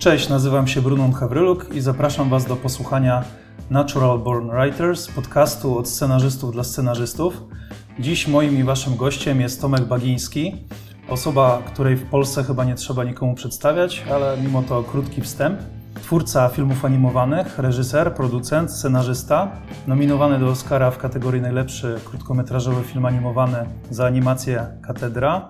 Cześć, nazywam się Brunon Hawryluk i zapraszam Was do posłuchania Natural Born Writers, podcastu od scenarzystów dla scenarzystów. Dziś moim i Waszym gościem jest Tomek Bagiński, osoba, której w Polsce chyba nie trzeba nikomu przedstawiać, ale mimo to krótki wstęp. Twórca filmów animowanych, reżyser, producent, scenarzysta, nominowany do Oscara w kategorii najlepszy krótkometrażowy film animowany za animację Katedra,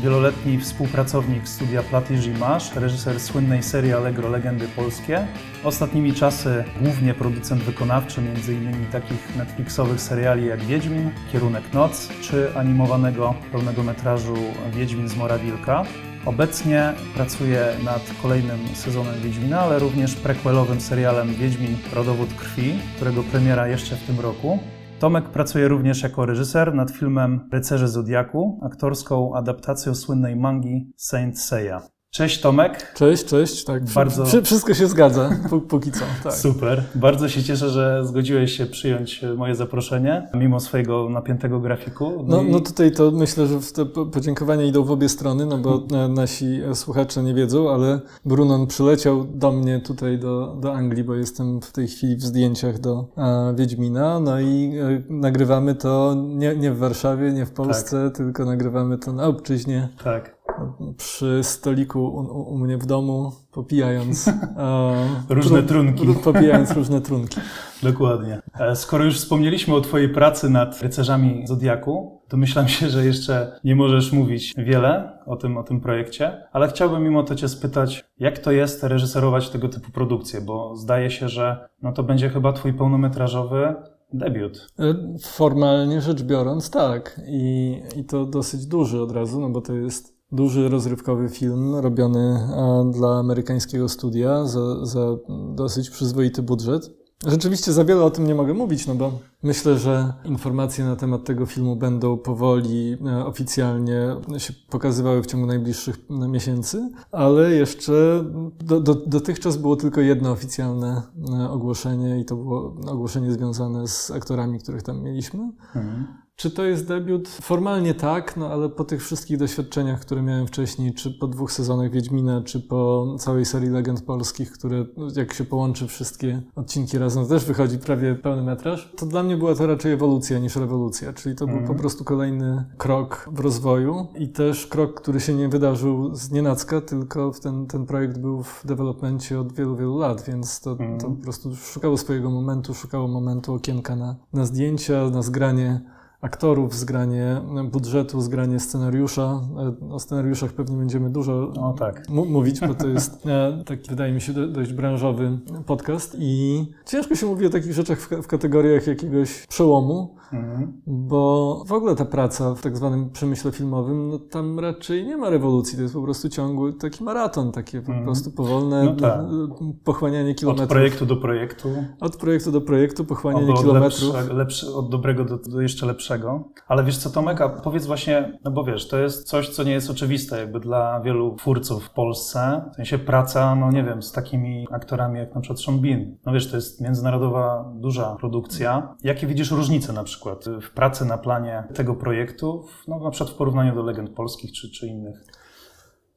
wieloletni współpracownik studia Platyż Masz, reżyser słynnej serii Allegro Legendy Polskie, ostatnimi czasy głównie producent wykonawczy m.in. takich Netflixowych seriali jak Wiedźmin, Kierunek Noc czy animowanego pełnego metrażu Wiedźmin z Mora Wilka. Obecnie pracuje nad kolejnym sezonem Wiedźmina, ale również prequelowym serialem Wiedźmin Rodowód Krwi, którego premiera jeszcze w tym roku. Tomek pracuje również jako reżyser nad filmem Rycerze Zodiaku, aktorską adaptacją słynnej mangi Saint Seiya. Cześć Tomek. Cześć, cześć. Tak, Bardzo... wszystko się zgadza, póki co. Tak. Super. Bardzo się cieszę, że zgodziłeś się przyjąć moje zaproszenie, mimo swojego napiętego grafiku. No, no, no tutaj to myślę, że te podziękowania idą w obie strony, no bo nasi słuchacze nie wiedzą, ale Brunon przyleciał do mnie tutaj do, do Anglii, bo jestem w tej chwili w zdjęciach do a, Wiedźmina, no i e, nagrywamy to nie, nie w Warszawie, nie w Polsce, tak. tylko nagrywamy to na obczyźnie. Tak przy stoliku u, u mnie w domu, popijając e, różne trunki. Popijając różne trunki. Dokładnie. E, skoro już wspomnieliśmy o Twojej pracy nad rycerzami Zodiaku, to myślałem się, że jeszcze nie możesz mówić wiele o tym, o tym projekcie, ale chciałbym mimo to Cię spytać, jak to jest reżyserować tego typu produkcje, bo zdaje się, że no to będzie chyba Twój pełnometrażowy debiut. E, formalnie rzecz biorąc, tak. I, I to dosyć duży od razu, no bo to jest duży rozrywkowy film robiony e, dla amerykańskiego studia za, za dosyć przyzwoity budżet. Rzeczywiście za wiele o tym nie mogę mówić, no bo myślę, że informacje na temat tego filmu będą powoli e, oficjalnie się pokazywały w ciągu najbliższych e, miesięcy, ale jeszcze do, do, dotychczas było tylko jedno oficjalne ogłoszenie i to było ogłoszenie związane z aktorami, których tam mieliśmy. Mhm. Czy to jest debiut? Formalnie tak, no ale po tych wszystkich doświadczeniach, które miałem wcześniej, czy po dwóch sezonach Wiedźmina, czy po całej serii legend polskich, które no, jak się połączy wszystkie odcinki razem, też wychodzi prawie pełny metraż, to dla mnie była to raczej ewolucja niż rewolucja, czyli to mm. był po mhm. prostu kolejny krok w rozwoju i też krok, który się nie wydarzył z nienacka, tylko ten, ten projekt był w developmencie od wielu, wielu lat, więc to, mm. to po prostu szukało swojego momentu, szukało momentu okienka na, na zdjęcia, na zgranie aktorów, zgranie budżetu, zgranie scenariusza. E, o scenariuszach pewnie będziemy dużo o, tak. mówić, bo to jest e, taki, wydaje mi się, dość branżowy podcast i ciężko się mówi o takich rzeczach w, w kategoriach jakiegoś przełomu, Mhm. Bo w ogóle ta praca w tak zwanym przemyśle filmowym, no tam raczej nie ma rewolucji, to jest po prostu ciągły taki maraton, takie po mhm. prostu powolne no tak. pochłanianie kilometrów. Od projektu do projektu. Od projektu do projektu, pochłanianie kilometrów. Lepsze, lepsze, od dobrego do, do, jeszcze lepszego. Ale wiesz co Tomek, a powiedz właśnie, no bo wiesz, to jest coś, co nie jest oczywiste jakby dla wielu twórców w Polsce. W sensie praca, no nie wiem, z takimi aktorami jak na przykład Sean Bean. No wiesz, to jest międzynarodowa, duża produkcja. Jakie widzisz różnice na przykład? Przykład w pracy na planie tego projektu, no na przykład w porównaniu do legend polskich czy, czy innych?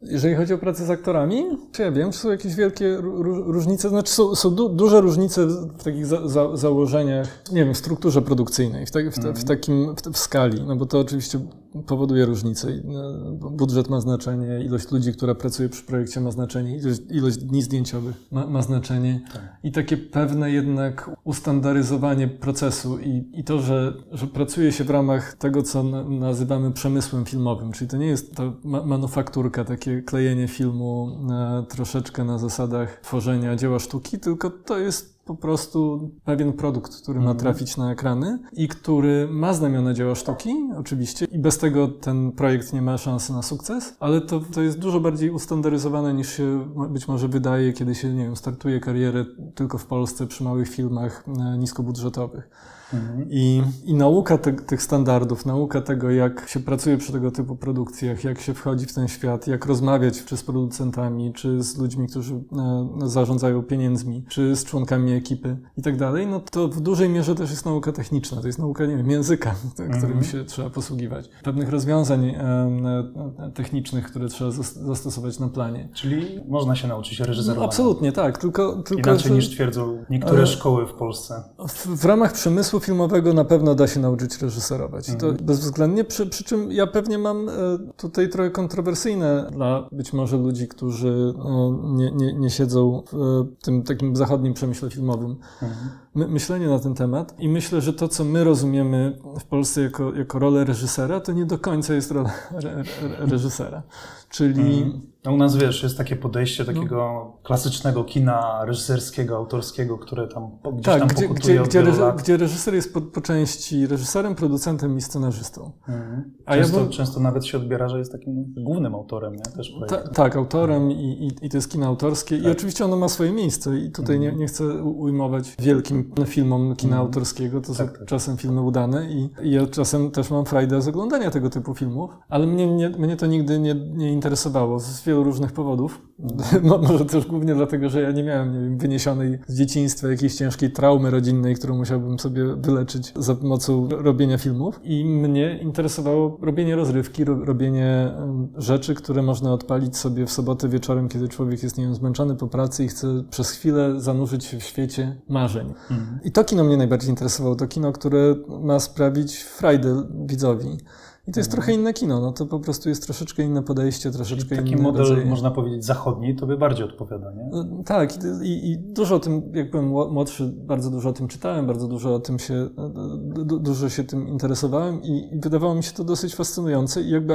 Jeżeli chodzi o pracę z aktorami, czy ja wiem, czy są jakieś wielkie różnice? Znaczy są, są du duże różnice w takich za za założeniach, nie wiem, w strukturze produkcyjnej, w, ta w, ta w mhm. takim, w, w, skali, no bo to oczywiście powoduje różnice. No, budżet ma znaczenie, ilość ludzi, która pracuje przy projekcie ma znaczenie, ilość, ilość dni zdjęciowych ma, ma znaczenie tak. i takie pewne jednak ustandaryzowanie procesu i, i to, że, że pracuje się w ramach tego, co nazywamy przemysłem filmowym, czyli to nie jest ta ma manufakturka, takie klejenie filmu e, troszeczkę na zasadach tworzenia dzieła sztuki, tylko to jest po prostu pewien produkt, który ma mhm. trafić na ekrany i który ma znamiona dzieła sztuki, oczywiście, i bez tego ten projekt nie ma szansy na sukces, ale to, to jest dużo bardziej ustandaryzowane niż się być może wydaje, kiedy się, nie wiem, startuje karierę tylko w Polsce przy małych filmach e, niskobudżetowych. Mhm. I, I nauka te, tych standardów, nauka tego, jak się pracuje przy tego typu produkcjach, jak się wchodzi w ten świat, jak rozmawiać czy z producentami, czy z ludźmi, którzy e, zarządzają pieniędzmi, czy z członkami ekipy i tak dalej, no to w dużej mierze też jest nauka techniczna, to jest nauka, nie wiem, języka, którym mm -hmm. się trzeba posługiwać, pewnych rozwiązań e, technicznych, które trzeba zastosować na planie. Czyli można się nauczyć reżyserowania. No, absolutnie, tak, tylko... tylko Inaczej że, niż twierdzą niektóre szkoły w Polsce. W, w, ramach przemysłu filmowego na pewno da się nauczyć reżyserować -hmm. to mhm. bezwzględnie, przy, przy czym ja pewnie mam e, tutaj trochę kontrowersyjne dla być może ludzi, którzy nie, nie, nie siedzą w tym takim zachodnim przemyśle filmowym. Mhm. My, myślenie na ten temat i myślę, że to, co my rozumiemy w Polsce jako, jako rolę reżysera, to nie do końca jest rola re, re, reżysera. Czyli... Mhm. No u nas, wiesz, jest takie podejście no. takiego no. klasycznego kina reżyserskiego, autorskiego, które tam gdzieś tak, tam gdzie, gdzie, gdzie, reż, gdzie, reżyser jest po, po, części reżyserem, producentem i scenarzystą. Mhm. A często, ja bym... często nawet się odbiera, że jest takim głównym autorem, nie? Też Ta, tak, autorem i, i, i, to jest kino autorskie tak. i oczywiście ono ma swoje miejsce i tutaj mhm. nie, nie chcę ujmować wielkim filmom kina mhm. autorskiego, to tak, są tak. czasem filmy udane i, i ja czasem też mam frajdę z oglądania tego typu filmów, ale mnie, mnie, mnie to nigdy nie, nie interesowało z wielu różnych powodów. Może też głównie dlatego, że ja nie miałem nie wiem, wyniesionej z dzieciństwa jakiejś ciężkiej traumy rodzinnej, którą musiałbym sobie wyleczyć za pomocą robienia filmów. I mnie interesowało robienie rozrywki, robienie rzeczy, które można odpalić sobie w sobotę wieczorem, kiedy człowiek jest, nie wiem, zmęczony po pracy i chce przez chwilę zanurzyć się w świecie marzeń. Mhm. I to kino mnie najbardziej interesowało. To kino, które ma sprawić frajdę widzowi. I to jest mhm. trochę inne kino, no to po prostu jest troszeczkę inne podejście, troszeczkę Czyli taki inny model, rodzaj... można powiedzieć, zachodni, to by bardziej odpowiada, nie? No, tak, i, i, dużo o tym, jak byłem młodszy, bardzo dużo o tym czytałem, bardzo dużo o tym się, dużo się tym interesowałem i, i wydawało mi się to dosyć fascynujące i jakby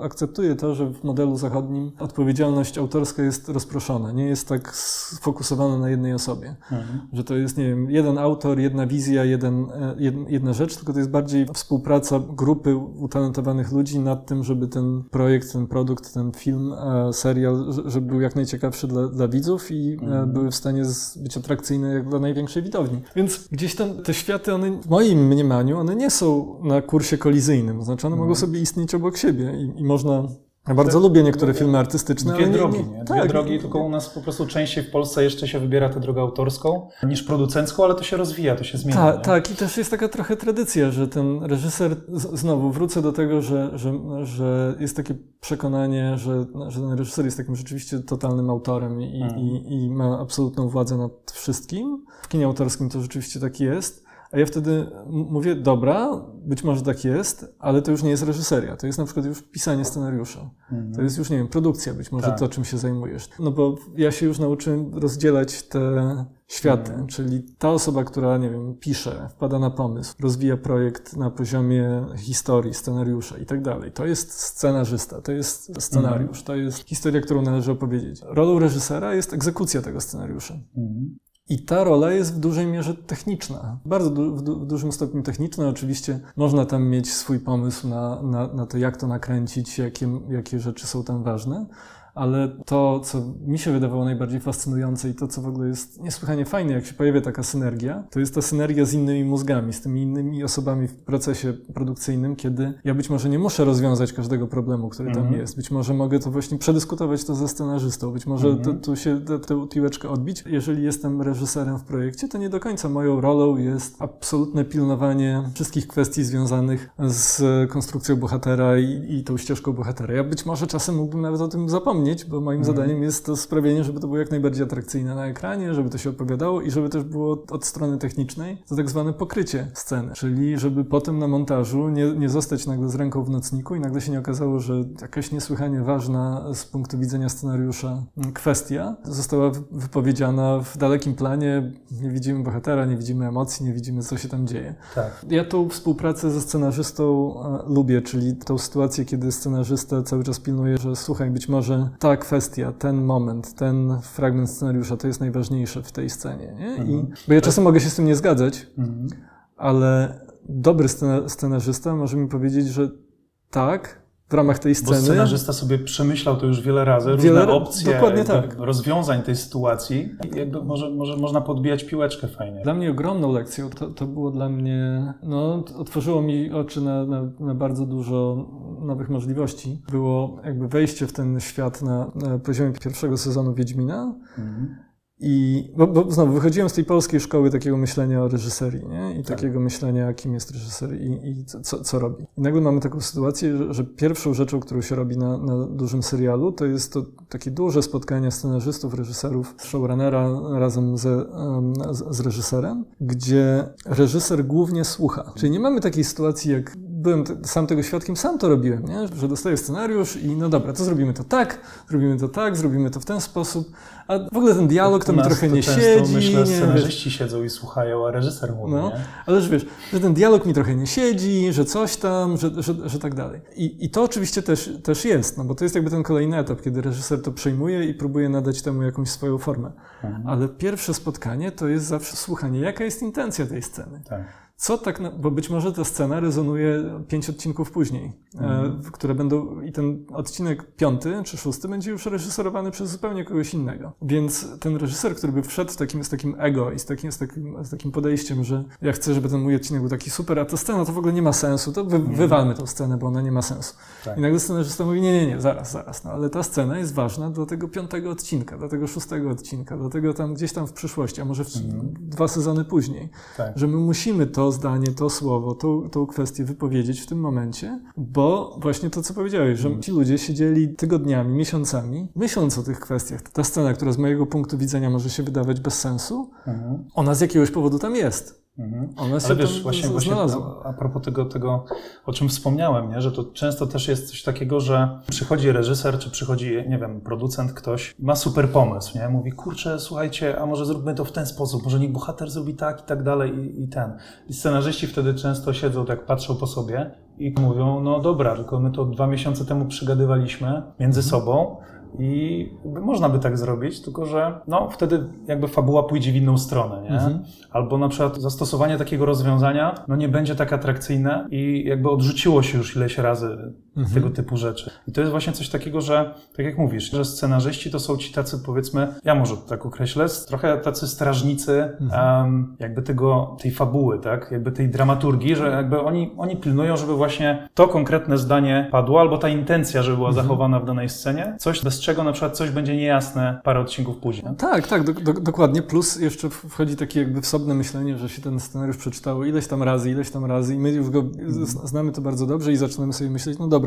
akceptuję to, że w modelu zachodnim odpowiedzialność autorska jest rozproszona, nie jest tak sfokusowana na jednej osobie, mhm. że to jest, nie wiem, jeden autor, jedna wizja, jeden, e, jedna rzecz, tylko to jest bardziej współpraca grupy utalentowanych utalentowanych ludzi nad tym, żeby ten projekt, ten produkt, ten film, e, serial, żeby był jak najciekawszy dla, dla widzów i mm. były w stanie być atrakcyjne jak dla największej widowni. Więc gdzieś tam te światy, one w moim mniemaniu, one nie są na kursie kolizyjnym, znaczy one mm. mogą sobie istnieć obok siebie i, i można ja bardzo lubię niektóre filmy artystyczne. Dwie drogi, nie? nie? Dwie tak. drogi, tylko u nas po prostu częściej w Polsce jeszcze się wybiera tę drogę autorską niż producencką, ale to się rozwija, to się zmienia. Ta, tak, i też jest taka trochę tradycja, że ten reżyser, znowu wrócę do tego, że, że, że jest takie przekonanie, że, że ten reżyser jest takim rzeczywiście totalnym autorem i, hmm. i, i ma absolutną władzę nad wszystkim. W kinie autorskim to rzeczywiście tak jest. A ja wtedy mówię, dobra, być może tak jest, ale to już nie jest reżyseria. To jest na przykład już pisanie scenariusza. Mhm. To jest już, nie wiem, produkcja, być może tak. to, czym się zajmujesz. No bo ja się już nauczyłem rozdzielać te światy, mhm. czyli ta osoba, która, nie wiem, pisze, wpada na pomysł, rozwija projekt na poziomie historii, scenariusza i tak dalej. To jest scenarzysta, to jest scenariusz, mhm. to jest historia, którą należy opowiedzieć. Rolą reżysera jest egzekucja tego scenariusza. I ta rola jest w dużej mierze techniczna, bardzo du w, du w, dużym stopniu techniczna. Oczywiście można tam mieć swój pomysł na, na, na to, jak to nakręcić, jakie, jakie rzeczy są tam ważne, ale to, co mi się wydawało najbardziej fascynujące i to, co w ogóle jest niesłychanie fajne, jak się pojawia taka synergia, to jest ta synergia z innymi mózgami, z tymi innymi osobami w procesie produkcyjnym, kiedy ja być może nie muszę rozwiązać każdego problemu, który tam mhm. jest. Być może mogę to właśnie przedyskutować to ze scenarzystą, być może mhm. tu się tę piłeczkę odbić. Jeżeli jestem reżyserem w projekcie, to nie do końca moją rolą jest absolutne pilnowanie wszystkich kwestii związanych z konstrukcją bohatera i, i tą ścieżką bohatera. Ja być może czasem mógłbym nawet o tym zapomnieć, bo moim mhm. zadaniem jest to sprawienie, żeby to było jak najbardziej atrakcyjne na ekranie, żeby to się opowiadało i żeby też było od strony technicznej to tak zwane pokrycie sceny, czyli żeby potem na montażu nie, nie zostać nagle z ręką w nocniku i nagle się nie okazało, że jakaś niesłychanie ważna z punktu widzenia scenariusza kwestia została wypowiedziana w dalekim planie, nie widzimy bohatera, nie widzimy emocji, nie widzimy co się tam dzieje. Tak. Ja tą współpracę ze scenarzystą e, lubię, czyli tą sytuację, kiedy scenarzysta cały czas pilnuje, że słuchaj, być może ta kwestia, ten moment, ten fragment scenariusza to jest najważniejsze w tej scenie. Nie? I, mhm. bo ja czasem mogę się z tym nie zgadzać, mhm. ale dobry scenarzysta może mi powiedzieć, że tak, w ramach tej sceny. Bo scenarzysta sobie przemyślał to już wiele razy, różne wiele, opcje dokładnie tak. rozwiązań tej sytuacji. I jakby może, może można podbijać piłeczkę fajnie. Dla mnie ogromną lekcją to, to było dla mnie, no otworzyło mi oczy na, na, na, bardzo dużo nowych możliwości. Było jakby wejście w ten świat na, na poziomie pierwszego sezonu Wiedźmina. Mhm I bo, bo znowu wychodziłem z tej polskiej szkoły takiego myślenia o reżyserii nie? i tak. takiego myślenia, kim jest reżyser i, i co, co, robi. I nagle mamy taką sytuację, że, że pierwszą rzeczą, którą się robi na, na, dużym serialu, to jest to takie duże spotkanie scenarzystów, reżyserów, showrunnera razem ze, z, z reżyserem, gdzie reżyser głównie słucha. Czyli nie mamy takiej sytuacji, jak byłem sam tego świadkiem, sam to robiłem, nie? że dostaję scenariusz i no dobra, to zrobimy to tak, zrobimy to tak, zrobimy to w ten sposób, a w ogóle ten dialog to mi trochę to nie siedzi. Myślę, nie, scenarzyści wiesz. siedzą i słuchają, a reżyser mówi, no, nie? Ale że wiesz, że ten dialog mi trochę nie siedzi, że coś tam, że, że, że tak dalej. I, I to oczywiście też, też jest, no bo to jest jakby ten kolejny etap, kiedy reżyser to przejmuje i próbuje nadać temu jakąś swoją formę. Mhm. Ale pierwsze spotkanie to jest zawsze słuchanie, jaka jest intencja tej sceny. Tak co tak, bo być może ta scena rezonuje pięć odcinków później, mhm. które będą, i ten odcinek piąty czy szósty będzie już reżyserowany przez zupełnie kogoś innego. Więc ten reżyser, który by wszedł z takim, z takim ego i z takim, z, takim, z takim podejściem, że ja chcę, żeby ten mój odcinek był taki super, a ta scena to w ogóle nie ma sensu, to wy, mhm. wywalmy tę scenę, bo ona nie ma sensu. Tak. I nagle scenarzysta mówi, nie, nie, nie, zaraz, zaraz, no ale ta scena jest ważna do tego piątego odcinka, do tego szóstego odcinka, do tego tam gdzieś tam w przyszłości, a może w, mhm. dwa sezony później, tak. że my musimy to zdanie, to słowo, tą, tą kwestię wypowiedzieć w tym momencie, bo właśnie to, co powiedziałeś, że ci ludzie siedzieli tygodniami, miesiącami, myśląc o tych kwestiach. Ta scena, która z mojego punktu widzenia może się wydawać bez sensu, mhm. ona z jakiegoś powodu tam jest. Mhm. Się Ale wiesz, właśnie, właśnie a, a propos tego, tego, o czym wspomniałem, nie? że to często też jest coś takiego, że przychodzi reżyser, czy przychodzi, nie wiem, producent, ktoś, ma super pomysł, nie? Mówi, kurczę, słuchajcie, a może zróbmy to w ten sposób, może niech bohater zrobi tak i tak dalej i, i ten. I scenarzyści wtedy często siedzą, tak patrzą po sobie i mówią, no dobra, tylko my to dwa miesiące temu przygadywaliśmy między mhm. sobą, i można by tak zrobić, tylko że no, wtedy jakby fabuła pójdzie w inną stronę, nie? Mhm. Albo na przykład zastosowanie takiego rozwiązania no, nie będzie tak atrakcyjne i jakby odrzuciło się już ileś razy mhm. tego typu rzeczy. I to jest właśnie coś takiego, że tak jak mówisz, że scenarzyści to są ci tacy powiedzmy, ja może tak określę, trochę tacy strażnicy mhm. um, jakby tego, tej fabuły, tak? Jakby tej dramaturgii, że jakby oni, oni pilnują, żeby właśnie to konkretne zdanie padło, albo ta intencja, żeby była mhm. zachowana w danej scenie, coś bez czego na przykład coś będzie niejasne parę odcinków później. Tak, tak, do, do, dokładnie. Plus jeszcze wchodzi takie jakby wsobne myślenie, że się ten scenariusz przeczytało ileś tam razy, ileś tam razy i my już go znamy to bardzo dobrze i zaczynamy sobie myśleć, no dobra,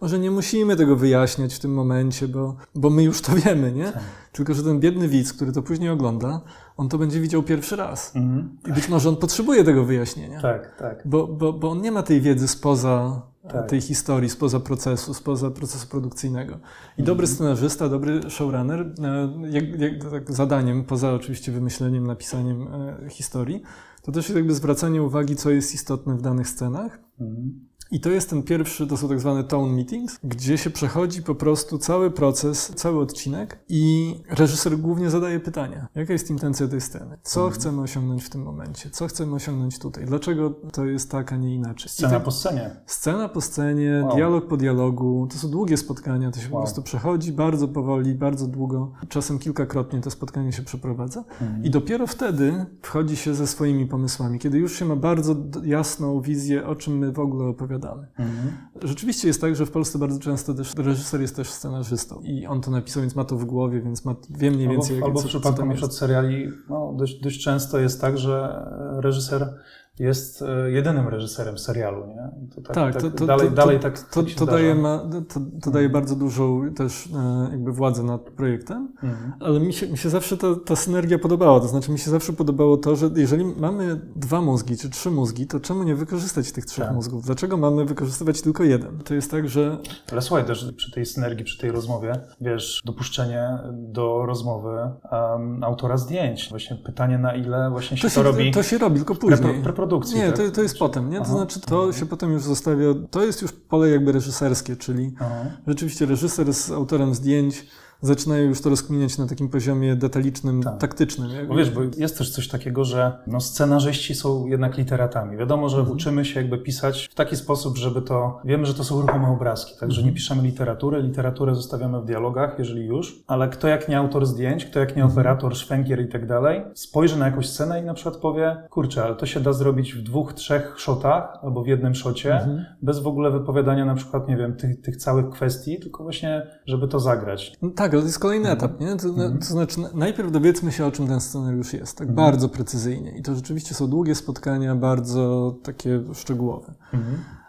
może nie musimy tego wyjaśniać w tym momencie, bo, bo my już to wiemy, nie? Tak. Tylko, że ten biedny widz, który to później ogląda, on to będzie widział pierwszy raz. Mhm. I być może on potrzebuje tego wyjaśnienia. Tak, tak. Bo, bo, bo on nie ma tej wiedzy spoza tak. tej historii, spoza procesu, spoza procesu produkcyjnego. I mhm. dobry scenarzysta, dobry showrunner, e, jak, jak, tak zadaniem, poza oczywiście wymyśleniem, napisaniem e, historii, to też jest jakby zwracanie uwagi, co jest istotne w danych scenach. Mhm. I to jest ten pierwszy, to są tak zwane tone meetings, gdzie się przechodzi po prostu cały proces, cały odcinek i reżyser głównie zadaje pytania. Jaka jest intencja tej sceny? Co mhm. chcemy osiągnąć w tym momencie? Co chcemy osiągnąć tutaj? Dlaczego to jest tak, a nie inaczej? Scena tak, po scenie. Scena po scenie, wow. dialog po dialogu. To są długie spotkania, to się wow. po prostu przechodzi bardzo powoli, bardzo długo. Czasem kilkakrotnie to spotkanie się przeprowadza. Mhm. I dopiero wtedy wchodzi się ze swoimi pomysłami, kiedy już się ma bardzo jasną wizję, o czym my w ogóle opowiadamy opowiadamy. Mhm. Rzeczywiście jest tak, że w Polsce bardzo często też reżyser jest też scenarzystą i on to napisał, więc ma to w głowie, więc ma, wie mniej więcej, albo, jak, albo co, w przypadku tam seriali no, dość, dość często jest tak, że reżyser jest e, jedynym reżyserem serialu, nie? To tak, tak, tak to, to, dalej, to, dalej tak, to, tak to, daje, ma, to, to daje bardzo dużą też e, jakby władzę nad projektem, mhm. ale mi się, mi się zawsze ta, ta synergia podobała, to znaczy mi się zawsze podobało to, że jeżeli mamy dwa mózgi czy trzy mózgi, to czemu nie wykorzystać tych trzech tak. mózgów? Dlaczego mamy wykorzystywać tylko jeden? To jest tak, że... Ale słuchaj, też przy tej synergii, przy tej rozmowie, wiesz, dopuszczenie do rozmowy um, autora zdjęć, właśnie pytanie na ile właśnie się to, się, robi... To się robi, tylko później. Pre, pre, produkcji. Nie, tak? to, to jest potem, nie? To Aha. znaczy to się potem już zostawia, to jest już pole jakby reżyserskie, czyli Aha. rzeczywiście reżyser z autorem zdjęć zaczynają już to rozkminiać na takim poziomie detalicznym, tak. taktycznym. Bo wiesz, bo jest też coś takiego, że no, scenarzyści są jednak literatami. Wiadomo, że mhm. uczymy się jakby pisać w taki sposób, żeby to... Wiemy, że to są ruchome obrazki, także mhm. nie piszemy literatury, literaturę zostawiamy w dialogach, jeżeli już, ale kto jak nie autor zdjęć, kto jak nie mhm. operator, szwęgier i tak dalej, spojrzy na jakąś scenę i na przykład powie, kurczę, ale to się da zrobić w dwóch, trzech shotach albo w jednym szocie, mhm. bez w ogóle wypowiadania na przykład, nie wiem, tych, tych całych kwestii, tylko właśnie, żeby to zagrać. No, tak, Tak, ale to jest kolejny Mhm. etap, nie? To, to znaczy, na- najpierw dowiedzmy się, o czym ten scenariusz jest, tak Mhm. bardzo precyzyjnie. I to rzeczywiście są długie spotkania, bardzo takie szczegółowe.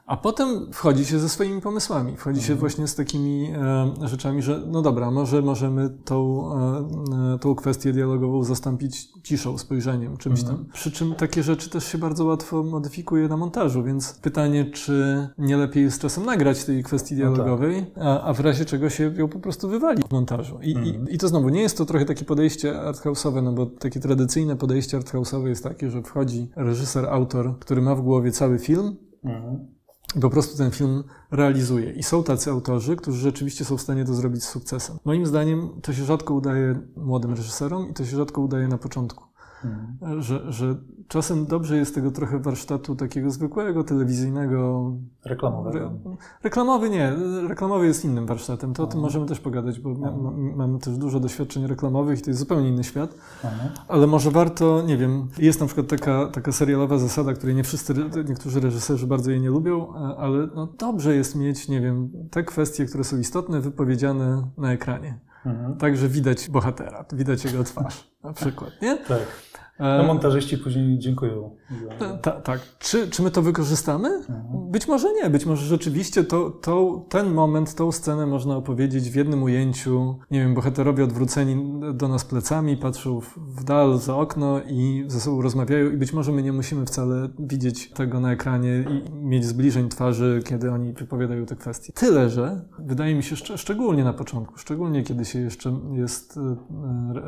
Mhm. A potem wchodzi się ze swoimi pomysłami. Wchodzi się właśnie z takimi e, rzeczami, że no dobra, może możemy tą, e, e, tą kwestię dialogową zastąpić ciszą, spojrzeniem, czymś tam. Przy czym takie rzeczy też się bardzo łatwo modyfikuje na montażu, więc pytanie, czy nie lepiej jest czasem nagrać tej kwestii No dialogowej, a, a w razie czego się ją po prostu wywali w montażu. I, i, I to znowu nie jest to trochę takie podejście arthouse'owe, no bo takie tradycyjne podejście arthouse'owe jest takie, że wchodzi reżyser, autor, który ma w głowie cały film, Mhm. Po prostu ten film realizuje. I są tacy autorzy, którzy rzeczywiście są w stanie to zrobić z sukcesem. Moim zdaniem to się rzadko udaje młodym reżyserom i to się rzadko udaje na początku. Mhm. Że, że czasem dobrze jest tego trochę warsztatu takiego zwykłego, telewizyjnego. Reklamowego. Re, reklamowy nie, reklamowy jest innym warsztatem. To o tym Aha. możemy też pogadać, bo ja, mam, mam też dużo doświadczeń reklamowych i to jest zupełnie inny świat. Aha. Ale może warto, nie wiem, jest na przykład taka, taka serialowa zasada, której nie wszyscy, niektórzy reżyserzy bardzo jej nie lubią, a- ale no dobrze jest mieć, nie wiem, te kwestie, które są istotne, wypowiedziane na ekranie. Mhm. Tak, że widać bohatera, widać jego twarz na przykład, nie? Tak. E, No montażyści później dziękują. ta- ta- tak. Czy, czy my to wykorzystamy? Mhm. Być może nie. Być może rzeczywiście to, to, ten moment, tą scenę można opowiedzieć w jednym ujęciu. Nie wiem, bohaterowie odwróceni do nas plecami, patrzą w, w dal za okno i ze sobą rozmawiają i być może my nie musimy wcale widzieć tego na ekranie i mieć zbliżeń twarzy, kiedy oni wypowiadają te kwestie. Tyle, że wydaje mi się, szcz- szczególnie na początku, szczególnie kiedy się jeszcze jest e,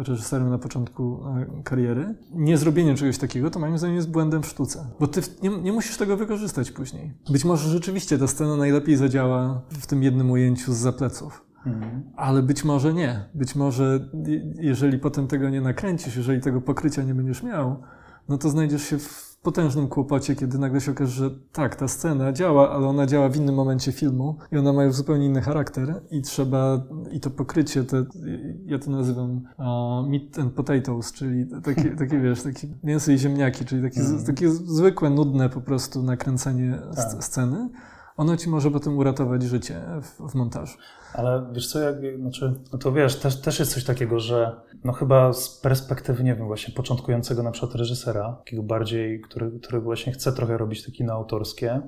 reżyserem na początku e, kariery, nie zrobienie czegoś takiego, to moim zdaniem jest błędem w sztuce. Bo ty nie, nie musisz tego wykorzystać później. Być może rzeczywiście ta scena najlepiej zadziała w tym jednym ujęciu z zapleców. Mhm. Ale być może nie. Być może je- jeżeli potem tego nie nakręcisz, jeżeli tego pokrycia nie będziesz miał, no to znajdziesz się w potężnym kłopocie, kiedy nagle się okaże, że tak, ta scena działa, ale ona działa w innym momencie filmu i ona ma już zupełnie inny charakter i trzeba, i to pokrycie, te, ja to nazywam uh, meat and potatoes, czyli takie, takie wiesz, takie mięso i ziemniaki, czyli takie, z- takie zwykłe, nudne po prostu nakręcenie Tak. sc- sceny. Ono ci może potem uratować życie w, w montażu. Ale wiesz co, jak, znaczy, no to wiesz, też, też jest coś takiego, że no chyba z perspektywy, nie wiem, właśnie początkującego na przykład reżysera, takiego bardziej, który, który właśnie chce trochę robić te kino autorskie,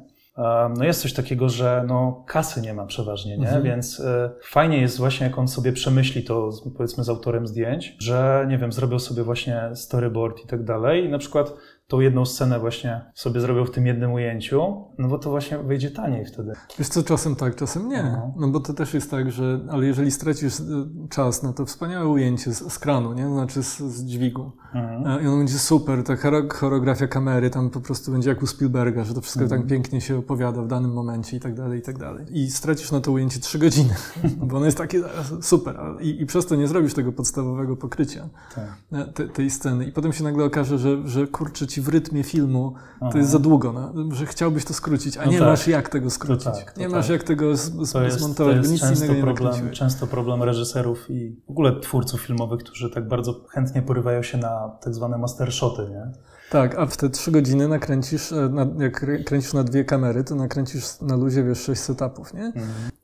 no jest coś takiego, że no kasy nie ma przeważnie, nie? Mhm. Więc e, fajnie jest właśnie, jak on sobie przemyśli to, z- powiedzmy, z autorem zdjęć, że, nie wiem, zrobił sobie właśnie storyboard i tak dalej i na przykład tą jedną scenę właśnie sobie zrobił w tym jednym ujęciu, no bo to właśnie wyjdzie taniej wtedy. Wiesz co, czasem tak, czasem nie. Aha. No bo to też jest tak, że, ale jeżeli stracisz y, czas na to wspaniałe ujęcie z, z kranu, nie? Znaczy z, z dźwigu, Mhm. e, i ono będzie super, ta choreografia kamery tam po prostu będzie jak u Spielberga, że to wszystko Mhm. tak pięknie się opowiada w danym momencie i tak dalej, i tak dalej. I stracisz na to ujęcie trzy godziny, bo ono jest takie e, super, i, i przez to nie zrobisz tego podstawowego pokrycia Tak. e, te, tej sceny. I potem się nagle okaże, że, że kurczę ci w rytmie filmu to Aha. jest za długo, no, że chciałbyś to skrócić, a No nie tak. masz jak tego skrócić. tak, to nie tak. masz jak tego z, z, To jest, to zmontować, jest nic często, innego nie problem, często problem reżyserów i w ogóle twórców filmowych, którzy tak bardzo chętnie porywają się na tak zwane mastershoty, nie? Tak, a w te trzy godziny nakręcisz, e, na, jak krę- kręcisz na dwie kamery, to nakręcisz na luzie, wiesz, sześć setupów, nie?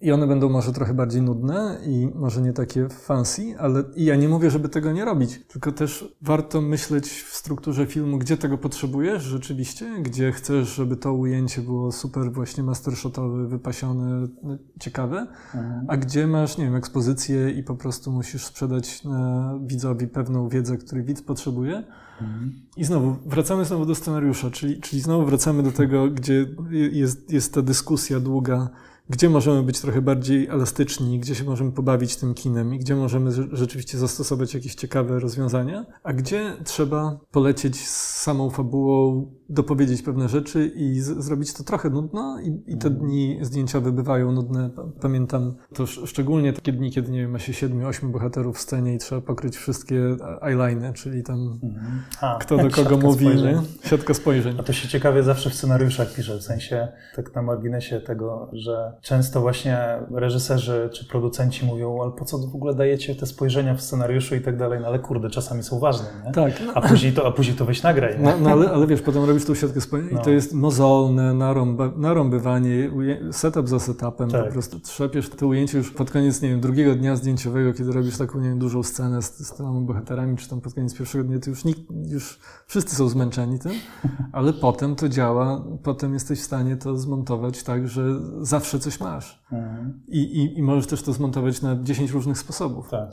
I one będą może trochę bardziej nudne i może nie takie fancy, ale i ja nie mówię, żeby tego nie robić, tylko też warto myśleć w strukturze filmu, gdzie tego potrzebujesz rzeczywiście, gdzie chcesz, żeby to ujęcie było super właśnie mastershotowe, wypasione, no, ciekawe, Mhm. a gdzie masz, nie wiem, ekspozycję i po prostu musisz sprzedać e, widzowi pewną wiedzę, której widz potrzebuje. I znowu, wracamy znowu do scenariusza, czyli, czyli znowu wracamy do tego, gdzie jest, jest ta dyskusja długa, gdzie możemy być trochę bardziej elastyczni, gdzie się możemy pobawić tym kinem i gdzie możemy rze- rzeczywiście zastosować jakieś ciekawe rozwiązania, a gdzie trzeba polecieć z samą fabułą, dopowiedzieć pewne rzeczy i z- zrobić to trochę nudno i, i te dni zdjęciowe bywają nudne. Pa- Pamiętam to sz- szczególnie takie dni, kiedy nie wiem, ma się siedmiu, ośmiu bohaterów w scenie i trzeba pokryć wszystkie eyeliny, czyli tam Mhm. A, kto do kogo mówi, spojrzeń. nie? Siatka spojrzeń. A to się ciekawie zawsze w scenariuszach pisze, w sensie tak na marginesie tego, że często właśnie reżyserzy czy producenci mówią, ale po co w ogóle dajecie te spojrzenia w scenariuszu i tak dalej, no ale kurde, czasami są ważne, nie? Tak. A później to, a później to weź nagraj? No, no ale, ale wiesz, potem robisz tą siatkę No. i to jest mozolne, narąba, narąbywanie, setup za setupem, Tak. po prostu trzepiesz to ujęcie już pod koniec, nie wiem, drugiego dnia zdjęciowego, kiedy robisz taką, nie wiem, dużą scenę z, z tyloma bohaterami, czy tam pod koniec pierwszego dnia, to już nikt, już wszyscy są zmęczeni tym, ale potem to działa, potem jesteś w stanie to zmontować tak, że zawsze coś masz. Mhm. I, i, I możesz też to zmontować na 10 różnych sposobów. Tak.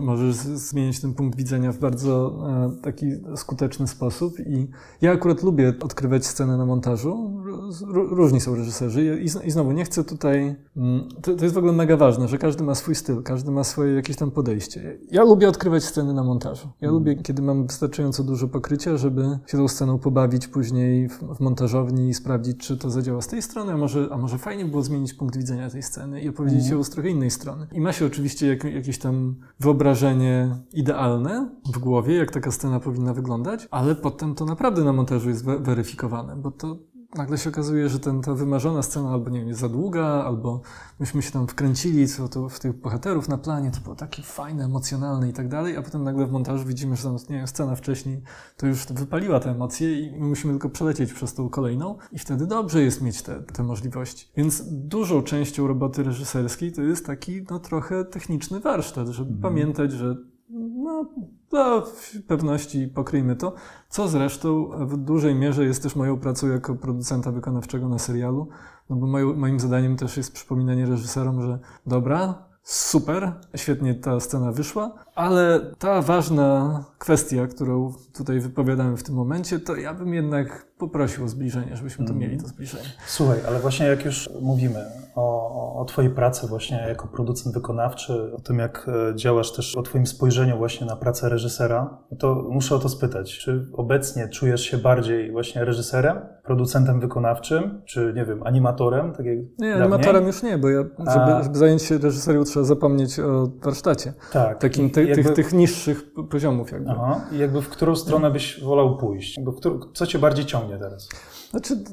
Możesz zmienić ten punkt widzenia w bardzo e, taki skuteczny sposób. I ja akurat lubię odkrywać scenę na montażu. Ró- ró- Różni są reżyserzy. I, znowu nie chcę tutaj. mm, To, to jest w ogóle mega ważne, że każdy ma swój styl, każdy ma swoje jakieś tam podejście. Ja lubię odkrywać sceny na montażu. Ja lubię, kiedy mam wystarczająco dużo pokrycia, żeby się tą sceną pobawić później w, w montażowni i sprawdzić, czy to zadziała z tej strony, a może, a może fajnie było zmienić punkt widzenia tej sceny i opowiedzieć ją z trochę innej strony. I ma się oczywiście jak, jakieś tam wyobrażenie idealne w głowie, jak taka scena powinna wyglądać, ale potem to naprawdę na montażu jest we- weryfikowane, bo to nagle się okazuje, że ten, ta wymarzona scena albo nie wiem, jest za długa, albo myśmy się tam wkręcili co to w tych bohaterów na planie, to było takie fajne, emocjonalne i tak dalej, a potem nagle w montażu widzimy, że tam nie wiem, scena wcześniej to już wypaliła te emocje i my musimy tylko przelecieć przez tą kolejną i wtedy dobrze jest mieć te, te możliwości. Więc dużą częścią roboty reżyserskiej to jest taki no, trochę techniczny warsztat, żeby pamiętać, że no, dla pewności pokryjmy to, co zresztą w dużej mierze jest też moją pracą jako producenta wykonawczego na serialu, no bo moją, moim zadaniem też jest przypominanie reżyserom, że dobra, super, świetnie ta scena wyszła, ale ta ważna kwestia, którą tutaj wypowiadamy w tym momencie, to ja bym jednak poprosił o zbliżenie, żebyśmy to mieli to zbliżenie. Słuchaj, ale właśnie jak już mówimy o, o- Twojej pracy właśnie jako producent wykonawczy, o tym jak e, działasz też, o Twoim spojrzeniu właśnie na pracę reżysera, to muszę o to spytać. Czy obecnie czujesz się bardziej właśnie reżyserem, producentem wykonawczym, czy nie wiem, animatorem, tak jak Nie, dawniej? animatorem już nie, bo ja, żeby, żeby zająć się reżyserią, trzeba zapomnieć o warsztacie. Tak. Takim ty, jakby- tych, tych niższych poziomów jakby. Aha. I jakby w którą stronę byś wolał pójść? Jakby w którą, co Cię bardziej ciągnie teraz? Znaczy,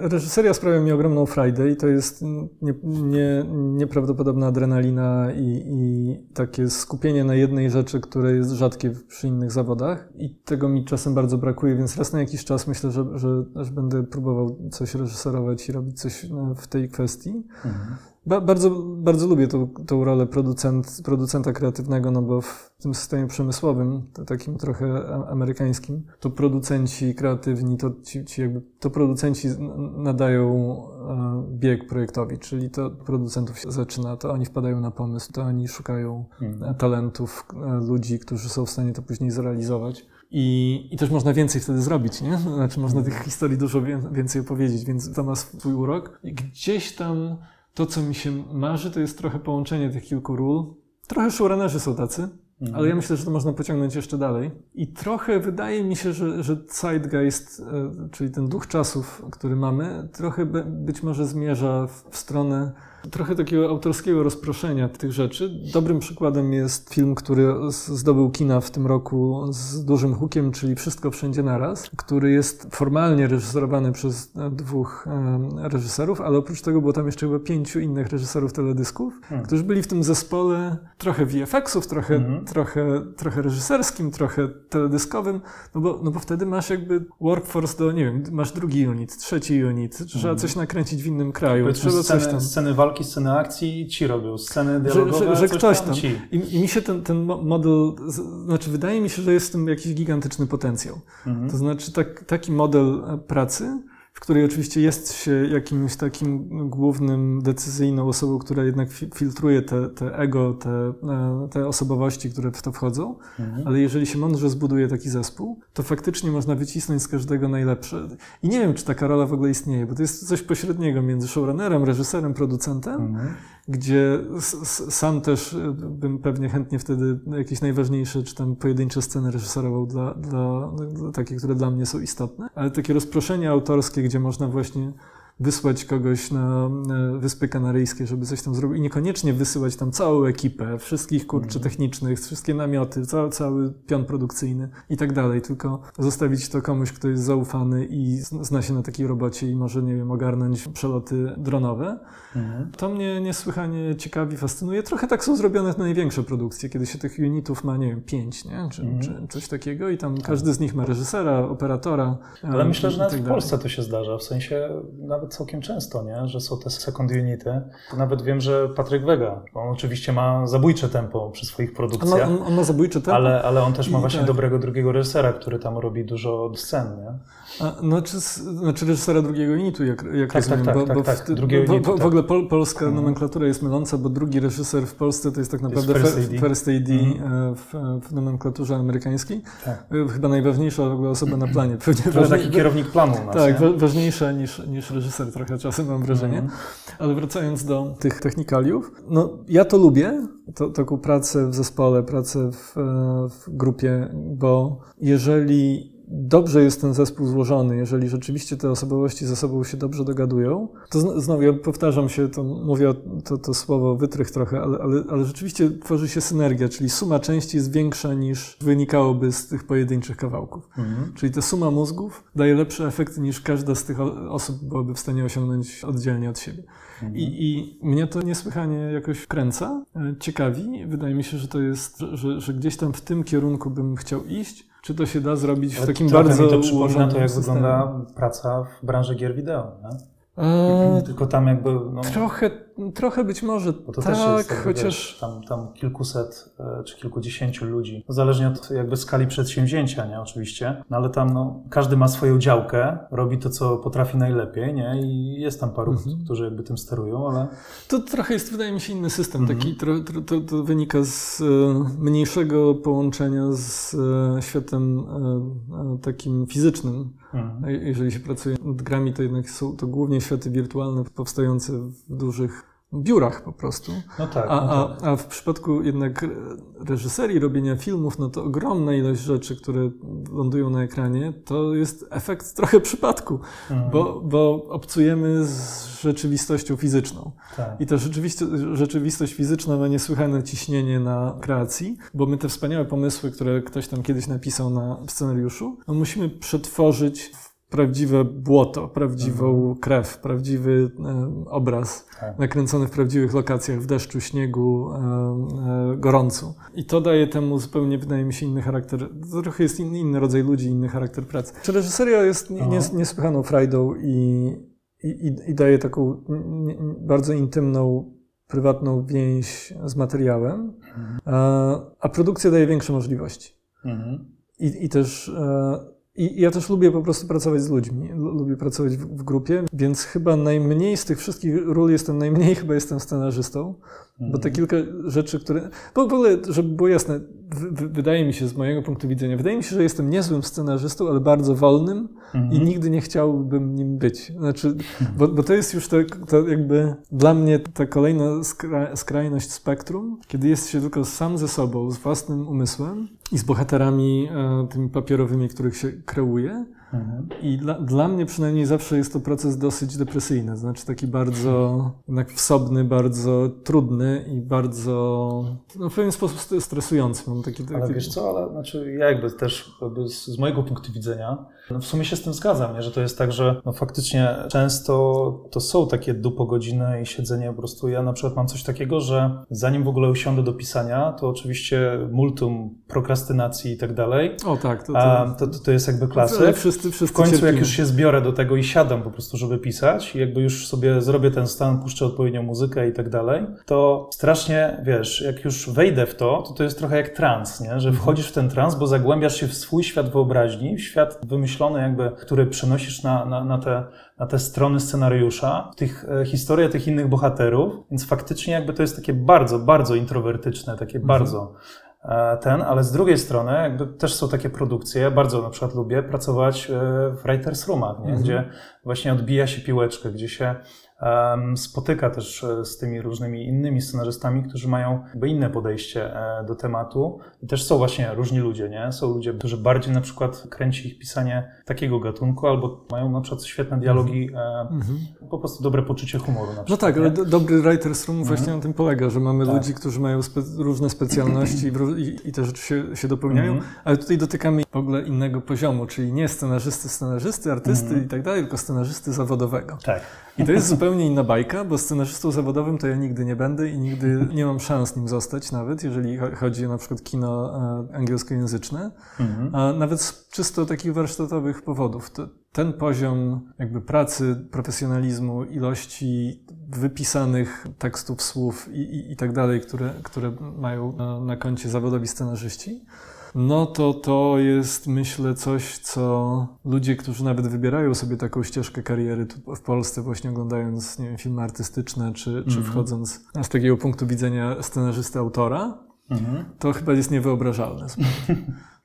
reżyseria sprawia mi ogromną frajdę i to jest nie, nie, nieprawdopodobna adrenalina i, i takie skupienie na jednej rzeczy, które jest rzadkie przy innych zawodach i tego mi czasem bardzo brakuje, więc raz na jakiś czas myślę, że, że, że będę próbował coś reżyserować i robić coś e, w tej kwestii. Ba, bardzo, bardzo lubię tą, tą rolę producent, producenta kreatywnego, no bo w tym systemie przemysłowym, takim trochę amerykańskim, to producenci kreatywni, to, ci, ci jakby, to producenci nadają e, bieg projektowi, czyli to od producentów się zaczyna, to oni wpadają na pomysł, to oni szukają e, talentów, e, ludzi, którzy są w stanie to później zrealizować. I, I też można więcej wtedy zrobić, nie? Znaczy można tych historii dużo wię- więcej opowiedzieć, więc to ma swój urok. I gdzieś tam to, co mi się marzy, to jest trochę połączenie tych kilku ról. Trochę showrunnerzy są tacy, ale ja myślę, że to można pociągnąć jeszcze dalej. I trochę wydaje mi się, że, że zeitgeist, e, czyli ten duch czasów, który mamy, trochę być może zmierza w, w stronę trochę takiego autorskiego rozproszenia tych rzeczy. Dobrym przykładem jest film, który zdobył kina w tym roku z dużym hukiem, czyli Wszystko Wszędzie Naraz, który jest formalnie reżyserowany przez e, dwóch e, reżyserów, ale oprócz tego było tam jeszcze chyba pięciu innych reżyserów teledysków, którzy byli w tym zespole trochę VFX-ów, trochę, Mhm. trochę, trochę reżyserskim, trochę teledyskowym, no bo, no bo wtedy masz jakby workforce do, nie wiem, masz drugi unit, trzeci unit, trzeba coś nakręcić w innym kraju, trzeba coś sceny, tam. sceny walki, sceny akcji ci robią, sceny Że, dialogowe, że, że coś ktoś tam. ci. I, I mi się ten, ten mo- model, znaczy wydaje mi się, że jest w tym jakiś gigantyczny potencjał. Mhm. To znaczy tak, taki model pracy, w której oczywiście jest się jakimś takim głównym, decyzyjną osobą, która jednak fi- filtruje te, te ego, te, e, te osobowości, które w to wchodzą, Mhm. ale jeżeli się mądrze zbuduje taki zespół, to faktycznie można wycisnąć z każdego najlepsze. I nie wiem, czy taka rola w ogóle istnieje, bo to jest coś pośredniego między showrunnerem, reżyserem, producentem, Mhm. gdzie sam też y, bym pewnie chętnie wtedy jakieś najważniejsze, czy tam pojedyncze sceny reżyserował dla, dla, dla takie, które dla mnie są istotne, ale takie rozproszenie autorskie, gdzie można właśnie wysłać kogoś na Wyspy Kanaryjskie, żeby coś tam zrobił i niekoniecznie wysyłać tam całą ekipę, wszystkich kurczy technicznych, wszystkie namioty, cały, cały pion produkcyjny i tak dalej, tylko zostawić to komuś, kto jest zaufany i zna się na takiej robocie i może, nie wiem, ogarnąć przeloty dronowe. Mhm. To mnie niesłychanie ciekawi, fascynuje. Trochę tak są zrobione największe produkcje, kiedy się tych unitów ma, nie wiem, pięć, nie? Czy, mhm. czy coś takiego i tam tak. każdy z nich ma reżysera, operatora. Ale myślę, że nawet tak w Polsce to się zdarza, w sensie nawet całkiem często, nie? Że są te second unity. Nawet wiem, że Patryk Wega, on oczywiście ma zabójcze tempo przy swoich produkcjach. On ma, on ma zabójcze tempo. Ale, ale on też ma właśnie tak. dobrego drugiego reżysera, który tam robi dużo scen, nie? A, no, czy, znaczy reżysera drugiego unitu, jak, jak tak, rozumiem. Tak, tak, bo, bo tak, w, drugiego bo, unitu, w, w ogóle pol, polska mhm. nomenklatura jest myląca, bo drugi reżyser w Polsce to jest tak naprawdę jest First AD, first AD mhm. w, w, nomenklaturze amerykańskiej. Tak. E, chyba najważniejsza osoba na planie. Pewnie to jest taki kierownik planu nas, Tak, nie? ważniejsza niż, niż reżyser trochę czasem mam wrażenie. Mhm. Ale wracając do tych technikaliów, no ja to lubię, to, taką pracę w zespole, pracę w, w grupie, bo jeżeli dobrze jest ten zespół złożony, jeżeli rzeczywiście te osobowości ze sobą się dobrze dogadują, to znowu ja powtarzam się, to mówię to, to słowo wytrych trochę, ale, ale, ale rzeczywiście tworzy się synergia, czyli suma części jest większa niż wynikałoby z tych pojedynczych kawałków. Mhm. Czyli ta suma mózgów daje lepsze efekty niż każda z tych osób byłaby w stanie osiągnąć oddzielnie od siebie. Mhm. I, I mnie to niesłychanie jakoś wkręca, e, ciekawi. Wydaje mi się, że to jest, że, że gdzieś tam w tym kierunku bym chciał iść. Czy to się da zrobić w takim bardzo mi to przypomina to, jak systemie. wygląda praca w branży gier wideo. Nie? Eee, Tylko tam jakby... No, trochę, trochę być może Bo to tak, też jest, jakby, chociaż... Wiesz, tam, tam kilkuset e, czy kilkudziesięciu ludzi, zależnie od jakby skali przedsięwzięcia, nie, oczywiście, no ale tam no, każdy ma swoją działkę, robi to, co potrafi najlepiej, nie, i jest tam paru, mhm. którzy jakby tym sterują, ale... To trochę jest, wydaje mi się, inny system, mhm. taki, tro, tro, to, to, wynika z e, mniejszego połączenia z e, światem takim fizycznym. Jeżeli się pracuje nad grami, to jednak są to głównie światy wirtualne powstające w dużych biurach po prostu. No tak, a, no tak. A, a w przypadku jednak reżyserii, robienia filmów, no to ogromna ilość rzeczy, które lądują na ekranie, to jest efekt trochę przypadku, mhm. bo, bo obcujemy z rzeczywistością fizyczną. Tak. I ta rzeczywistość fizyczna ma niesłychane ciśnienie na kreacji, bo my te wspaniałe pomysły, które ktoś tam kiedyś napisał na scenariuszu, no musimy przetworzyć w prawdziwe błoto, prawdziwą mhm. krew, prawdziwy e, obraz tak. nakręcony w prawdziwych lokacjach, w deszczu, śniegu, e, e, gorącu. I to daje temu zupełnie, wydaje mi się, inny charakter. Trochę jest inny, inny rodzaj ludzi, inny charakter pracy. Czy reżyseria jest nies, niesłychaną frajdą i, i, i daje taką bardzo intymną, prywatną więź z materiałem, mhm. a, a, produkcja daje większe możliwości. Mhm. I, I też i ja też lubię po prostu pracować z ludźmi, lubię pracować w, grupie, więc chyba najmniej z tych wszystkich ról jestem, najmniej chyba jestem scenarzystą, bo te mhm. kilka rzeczy, które... Bo w ogóle, żeby było jasne, wydaje mi się z mojego punktu widzenia, wydaje mi się, że jestem niezłym scenarzystą, ale bardzo wolnym mhm. i nigdy nie chciałbym nim być. Znaczy, bo, bo to jest już to, to jakby dla mnie ta kolejna skra, skrajność spektrum, kiedy jest się tylko sam ze sobą, z własnym umysłem i z bohaterami e, tymi papierowymi, których się kreuje, Mhm. I dla, dla mnie przynajmniej zawsze jest to proces dosyć depresyjny, znaczy taki bardzo jednak wsobny, bardzo trudny i bardzo no, w pewien sposób stresujący. Mam taki, taki... Ale wiesz co, ale znaczy ja jakby też jakby z, z mojego punktu widzenia no w sumie się z tym zgadzam, nie? że to jest tak, że no faktycznie często to są takie dupo godziny i siedzenie po prostu. Ja na przykład mam coś takiego, że zanim w ogóle usiądę do pisania, to oczywiście multum prokrastynacji i tak dalej. O tak, to, to, to, to jest jakby klasyk. Wszyscy, wszyscy w końcu cierpimy. jak już się zbiorę do tego i siadam po prostu, żeby pisać i jakby już sobie zrobię ten stan, puszczę odpowiednią muzykę i tak dalej, to strasznie, wiesz, jak już wejdę w to, to to jest trochę jak trans, nie? że wchodzisz w ten trans, bo zagłębiasz się w swój świat wyobraźni, w świat wymyślony wymyślony, jakby, który przenosisz na, na, na, te, na te strony scenariusza, tych e, historię tych innych bohaterów, więc faktycznie jakby to jest takie bardzo, bardzo introwertyczne, takie mhm. bardzo e, ten, ale z drugiej strony jakby też są takie produkcje, bardzo na przykład lubię pracować e, w writers roomach, nie? Mhm. gdzie właśnie odbija się piłeczkę, gdzie się spotyka też e, z tymi różnymi innymi scenarzystami, którzy mają inne podejście e, do tematu. I też są właśnie różni ludzie, nie? Są ludzie, którzy bardziej na przykład kręci ich pisanie takiego gatunku, albo mają na przykład świetne dialogi, mm -hmm. po prostu dobre poczucie humoru na no przykład. No tak, ale dobry writer's room właśnie mm -hmm. na tym polega, że mamy tak. ludzi, którzy mają spe różne specjalności i, i, te rzeczy się, się dopełniają, mm -hmm. ale tutaj dotykamy w ogóle innego poziomu, czyli nie scenarzysty, scenarzysty, artysty mhm. i tak dalej, tylko scenarzysty zawodowego. Tak. I to jest zupełnie inna bajka, bo scenarzystą zawodowym to ja nigdy nie będę i nigdy nie mam szans nim zostać nawet, jeżeli chodzi o na przykład kino e, angielskojęzyczne, mhm. a nawet z czysto takich warsztatowych powodów. Ten poziom jakby pracy, profesjonalizmu, ilości wypisanych tekstów, słów i, i, i tak dalej, które, które mają na, na koncie zawodowi scenarzyści, no to to jest myślę coś, co ludzie, którzy nawet wybierają sobie taką ścieżkę kariery tu w Polsce, właśnie oglądając nie wiem, filmy artystyczne, czy, czy mm -hmm. wchodząc z takiego punktu widzenia scenarzysty autora, mm -hmm. to chyba jest niewyobrażalne.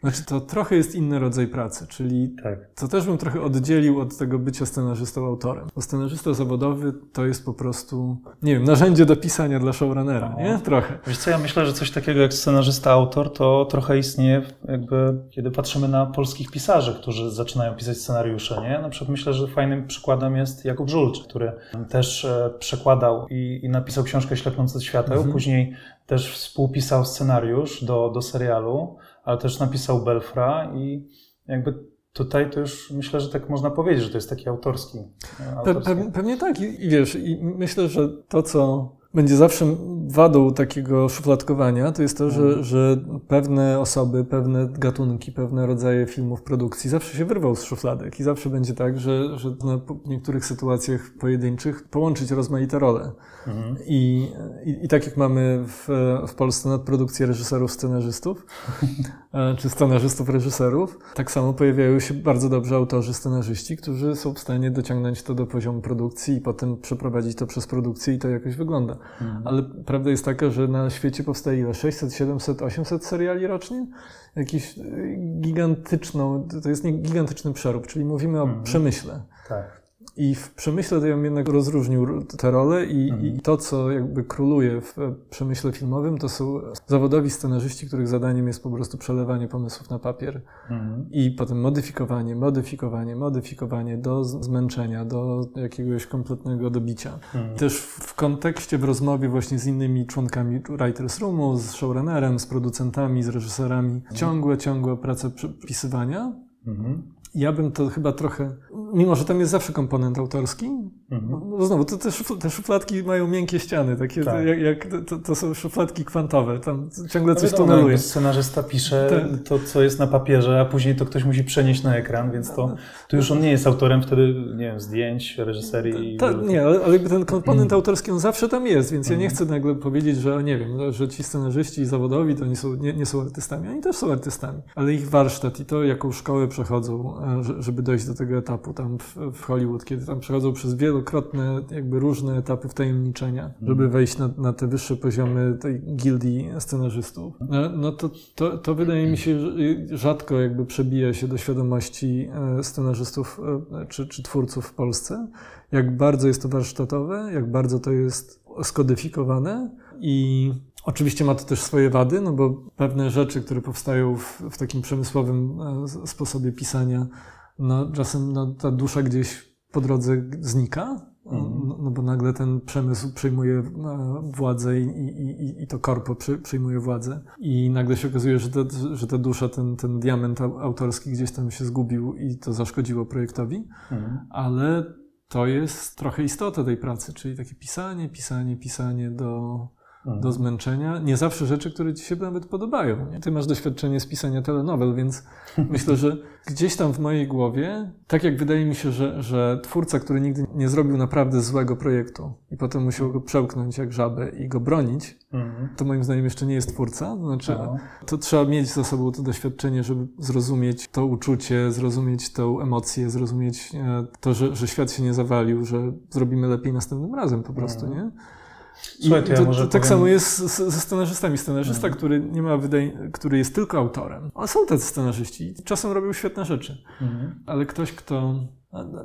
Znaczy, to trochę jest inny rodzaj pracy, czyli tak. to też bym trochę oddzielił od tego bycia scenarzystą autorem. Bo scenarzysta zawodowy to jest po prostu, nie wiem, narzędzie do pisania dla showrunnera, no. nie? Trochę. Wiesz co, ja myślę, że coś takiego jak scenarzysta autor to trochę istnieje jakby, kiedy patrzymy na polskich pisarzy, którzy zaczynają pisać scenariusze, nie? Na przykład myślę, że fajnym przykładem jest Jakub Żulcz, który też e, przekładał i, i napisał książkę Ślepnące świateł, mhm. później też współpisał scenariusz do, do serialu, ale też napisał Belfra i jakby tutaj to już myślę, że tak można powiedzieć, że to jest taki autorski. autorski. Pe, pewnie tak I, i wiesz, i myślę, że to, co będzie zawsze wadą takiego szufladkowania, to jest to, że, mhm. że pewne osoby, pewne gatunki, pewne rodzaje filmów, produkcji zawsze się wyrwał z szufladek i zawsze będzie tak, że, że na niektórych sytuacjach pojedynczych połączyć rozmaite role. Mhm. I, i, I, tak jak mamy w, w Polsce nadprodukcję reżyserów, scenarzystów, e, czy scenarzystów, reżyserów, tak samo pojawiają się bardzo dobrze autorzy, scenarzyści, którzy są w stanie dociągnąć to do poziomu produkcji i potem przeprowadzić to przez produkcję i to jakoś wygląda. Mhm. Ale prawda jest taka, że na świecie powstaje ile? 600, 700, 800 seriali rocznie? Jakiś e, gigantyczną, to jest gigantyczny przerób, czyli mówimy o mhm. przemyśle. Tak. I w przemyśle to ja bym jednak rozróżnił te role i, mhm. i, to, co jakby króluje w przemyśle filmowym, to są zawodowi scenarzyści, których zadaniem jest po prostu przelewanie pomysłów na papier mhm. i potem modyfikowanie, modyfikowanie, modyfikowanie do zmęczenia, do jakiegoś kompletnego dobicia. Mhm. Też w kontekście, w rozmowie właśnie z innymi członkami Writers Roomu, z showrunnerem, z producentami, z reżyserami, mhm. ciągłe, ciągłe prace przepisywania. Mhm ja bym to chyba trochę, mimo że tam jest zawsze komponent autorski, mhm. no znowu, te, te szufladki mają miękkie ściany, takie tak. jak, jak to, to, są szufladki kwantowe, tam ciągle no coś wiadomo, tuneluje. Scenarzysta pisze tak. to, co jest na papierze, a później to ktoś musi przenieść na ekran, więc to, to już on nie jest autorem wtedy, nie wiem, zdjęć, reżyserii. Ta, nie, ale, ale ten komponent mhm. autorski on zawsze tam jest, więc ja nie mhm. chcę nagle powiedzieć, że nie wiem, że ci scenarzyści zawodowi to nie są, nie, nie są artystami, oni też są artystami, ale ich warsztat i to, jaką szkołę przechodzą, żeby dojść do tego etapu tam w, Hollywood, kiedy tam przechodzą przez wielokrotne, jakby różne etapy wtajemniczenia, mm. żeby wejść na, na te wyższe poziomy tej gildii scenarzystów. No, no to, to, to wydaje mi się, że rzadko jakby przebija się do świadomości e, scenarzystów e, czy, czy twórców w Polsce, jak bardzo jest to warsztatowe, jak bardzo to jest skodyfikowane i Oczywiście ma to też swoje wady, no bo pewne rzeczy, które powstają w, w takim przemysłowym e, sposobie pisania, no czasem no, ta dusza gdzieś po drodze znika, mhm. no, no, bo nagle ten przemysł przejmuje e, władzę i, i, i to korpo przejmuje władzę i nagle się okazuje, że, te, że ta dusza, ten, ten diament autorski gdzieś tam się zgubił i to zaszkodziło projektowi, mhm. ale to jest trochę istota tej pracy, czyli takie pisanie, pisanie, pisanie do do mhm. zmęczenia. Nie zawsze rzeczy, które ci się nawet podobają. Nie? Ty masz doświadczenie z pisania telenowel, więc myślę, że gdzieś tam w mojej głowie, tak jak wydaje mi się, że, że twórca, który nigdy nie zrobił naprawdę złego projektu i potem musiał go przełknąć jak żabę i go bronić, mhm. to moim zdaniem jeszcze nie jest twórca. To znaczy, to trzeba mieć za sobą to doświadczenie, żeby zrozumieć to uczucie, zrozumieć tę emocję, zrozumieć e, to, że, że świat się nie zawalił, że zrobimy lepiej następnym razem po prostu, mhm. nie? Słuchaj, to, ja to, to tak samo jest ze scenarzystami. Scenarzysta, mhm. który nie ma wydań, który jest tylko autorem. A są tacy scenarzyści czasem robią świetne rzeczy. Mhm. Ale ktoś, kto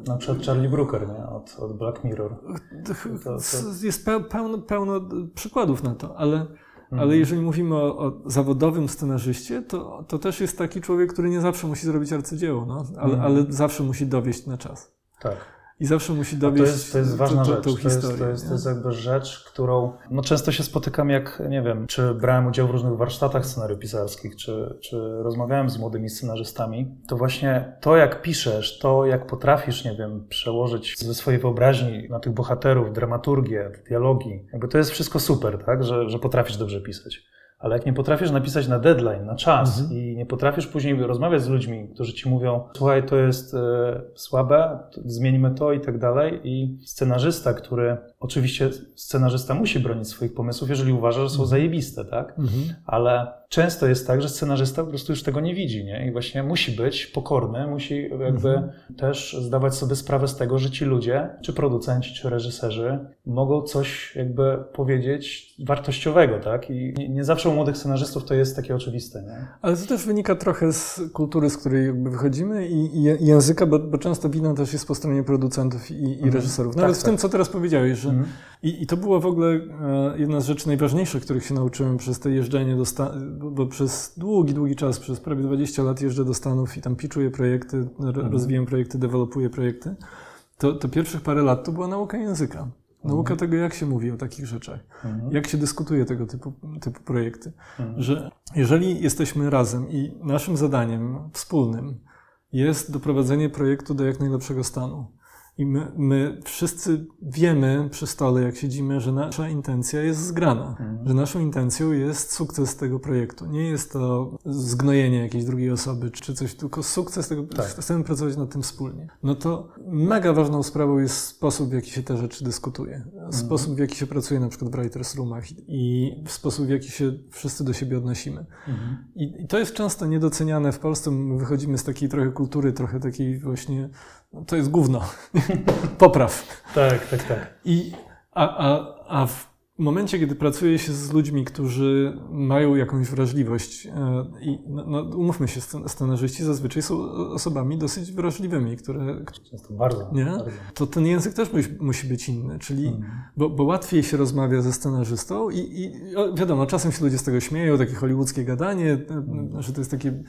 Na przykład Charlie Brooker, nie? Od, od Black Mirror. To, to... Jest pełno, pełno przykładów na to, ale ale mhm. jeżeli mówimy o, o, zawodowym scenarzyście, to, to też jest taki człowiek, który nie zawsze musi zrobić arcydzieło, no, ale, mhm. ale zawsze musi dowieść na czas. Tak. I zawsze musi dowieść to jest, to jest ważna to, to, rzecz. To jest, to, jest, to jest jakby rzecz, którą no często się spotykam, jak nie wiem, czy brałem udział w różnych warsztatach scenariopisarskich, czy, czy rozmawiałem z młodymi scenarzystami, to właśnie to, jak piszesz, to, jak potrafisz, nie wiem, przełożyć ze swojej wyobraźni na tych bohaterów, dramaturgię, dialogi, jakby to jest wszystko super, tak, że, że potrafisz dobrze pisać. Ale jak nie potrafisz napisać na deadline, na czas mhm. i nie potrafisz później rozmawiać z ludźmi, którzy ci mówią, słuchaj, to jest e, słabe, zmienimy to i tak dalej. I scenarzysta, który, oczywiście scenarzysta musi bronić swoich pomysłów, jeżeli uważa, że są mhm. zajebiste, tak? Mhm. Ale często jest tak, że scenarzysta po prostu już tego nie widzi, nie? I właśnie musi być pokorny, musi jakby mhm. też zdawać sobie sprawę z tego, że ci ludzie, czy producenci, czy reżyserzy mogą coś jakby powiedzieć wartościowego, tak? I nie zawsze u młodych scenarzystów to jest takie oczywiste, nie? Ale to też wynika trochę z kultury, z której jakby wychodzimy i, i języka, bo, bo, często wina też jest po stronie producentów i, i mhm. reżyserów. Nawet tak, w tak. tym, co teraz powiedziałeś, mhm. i, i to była w ogóle e, jedna z rzeczy najważniejszych, których się nauczyłem przez te jeżdżenie do Stanów, bo przez długi, długi czas, przez prawie 20 lat jeżdżę do Stanów i tam pitchuję projekty, mhm. rozwijam projekty, dewelopuję projekty, to, to pierwszych parę lat to była nauka języka. Nauka mhm. tego, jak się mówi o takich rzeczach, mhm. jak się dyskutuje tego typu, typu projekty. Mhm. Że jeżeli jesteśmy razem i naszym zadaniem wspólnym jest doprowadzenie projektu do jak najlepszego stanu, i my, my, wszyscy wiemy przy stole, jak siedzimy, że nasza intencja jest zgrana, mhm. że naszą intencją jest sukces tego projektu. Nie jest to zgnojenie jakiejś drugiej osoby czy coś, tylko sukces tego, tak. chcemy pracować nad tym wspólnie. No to mega ważną sprawą jest sposób, w jaki się te rzeczy dyskutuje. Mhm. Sposób, w jaki się pracuje na przykład w writers roomach i sposób, w jaki się wszyscy do siebie odnosimy. Mhm. I, I to jest często niedoceniane w Polsce. My wychodzimy z takiej trochę kultury, trochę takiej właśnie to jest gówno. Popraw. Tak, tak, tak. I, a, a, a w momencie, kiedy pracuje się z ludźmi, którzy mają jakąś wrażliwość, e, i no, no, umówmy się, scenarzyści zazwyczaj są osobami dosyć wrażliwymi, które. Często bardzo. Nie? Bardzo. To ten język też musi, musi być inny, czyli, mhm. bo, bo, łatwiej się rozmawia ze scenarzystą i, i wiadomo, czasem się ludzie z tego śmieją, takie hollywoodzkie gadanie, mhm. że to jest takie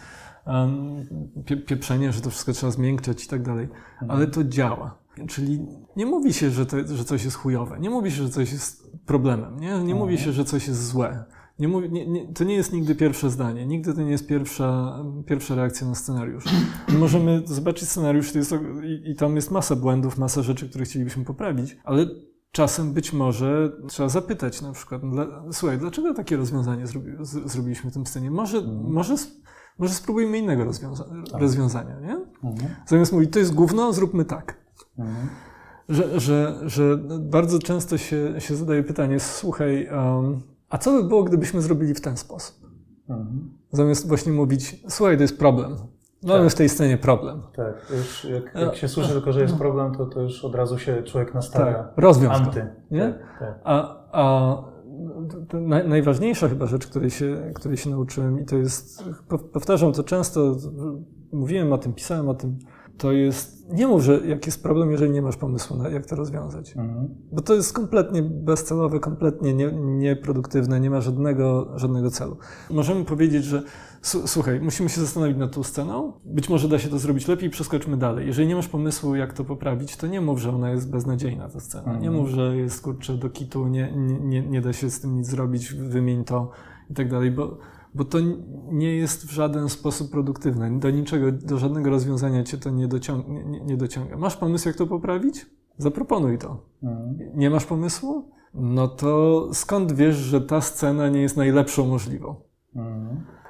pieprzenie, że to wszystko trzeba zmiękczać i tak dalej. Mhm. Ale to działa. Czyli nie mówi się, że, to, że coś jest chujowe. Nie mówi się, że coś jest problemem. Nie, nie mówi się, że coś jest złe. Nie mówi, nie, nie, to nie jest nigdy pierwsze zdanie, nigdy to nie jest pierwsza, pierwsza reakcja na scenariusz. My możemy zobaczyć scenariusz jest, i, i tam jest masa błędów, masa rzeczy, które chcielibyśmy poprawić, ale czasem być może trzeba zapytać na przykład, słuchaj, dlaczego takie rozwiązanie zrobi, z, zrobiliśmy w tym scenie? Może, mhm. może może spróbujmy innego rozwiąza tak. rozwiązania, nie? Mhm. Zamiast mówić, to jest gówno, zróbmy tak. Mhm. Że, że, że bardzo często się, się zadaje pytanie, słuchaj, um, a co by było, gdybyśmy zrobili w ten sposób? Mhm. Zamiast właśnie mówić, słuchaj, to jest problem. Mamy tak. w tej scenie problem. Tak, już jak, jak się słyszy tylko, że jest problem, to, to już od razu się człowiek nastawia. Tak, rozwiąż anty. nie? Tak, tak. A, a najważniejsza chyba rzecz, której się, której się nauczyłem i to jest, powtarzam to często, mówiłem o tym, pisałem o tym, to jest, nie mów, że jak jest problem, jeżeli nie masz pomysłu na jak to rozwiązać. Mhm. Bo to jest kompletnie bezcelowe, kompletnie nie, nieproduktywne, nie ma żadnego, żadnego celu. Możemy powiedzieć, że słuchaj, musimy się zastanowić nad tą sceną, być może da się to zrobić lepiej, przeskoczmy dalej. Jeżeli nie masz pomysłu, jak to poprawić, to nie mów, że ona jest beznadziejna, ta scena. Mhm. Nie mów, że jest, kurczę, do kitu, nie, nie, nie da się z tym nic zrobić, wymień to i tak dalej, bo bo to nie jest w żaden sposób produktywne. Do niczego, do żadnego rozwiązania cię to nie, dociąga. Nie, nie dociąga. Masz pomysł, jak to poprawić? Zaproponuj to. Mhm. Nie masz pomysłu? No to skąd wiesz, że ta scena nie jest najlepszą możliwą?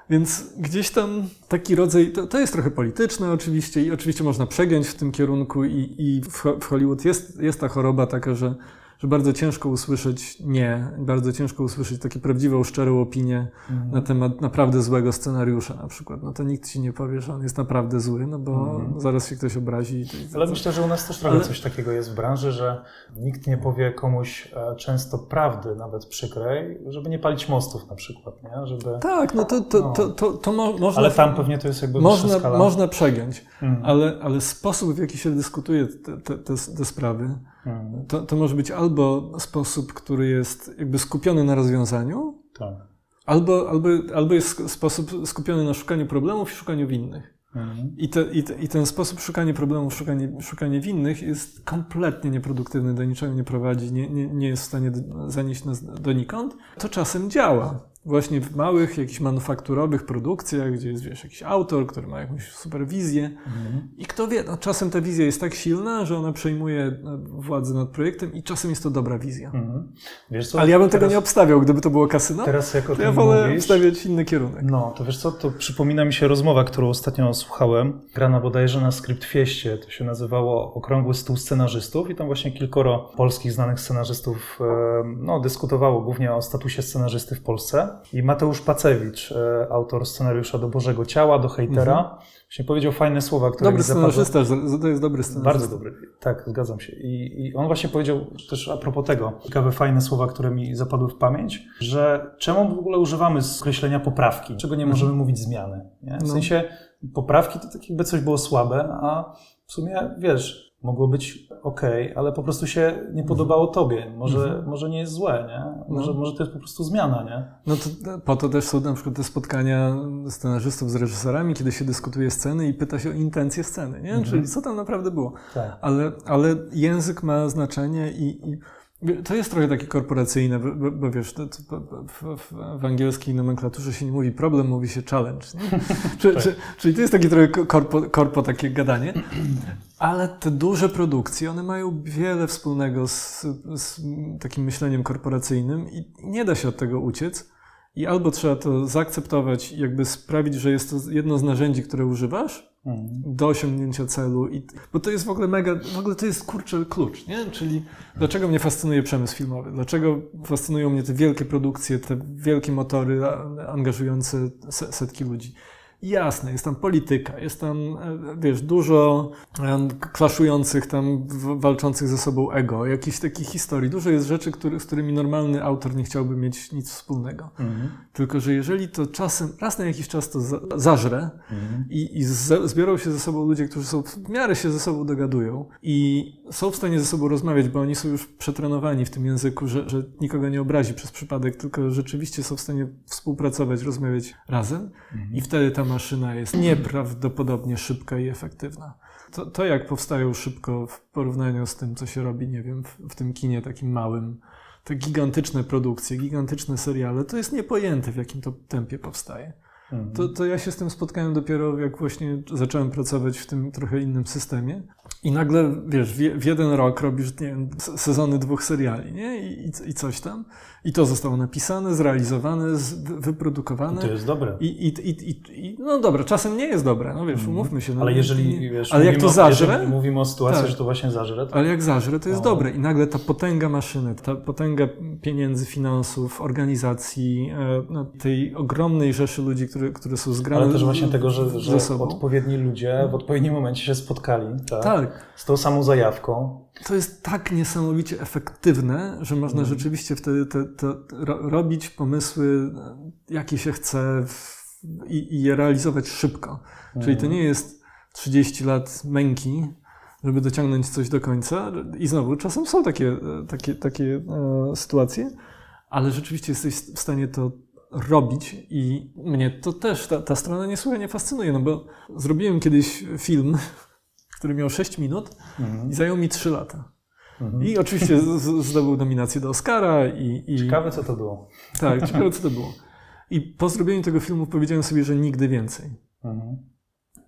Więc gdzieś tam taki rodzaj, to, to, jest trochę polityczne oczywiście i oczywiście można przegiąć w tym kierunku i, i w Hollywood jest, jest ta choroba taka, że że bardzo ciężko usłyszeć nie, bardzo ciężko usłyszeć takie prawdziwą, szczerą opinię Mhm. na temat naprawdę złego scenariusza na przykład. No to nikt ci nie powie, że on jest naprawdę zły, no bo Mhm. zaraz się ktoś obrazi. Ale myślę, że u nas też trochę Ale- coś takiego jest w branży, że nikt nie powie komuś e, często prawdy, nawet przykrej, żeby nie palić mostów na przykład, nie? Żeby... Tak, no to, to, No. to, to, to mo, można... Ale tam pewnie to jest jakby można, skala. można przegiąć, Mhm. ale, ale sposób, w jaki się dyskutuje te, te, te, te sprawy. To, to może być albo sposób, który jest jakby skupiony na rozwiązaniu, Tak. albo, albo, albo jest sposób skupiony na szukaniu problemów i szukaniu winnych. Mhm. I, te, i, te, I ten sposób szukania problemów, szukanie, szukanie winnych jest kompletnie nieproduktywny, do niczego nie prowadzi, nie, nie, nie jest w stanie zanieść nas donikąd. To czasem działa. Właśnie w małych, jakichś manufakturowych produkcjach, gdzie jest wiesz, jakiś autor, który ma jakąś superwizję Mhm. i kto wie, no, czasem ta wizja jest tak silna, że ona przejmuje e, władzę nad projektem i czasem jest to dobra wizja. Mhm. Wiesz co, Ale ja bym tego teraz, nie obstawiał, gdyby to było kasyno, Teraz jak o ja wolę mówisz, obstawiać inny kierunek. No, to wiesz co, to przypomina mi się rozmowa, którą ostatnio słuchałem. Grana bodajże na Script Fieście, to się nazywało Okrągły Stół Scenarzystów i tam właśnie kilkoro polskich znanych scenarzystów e, no, dyskutowało głównie o statusie scenarzysty w Polsce. I Mateusz Pacewicz, e, autor scenariusza do Bożego Ciała, do Hejtera, właśnie powiedział fajne słowa, które Dobry mi zapadły. scenarzysta, to jest dobry scenarzysta. Bardzo dobry, tak, zgadzam się. I, I on właśnie powiedział też a propos tego, ciekawe, fajne słowa, które mi zapadły w pamięć, że czemu w ogóle używamy skreślenia poprawki? Czego nie możemy mówić zmiany? Nie? W No. sensie poprawki to tak jakby coś było słabe, a w sumie wiesz, mogło być ok, ale po prostu się nie podobało tobie. Może, może nie jest złe, nie? Może, No. może to jest po prostu zmiana, nie? No to po to też są na przykład te spotkania scenarzystów z reżyserami, kiedy się dyskutuje sceny i pyta się o intencje sceny, nie? Czyli co tam naprawdę było. Tak. Ale, ale język ma znaczenie i, i to jest trochę takie korporacyjne, bo, bo, wiesz, to, to, w, w, angielskiej nomenklaturze się nie mówi problem, mówi się challenge. Czy, czy, czyli to jest takie trochę korpo, korpo takie gadanie. Ale te duże produkcje, one mają wiele wspólnego z, z takim myśleniem korporacyjnym i nie da się od tego uciec. I albo trzeba to zaakceptować jakby sprawić, że jest to jedno z narzędzi, które używasz. Do osiągnięcia celu. I, bo to jest w ogóle mega, w ogóle to jest kurczę klucz, nie? Czyli dlaczego mnie fascynuje przemysł filmowy? Dlaczego fascynują mnie te wielkie produkcje, te wielkie motory angażujące se- setki ludzi? Jasne, jest tam polityka, jest tam, e, wiesz, dużo em, klaszujących tam, walczących ze sobą ego, jakichś takich historii. Dużo jest rzeczy, który, z którymi normalny autor nie chciałby mieć nic wspólnego. Mhm. Tylko, że jeżeli to czasem, raz na jakiś czas to za, zażre Mhm. i, i z, zbiorą się ze sobą ludzie, którzy są w miarę się ze sobą dogadują i są w stanie ze sobą rozmawiać, bo oni są już przetrenowani w tym języku, że, że nikogo nie obrazi przez przypadek, tylko rzeczywiście są w stanie współpracować, rozmawiać razem i wtedy ta maszyna jest nieprawdopodobnie szybka i efektywna. To, to jak powstają szybko w porównaniu z tym, co się robi, nie wiem, w, w tym kinie takim małym, te gigantyczne produkcje, gigantyczne seriale, to jest niepojęte, w jakim to tempie powstaje. Mhm. To, to ja się z tym spotkałem dopiero, jak właśnie zacząłem pracować w tym trochę innym systemie. I nagle, wiesz, w, jeden rok robisz, nie wiem, sezony dwóch seriali, nie? I, i, I coś tam. I to zostało napisane, zrealizowane, wyprodukowane. To jest dobre. I, i, i, i, i, no dobra, czasem nie jest dobre, no wiesz, umówmy się. No, Ale jeżeli, nie- wiesz, ale jak to zażre, jeżeli mówimy o sytuacji, Tak. że to właśnie zażre, to ale jak zażre, to jest No. dobre. I nagle ta potęga maszyny, ta potęga pieniędzy, finansów, organizacji, e, no, tej ogromnej rzeszy ludzi, które, które są zgrane Ale też właśnie tego, że, że odpowiedni ludzie w odpowiednim momencie się spotkali tak? Tak. z tą samą zajawką. To jest tak niesamowicie efektywne, że można Mhm. rzeczywiście wtedy te, te, ro, robić pomysły, e, jakie się chce w, i, i je realizować szybko. Czyli to nie jest 30 lat męki, żeby dociągnąć coś do końca. I znowu, czasem są takie, e, takie, takie e, sytuacje, ale rzeczywiście jesteś w stanie to robić i mnie to też, ta, ta strona niesłychanie fascynuje, no bo zrobiłem kiedyś film, który miał 6 minut Mhm. i zajął mi 3 lata. Mhm. I oczywiście zdobył nominację do Oscara i... i Ciekawe, co to było. Tak, ciekawe co to było. I po zrobieniu tego filmu powiedziałem sobie, że nigdy więcej. Mhm.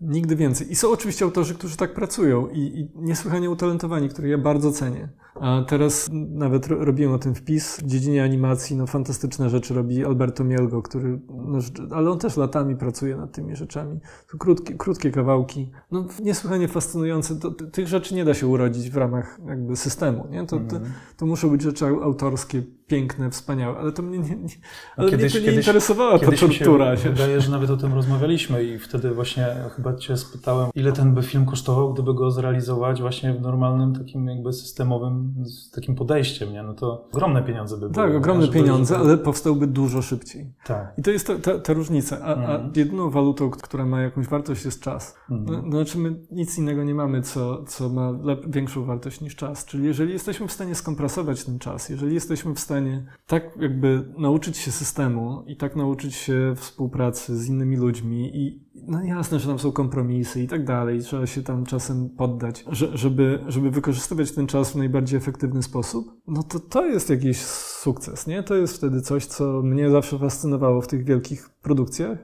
Nigdy więcej. I są oczywiście autorzy, którzy tak pracują i, i niesłychanie utalentowani, których ja bardzo cenię. A teraz nawet robiłem o tym wpis w dziedzinie animacji, no fantastyczne rzeczy robi Alberto Mielgo, który, no, ale on też latami pracuje nad tymi rzeczami. To krótkie, krótkie kawałki, no niesłychanie fascynujące. To, tych rzeczy nie da się urodzić w ramach jakby systemu, nie? To, to, mhm. to muszą być rzeczy autorskie, piękne, wspaniałe, ale to mnie nie, nie, ale kiedyś, mnie nie kiedyś, interesowała ta tortura. Się wydaje, że nawet o tym rozmawialiśmy i wtedy właśnie chyba cię spytałem, ile ten by film kosztował, gdyby go zrealizować właśnie w normalnym takim jakby systemowym, z takim podejściem, nie? No to ogromne pieniądze by były. Tak, ogromne żeby, pieniądze, ale powstałby dużo szybciej. Tak. I to jest ta, ta, ta różnica. A, mhm. a, jedyną walutą, która ma jakąś wartość jest czas. Mhm. No, znaczy my nic innego nie mamy, co, co ma większą wartość niż czas. Czyli jeżeli jesteśmy w stanie skompresować ten czas, jeżeli jesteśmy w stanie stanie tak jakby nauczyć się systemu i tak nauczyć się współpracy z innymi ludźmi i no jasne, że tam są kompromisy i tak dalej, trzeba się tam czasem poddać, że, żeby, żeby wykorzystywać ten czas w najbardziej efektywny sposób, no to to jest jakiś sukces, nie? To jest wtedy coś, co mnie zawsze fascynowało w tych wielkich produkcjach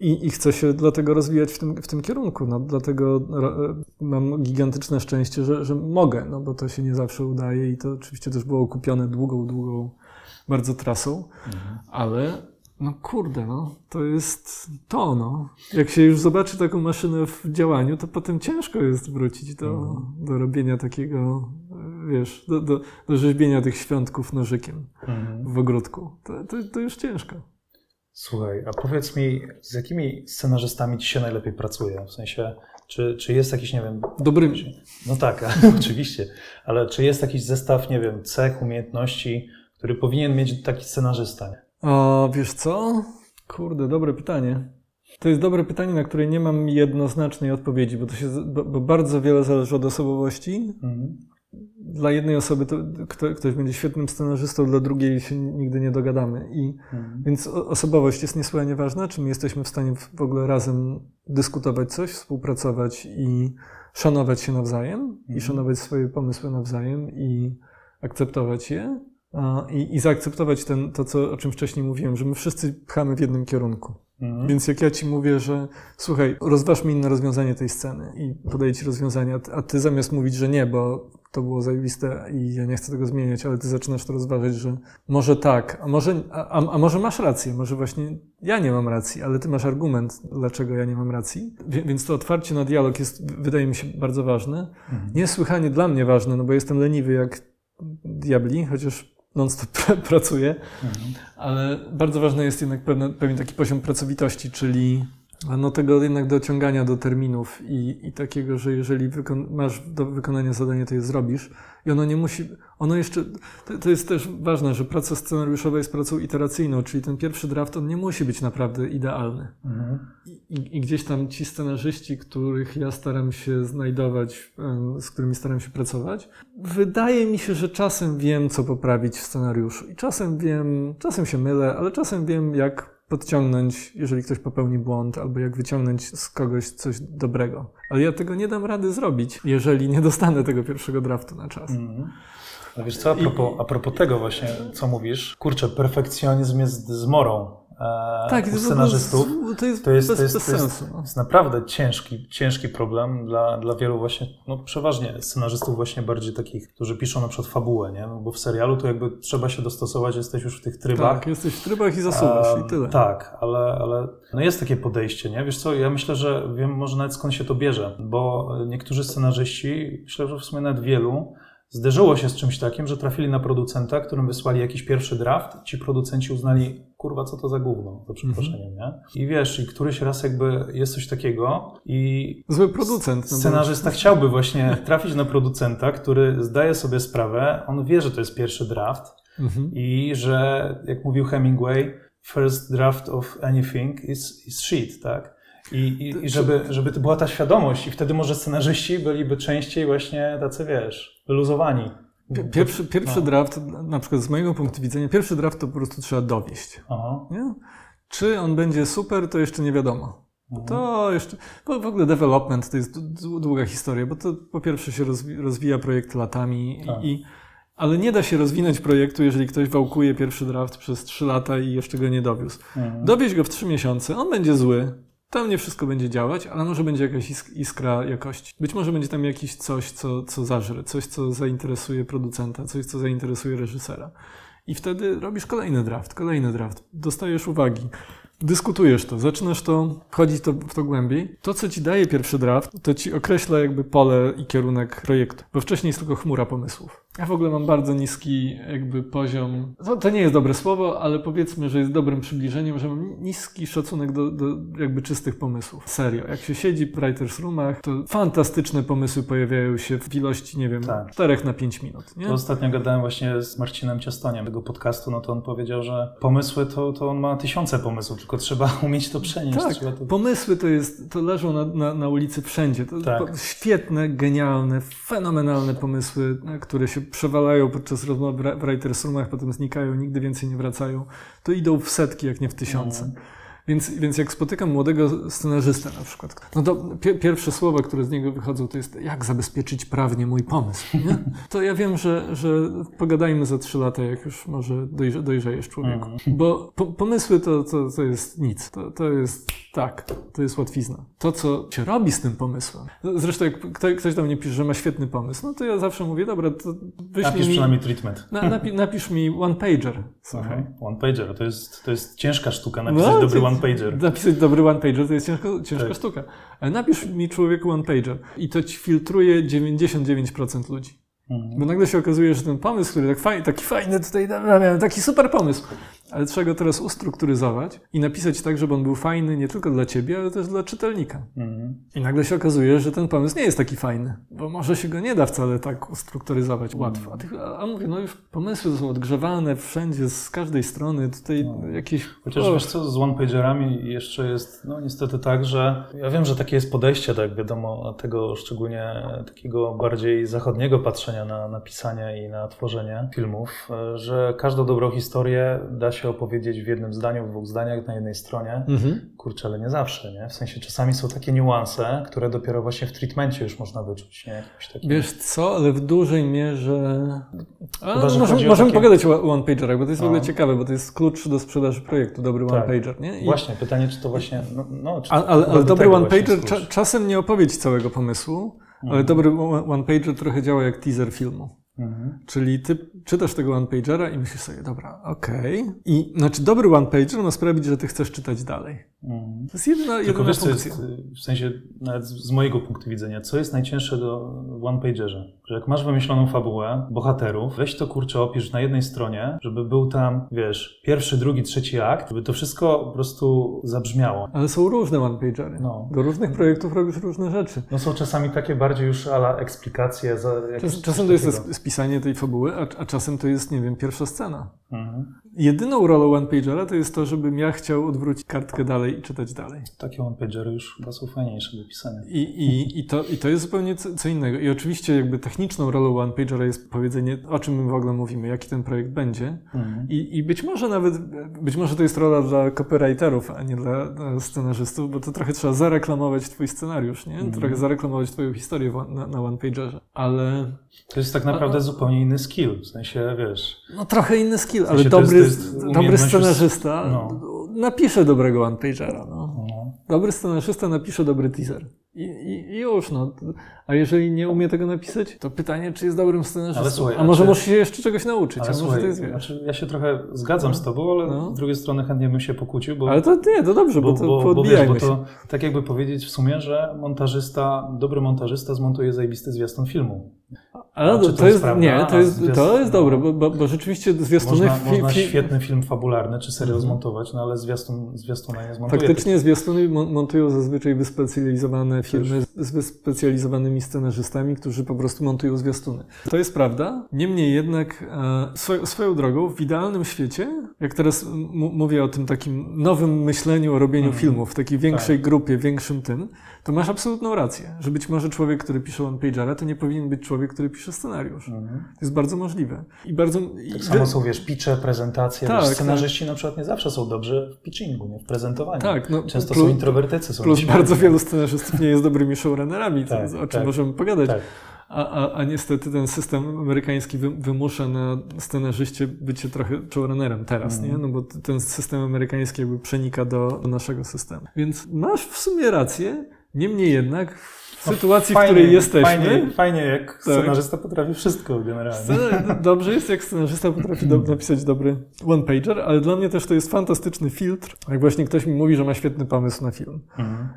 i, i chcę się dlatego rozwijać w tym, w tym kierunku, no dlatego mam gigantyczne szczęście, że, że mogę, no bo to się nie zawsze udaje i to oczywiście też było kupione długą, długą bardzo trasą, mhm. ale no kurde, no, to jest to, no. Jak się już zobaczy taką maszynę w działaniu, to potem ciężko jest wrócić do, mhm. do robienia takiego, wiesz, do, do, do rzeźbienia tych świątków nożykiem mhm. w ogródku. To, to, to już ciężko. Słuchaj, a powiedz mi, z jakimi scenarzystami ci się najlepiej pracuje? W sensie, czy, czy jest jakiś, nie wiem... Dobrymi. No tak, oczywiście, ale czy jest jakiś zestaw, nie wiem, cech, umiejętności, który powinien mieć taki scenarzysta? O, wiesz co? Kurde, dobre pytanie. To jest dobre pytanie, na które nie mam jednoznacznej odpowiedzi, bo to się, bo, bo bardzo wiele zależy od osobowości. Mhm. Dla jednej osoby to, kto, ktoś będzie świetnym scenarzystą, dla drugiej się nigdy nie dogadamy. I, mhm. Więc osobowość jest niesłychanie ważna, czy my jesteśmy w stanie w ogóle razem dyskutować coś, współpracować i szanować się nawzajem, mhm. i szanować swoje pomysły nawzajem i akceptować je i, i zaakceptować ten, to, co, o czym wcześniej mówiłem, że my wszyscy pchamy w jednym kierunku. Mhm. Więc jak ja ci mówię, że słuchaj, rozważ mi inne rozwiązanie tej sceny i podaję ci rozwiązanie, a ty zamiast mówić, że nie, bo to było zajebiste i ja nie chcę tego zmieniać, ale ty zaczynasz to rozważać, że może tak, a może, a, a może masz rację, może właśnie ja nie mam racji, ale ty masz argument, dlaczego ja nie mam racji. Więc to otwarcie na dialog jest, wydaje mi się, bardzo ważne. Mhm. Niesłychanie dla mnie ważne, no bo jestem leniwy jak diabli, chociaż non-stop pracuję, mhm. ale bardzo ważny jest jednak pewien, pewien taki poziom pracowitości, czyli no tego jednak dociągania do terminów i, i takiego, że jeżeli masz do wykonania zadanie, to je zrobisz. I ono nie musi, ono jeszcze, to, to, jest też ważne, że praca scenariuszowa jest pracą iteracyjną, czyli ten pierwszy draft, on nie musi być naprawdę idealny. Mhm. I, I, gdzieś tam ci scenarzyści, których ja staram się znajdować, z którymi staram się pracować, wydaje mi się, że czasem wiem, co poprawić w scenariuszu. I czasem wiem, czasem się mylę, ale czasem wiem, jak podciągnąć, jeżeli ktoś popełni błąd, albo jak wyciągnąć z kogoś coś dobrego. Ale ja tego nie dam rady zrobić, jeżeli nie dostanę tego pierwszego draftu na czas. Mm. Wiesz co, a propos, a propos tego właśnie, co mówisz, kurczę, perfekcjonizm jest zmorą tak, u scenarzystów. To jest, to jest, bez, to jest, to jest, sensu. No. jest naprawdę ciężki, ciężki problem dla, dla wielu właśnie, no przeważnie scenarzystów właśnie bardziej takich, którzy piszą na przykład fabułę, nie? No, bo w serialu to jakby trzeba się dostosować, jesteś już w tych trybach. Tak, jesteś w trybach i zasuwasz e, i tyle. Tak, ale, ale no jest takie podejście, nie? Wiesz co, ja myślę, że wiem może nawet skąd się to bierze, bo niektórzy scenarzyści, myślę, że w sumie nawet wielu, zderzyło się z czymś takim, że trafili na producenta, którym wysłali jakiś pierwszy draft, ci producenci uznali, kurwa, co to za gówno, za przeproszeniem, -hmm. nie? I wiesz, i któryś raz jakby jest coś takiego i... Zły producent. No scenarzysta bo... chciałby właśnie trafić na producenta, który zdaje sobie sprawę, on wie, że to jest pierwszy draft -hmm. i że, jak mówił Hemingway, first draft of anything is, is shit, tak? I, i, i żeby, żeby to była ta świadomość i wtedy może scenarzyści byliby częściej właśnie tacy, wiesz, wyluzowani. Pierwszy, pierwszy no. draft, na przykład z mojego punktu widzenia, pierwszy draft to po prostu trzeba dowieść. Czy on będzie super, to jeszcze nie wiadomo. Mhm. To jeszcze, bo w ogóle development to jest długa historia, bo to po pierwsze się rozwija projekt latami tak. i, ale nie da się rozwinąć projektu, jeżeli ktoś wałkuje pierwszy draft przez 3 lata i jeszcze go nie dowiózł. Mhm. Dowieź go w 3 miesiące, on będzie zły, tam nie wszystko będzie działać, ale może będzie jakaś iskra jakości. Być może będzie tam jakieś coś, co, co zażre, coś, co zainteresuje producenta, coś, co zainteresuje reżysera. I wtedy robisz kolejny draft, kolejny draft, dostajesz uwagi dyskutujesz to, zaczynasz to, wchodzić to, w to głębiej. To, co ci daje pierwszy draft, to ci określa jakby pole i kierunek projektu, bo wcześniej jest tylko chmura pomysłów. Ja w ogóle mam bardzo niski jakby poziom, to, to nie jest dobre słowo, ale powiedzmy, że jest dobrym przybliżeniem, że mam niski szacunek do, do jakby czystych pomysłów. Serio. Jak się siedzi w writers roomach, to fantastyczne pomysły pojawiają się w ilości, nie wiem, tak. 4 na 5 minut. Nie? To ostatnio gadałem właśnie z Marcinem Ciastoniem tego podcastu, no to on powiedział, że pomysły to, to on ma tysiące pomysłów, tylko trzeba umieć to przenieść. Tak, to... pomysły to jest, to leżą na, na, na ulicy wszędzie. To tak. świetne, genialne, fenomenalne pomysły, które się przewalają podczas rozmów w writers roomach, potem znikają, nigdy więcej nie wracają. To idą w setki, jak nie w tysiące. No. Więc, więc jak spotykam młodego scenarzystę na przykład, no to pi pierwsze słowa, które z niego wychodzą, to jest jak zabezpieczyć prawnie mój pomysł. Nie? To ja wiem, że, że pogadajmy za trzy lata, jak już może dojrze, dojrzejesz człowieku. Mm. Bo po pomysły to, to, to jest nic. To, to jest tak, to jest łatwizna. To, co się robi z tym pomysłem. Zresztą jak ktoś do mnie pisze, że ma świetny pomysł, no to ja zawsze mówię, dobra, to wyślij Napisz mi, przynajmniej treatment. Na, napi napisz mi one pager. Okay. One pager, to jest, to jest ciężka sztuka, napisać no, dobry one pager. Napisać dobry one pager to jest ciężko, ciężka tak. sztuka. Ale napisz mi człowieku one pager i to ci filtruje 99% ludzi. Mhm. Bo nagle się okazuje, że ten pomysł, który tak fajny, taki fajny tutaj, miałem taki super pomysł, ale trzeba go teraz ustrukturyzować i napisać tak, żeby on był fajny nie tylko dla ciebie, ale też dla czytelnika. Mhm. I nagle się okazuje, że ten pomysł nie jest taki fajny, bo może się go nie da wcale tak ustrukturyzować mhm. łatwo. A, tych, a, mówię, no już pomysły są odgrzewane wszędzie, z każdej strony, tutaj no. jakieś... Chociaż o. wiesz co, z one-pagerami jeszcze jest, no niestety tak, że ja wiem, że takie jest podejście, tak wiadomo, tego szczególnie takiego bardziej zachodniego patrzenia na, na pisanie i na tworzenie filmów, że każdą dobrą historię da się się opowiedzieć w jednym zdaniu, w dwóch zdaniach na jednej stronie. Mhm. Kurczę, ale nie zawsze, nie? W sensie czasami są takie niuanse, które dopiero właśnie w treatmencie już można wyczuć, nie? Wiesz co, ale w dużej mierze... A, Chyba, możemy, możemy takie... pogadać o one-pagerach, bo to jest no. w ogóle no. ciekawe, bo to jest klucz do sprzedaży projektu, dobry tak. one-pager, nie? I... Właśnie, pytanie, czy to właśnie... No, no czy ale, ale, ale dobry one-pager cza czasem nie opowiedź całego pomysłu, mhm. ale dobry one-pager trochę działa jak teaser filmu. Mhm. Czyli ty czytasz tego one-pagera i myślisz sobie, dobra, okej. Okay. I znaczy dobry one-pager ma sprawić, że ty chcesz czytać dalej. Mhm. To jest jedyna, Tylko jedyna wiesz, funkcja. Jest, w sensie, nawet z mojego punktu widzenia, co jest najcięższe do one-pagerze? Że jak masz wymyśloną fabułę, bohaterów, weź to kurczę opisz na jednej stronie, żeby był tam, wiesz, pierwszy, drugi, trzeci akt, żeby to wszystko po prostu zabrzmiało. Ale są różne one-pagery. No. Do różnych projektów robisz różne rzeczy. No są czasami takie bardziej już ala eksplikacje. Za Czas, czasem to jest spisanie tej fabuły, a, a, czasem to jest, nie wiem, pierwsza scena. Mhm. Jedyną rolą one-pagera to jest to, żebym ja chciał odwrócić kartkę dalej i czytać dalej. Takie one-pagery już chyba są fajniejsze do pisania. I, i, i, to, I to jest zupełnie co, co innego. I oczywiście jakby techniczną rolą one-pagera jest powiedzenie, o czym my w ogóle mówimy, jaki ten projekt będzie. Mhm. I, I być może nawet, być może to jest rola dla copywriterów, a nie dla, dla scenarzystów, bo to trochę trzeba zareklamować twój scenariusz, nie? Mhm. Trochę zareklamować twoją historię na, na one-pagerze. Ale... To jest tak naprawdę a, zupełnie inny skill, w sensie, wiesz... No trochę inny skill, w sensie ale dobry, jest, dobry scenarzysta no. napisze dobrego one-pagera. No. no. Dobry scenarzysta napisze dobry teaser. I, i, już, no. A jeżeli nie umie tego napisać, to pytanie, czy jest dobrym scenarzystą. Słuchaj, a może musisz się jeszcze czegoś nauczyć. Ale słuchaj, jest, znaczy, ja się trochę zgadzam no. z tobą, ale no. z drugiej strony chętnie bym się pokłócił, bo... Ale to nie, to dobrze, bo, bo to bo, bo, wiesz, bo to tak jakby powiedzieć w sumie, że montażysta, dobry montażysta zmontuje zajebisty zwiastun filmu. Ale to, to, jest, nie, to jest, to jest dobre, bo, bo, bo rzeczywiście zwiastuny... Można, fi, można świetny film fabularny czy serial mhm. zmontować, no ale zwiastun, zwiastuna nie zmontuje. Faktycznie zwiastuny montują zazwyczaj wyspecjalizowane firmy z wyspecjalizowanymi scenarzystami, którzy po prostu montują zwiastuny. To jest prawda. Niemniej jednak e, swoją drogą w idealnym świecie, jak teraz mówię o tym takim nowym myśleniu o robieniu mhm. filmów, w takiej większej tak. grupie, większym tym, to masz absolutną rację, że być może człowiek, który pisze one-pagera, to nie powinien być człowiek, który pisze scenariusz. Mhm. To jest bardzo możliwe. I bardzo... Tak samo są, wiesz, pitche, prezentacje. Tak, wiesz, scenarzyści tak. na przykład nie zawsze są dobrzy w pitchingu, nie? w prezentowaniu. Tak, no, Często plus, są introwertycy. Są plus bardzo wielu scenarzystów nie jest dobrymi showrunnerami, tak, o czym tak, możemy pogadać. Tak. A, a, a niestety ten system amerykański wy, wymusza na scenarzyście bycie trochę showrunnerem teraz, mm. nie? No bo ten system amerykański jakby przenika do, do naszego systemu. Więc masz w sumie rację, niemniej jednak w no, sytuacji, fajnie, w której jesteśmy. Fajnie, fajnie jak tak. scenarzysta potrafi wszystko generalnie. dobrze jest, jak scenarzysta potrafi do, napisać dobry one-pager, ale dla mnie też to jest fantastyczny filtr, jak właśnie ktoś mi mówi, że ma świetny pomysł na film. Mhm.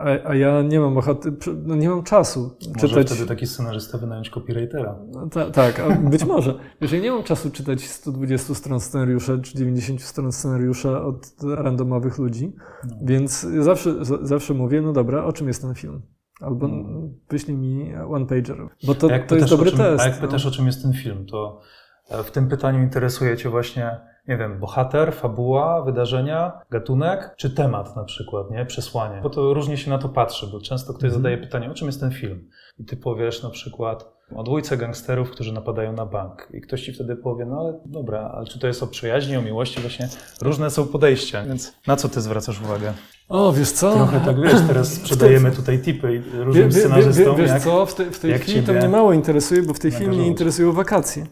A, a, ja nie mam ochoty, no nie mam czasu może czytać. wtedy taki scenarzysta wynająć copywritera. No, ta, tak, być może. Ja nie mam czasu czytać 120 stron scenariusza czy 90 stron scenariusza od randomowych ludzi, no. więc zawsze, zawsze mówię, no dobra, o czym jest ten film? Albo hmm. wyślij mi one pager, bo to, to jest dobry czym, test. A jak no. pytasz, o czym jest ten film, to e, w tym pytaniu interesuje Cię właśnie nie wiem, bohater, fabuła, wydarzenia, gatunek, czy temat na przykład, nie? Przesłanie. Bo to różnie się na to patrzy, bo często ktoś mhm. zadaje pytanie, o czym jest ten film? I ty powiesz na przykład o dwójce gangsterów, którzy napadają na bank. I ktoś ci wtedy powie, no ale dobra, ale czy to jest o przyjaźni, o miłości? Właśnie różne są podejścia, więc na co ty zwracasz uwagę? O, wiesz co? Trochę tak, wiesz, teraz sprzedajemy tutaj tipy różnym wie, scenarzystom. Wie, wiesz jak, co, w, te, w tej chwili to mnie mało interesuje, bo w tej chwili mnie interesują wakacje.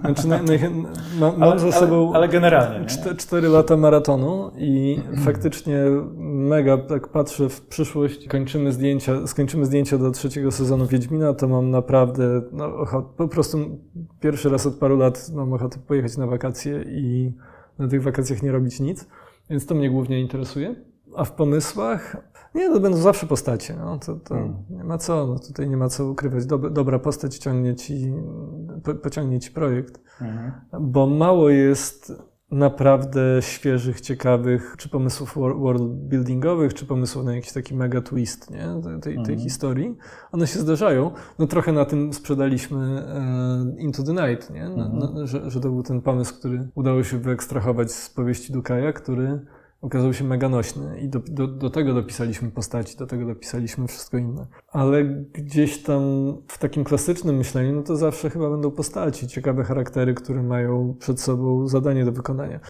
Znaczy, na, na, ma, mam ale, za sobą ale, ale generalnie, cztery, cztery lata maratonu i faktycznie mega tak patrzę w przyszłość. Kończymy zdjęcia, skończymy zdjęcia do trzeciego sezonu Wiedźmina, to mam naprawdę no, po prostu pierwszy raz od paru lat mam ochotę pojechać na wakacje i na tych wakacjach nie robić nic, więc to mnie głównie interesuje. A w pomysłach? Nie, to będą zawsze postacie. No, to, to hmm. nie ma co, no, tutaj nie ma co ukrywać. dobra postać ciągnie ci, po, pociągnie ci projekt, hmm. bo mało jest naprawdę świeżych, ciekawych, czy pomysłów world buildingowych, czy pomysłów na jakiś taki mega twist nie? tej, tej mhm. historii. One się zdarzają. No trochę na tym sprzedaliśmy e, Into the Night, nie? No, no, że, że to był ten pomysł, który udało się wyekstrahować z powieści Dukaja, który okazał się mega nośny i do, do, do, tego dopisaliśmy postaci, do tego dopisaliśmy wszystko inne. Ale gdzieś tam w takim klasycznym myśleniu, no to zawsze chyba będą postaci, ciekawe charaktery, które mają przed sobą zadanie do wykonania.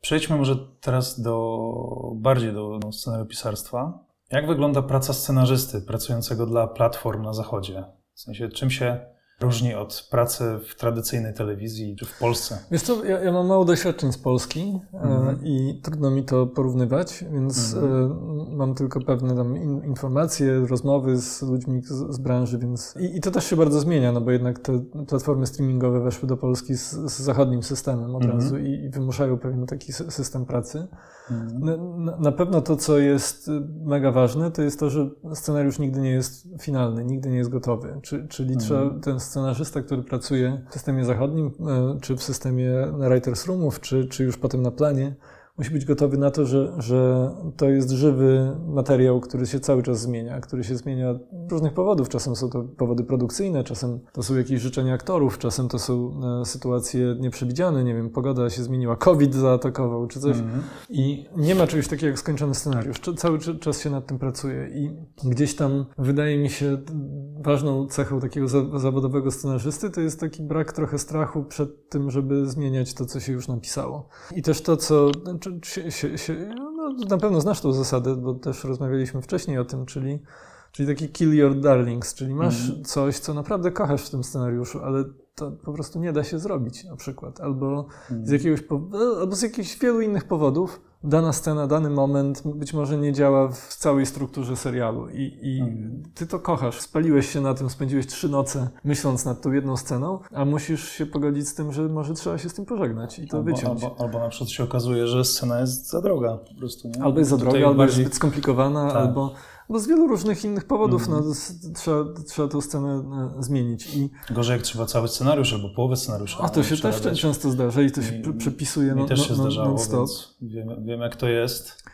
Przejdźmy może teraz do bardziej do, do scenariopisarstwa. Jak wygląda praca scenarzysty pracującego dla platform na zachodzie? W sensie, czym się różni od pracy w tradycyjnej telewizji czy w Polsce? Wiesz co, ja, ja mam mało doświadczeń z Polski mm. i trudno mi to porównywać, więc mm. mam tylko pewne tam in, informacje, rozmowy z ludźmi z, z branży, więc I, I, to też się bardzo zmienia, no bo jednak te platformy streamingowe weszły do Polski z, z zachodnim systemem od mm. razu i, i wymuszają pewien taki system pracy. Mhm. Na, na, pewno to, co jest mega ważne, to jest to, że scenariusz nigdy nie jest finalny, nigdy nie jest gotowy. Czy, czyli mhm. trzeba, ten scenarzysta, który pracuje w systemie zachodnim, e, czy w systemie writers roomów, czy, czy już potem na planie, musi być gotowy na to, że, że to jest żywy materiał, który się cały czas zmienia, który się zmienia z różnych powodów. Czasem są to powody produkcyjne, czasem to są jakieś życzenia aktorów, czasem to są e, sytuacje nieprzewidziane, nie wiem, pogoda się zmieniła, COVID zaatakował czy coś. Mm. I nie ma czegoś takiego jak skończony scenariusz. Cały czas się nad tym pracuje i gdzieś tam wydaje mi się ważną cechą takiego zawodowego scenarzysty to jest taki brak trochę strachu przed tym, żeby zmieniać to, co się już napisało. I też to, co się, się, się, no, na pewno znasz tą zasadę, bo też rozmawialiśmy wcześniej o tym, czyli, czyli taki kill your darlings, czyli masz mm. coś, co naprawdę kochasz w tym scenariuszu, ale to po prostu nie da się zrobić na przykład, albo mm. z jakiegoś, albo z jakichś wielu innych powodów dana scena, dany moment być może nie działa w całej strukturze serialu i, i mhm. ty to kochasz. Spaliłeś się na tym, spędziłeś trzy noce myśląc nad tą jedną sceną, a musisz się pogodzić z tym, że może trzeba się z tym pożegnać i to albo, wyciąć. Albo, albo na przykład się okazuje, że scena jest za droga po prostu. Nie? Albo jest za droga, albo bardziej... jest zbyt skomplikowana, tak. albo bo z wielu różnych innych powodów mm. no, trzeba, trzeba tę scenę e, zmienić. I... Gorzej jak trzeba cały scenariusz albo połowę scenariusza. A to się też często zdarza i to się mi, przepisuje mi no, też się no, zdarzało, non wiem, wiem jak to jest.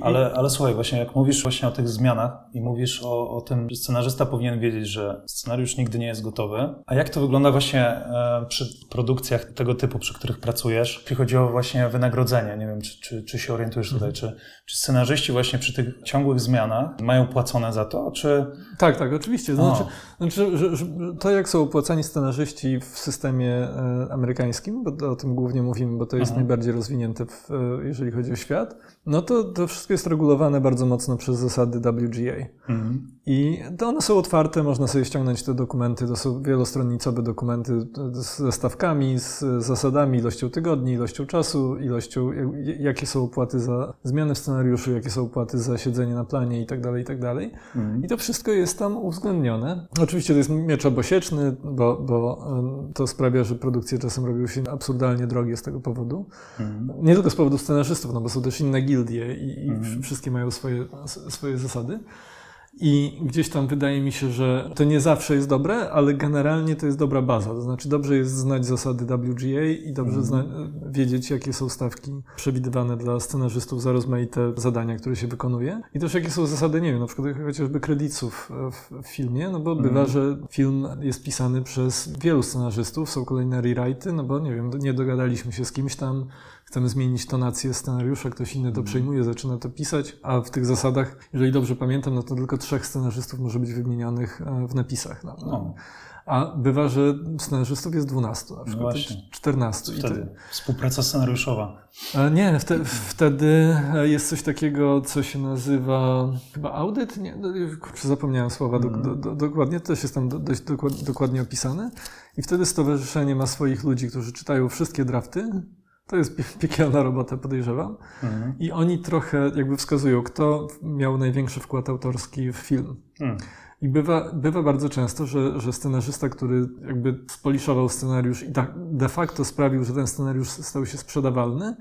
Ale, ale słuchaj, właśnie jak mówisz właśnie o tych zmianach i mówisz o, o tym, że scenarzysta powinien wiedzieć, że scenariusz nigdy nie jest gotowy, a jak to wygląda właśnie e, przy produkcjach tego typu, przy których pracujesz, jeśli chodzi o właśnie wynagrodzenie, nie wiem, czy, czy, czy się orientujesz tutaj, mhm. czy, czy scenarzyści właśnie przy tych ciągłych zmianach mają płacone za to, czy... Tak, tak, oczywiście. Znaczy, znaczy że, że to jak są opłacani scenarzyści w systemie e, amerykańskim, bo o tym głównie mówimy, bo to jest mhm. najbardziej rozwinięte, w, e, jeżeli chodzi o świat, no to to wszystko jest regulowane bardzo mocno przez zasady WGA. Mhm. I to one są otwarte, można sobie ściągnąć te dokumenty, to są wielostronnicowe dokumenty ze stawkami, z zasadami, ilością tygodni, ilością czasu, ilością, jakie są opłaty za zmiany w scenariuszu, jakie są opłaty za siedzenie na planie i tak dalej, i tak dalej. Mhm. I to wszystko jest tam uwzględnione. Oczywiście to jest miecz obosieczny, bo, bo to sprawia, że produkcje czasem robią się absurdalnie drogie z tego powodu. Mhm. Nie tylko z powodu scenarzystów, no bo są też inne gildie i, i mhm. wszystkie mają swoje, swoje zasady. I gdzieś tam wydaje mi się, że to nie zawsze jest dobre, ale generalnie to jest dobra baza. To znaczy dobrze jest znać zasady WGA i dobrze mm. wiedzieć, jakie są stawki przewidywane dla scenarzystów za rozmaite zadania, które się wykonuje. I też jakie są zasady, nie wiem, na przykład chociażby kredytów w, filmie, no bo bywa, że film jest pisany przez wielu scenarzystów, są kolejne rewrite'y, no bo nie wiem, nie dogadaliśmy się z kimś tam, chcemy zmienić tonację scenariusza, ktoś inny to mhm. przejmuje, zaczyna to pisać, a w tych zasadach, jeżeli dobrze pamiętam, no to tylko trzech scenarzystów może być wymienionych e, w napisach. No, no. A bywa, że scenarzystów jest 12, na przykład no 14. Wtedy współpraca scenariuszowa. E, nie, wtedy, wtedy jest coś takiego, co się nazywa chyba audyt? Nie, no, kurczę, zapomniałem słowa do, do, do, dokładnie, to też jest tam dość dokładnie opisane. I wtedy stowarzyszenie ma swoich ludzi, którzy czytają wszystkie drafty, to jest piekielna robota, podejrzewam. Mhm. I oni trochę jakby wskazują, kto miał największy wkład autorski w film. Mhm. I bywa, bywa bardzo często, że, że scenarzysta, który jakby spoliszował scenariusz i tak de facto sprawił, że ten scenariusz stał się sprzedawalny,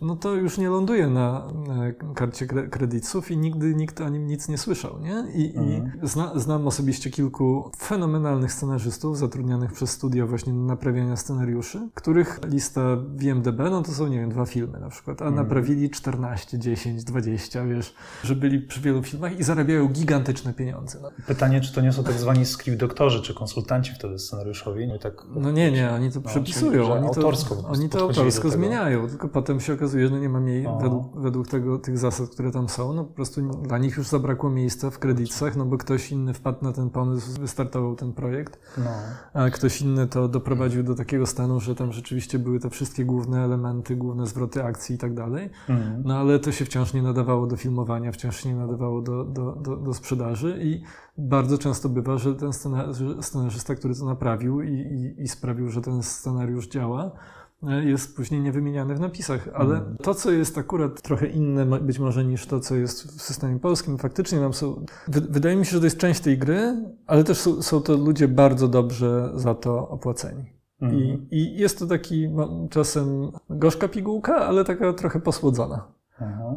no to już nie ląduje na karcie kredytów i nigdy nikt o nim nic nie słyszał, nie? I, mhm. i zna, znam osobiście kilku fenomenalnych scenarzystów zatrudnionych przez studia właśnie naprawiania scenariuszy, których lista w IMDB, no to są, nie wiem, dwa filmy na przykład, a mhm. naprawili 14, 10, 20, wiesz, że byli przy wielu filmach i zarabiają gigantyczne pieniądze. No. Pytanie, czy to nie są tak zwani script doktorzy, czy konsultanci wtedy scenariuszowi? No, tak, no nie, nie, oni to no, przepisują, oni to, autorsko, oni to autorsko zmieniają, tylko potem się okazuje, okazuje, że nie ma mniej według, według, tego, tych zasad, które tam są. No po prostu dla nich już zabrakło miejsca w kredytach, no bo ktoś inny wpadł na ten pomysł, wystartował ten projekt, no. a ktoś inny to doprowadził do takiego stanu, że tam rzeczywiście były te wszystkie główne elementy, główne zwroty akcji i tak dalej. Mhm. No ale to się wciąż nie nadawało do filmowania, wciąż się nie nadawało do, do, do, do sprzedaży i bardzo często bywa, że ten scenarzysta, który to naprawił i, i, i sprawił, że ten scenariusz działa, jest później niewymieniany w napisach, ale mm. to, co jest akurat trochę inne być może niż to, co jest w systemie polskim, faktycznie nam są... Wydaje mi się, że to jest część tej gry, ale też są, są to ludzie bardzo dobrze za to opłaceni. Mm. I, mhm. I, jest to taki czasem gorzka pigułka, ale taka trochę posłodzona.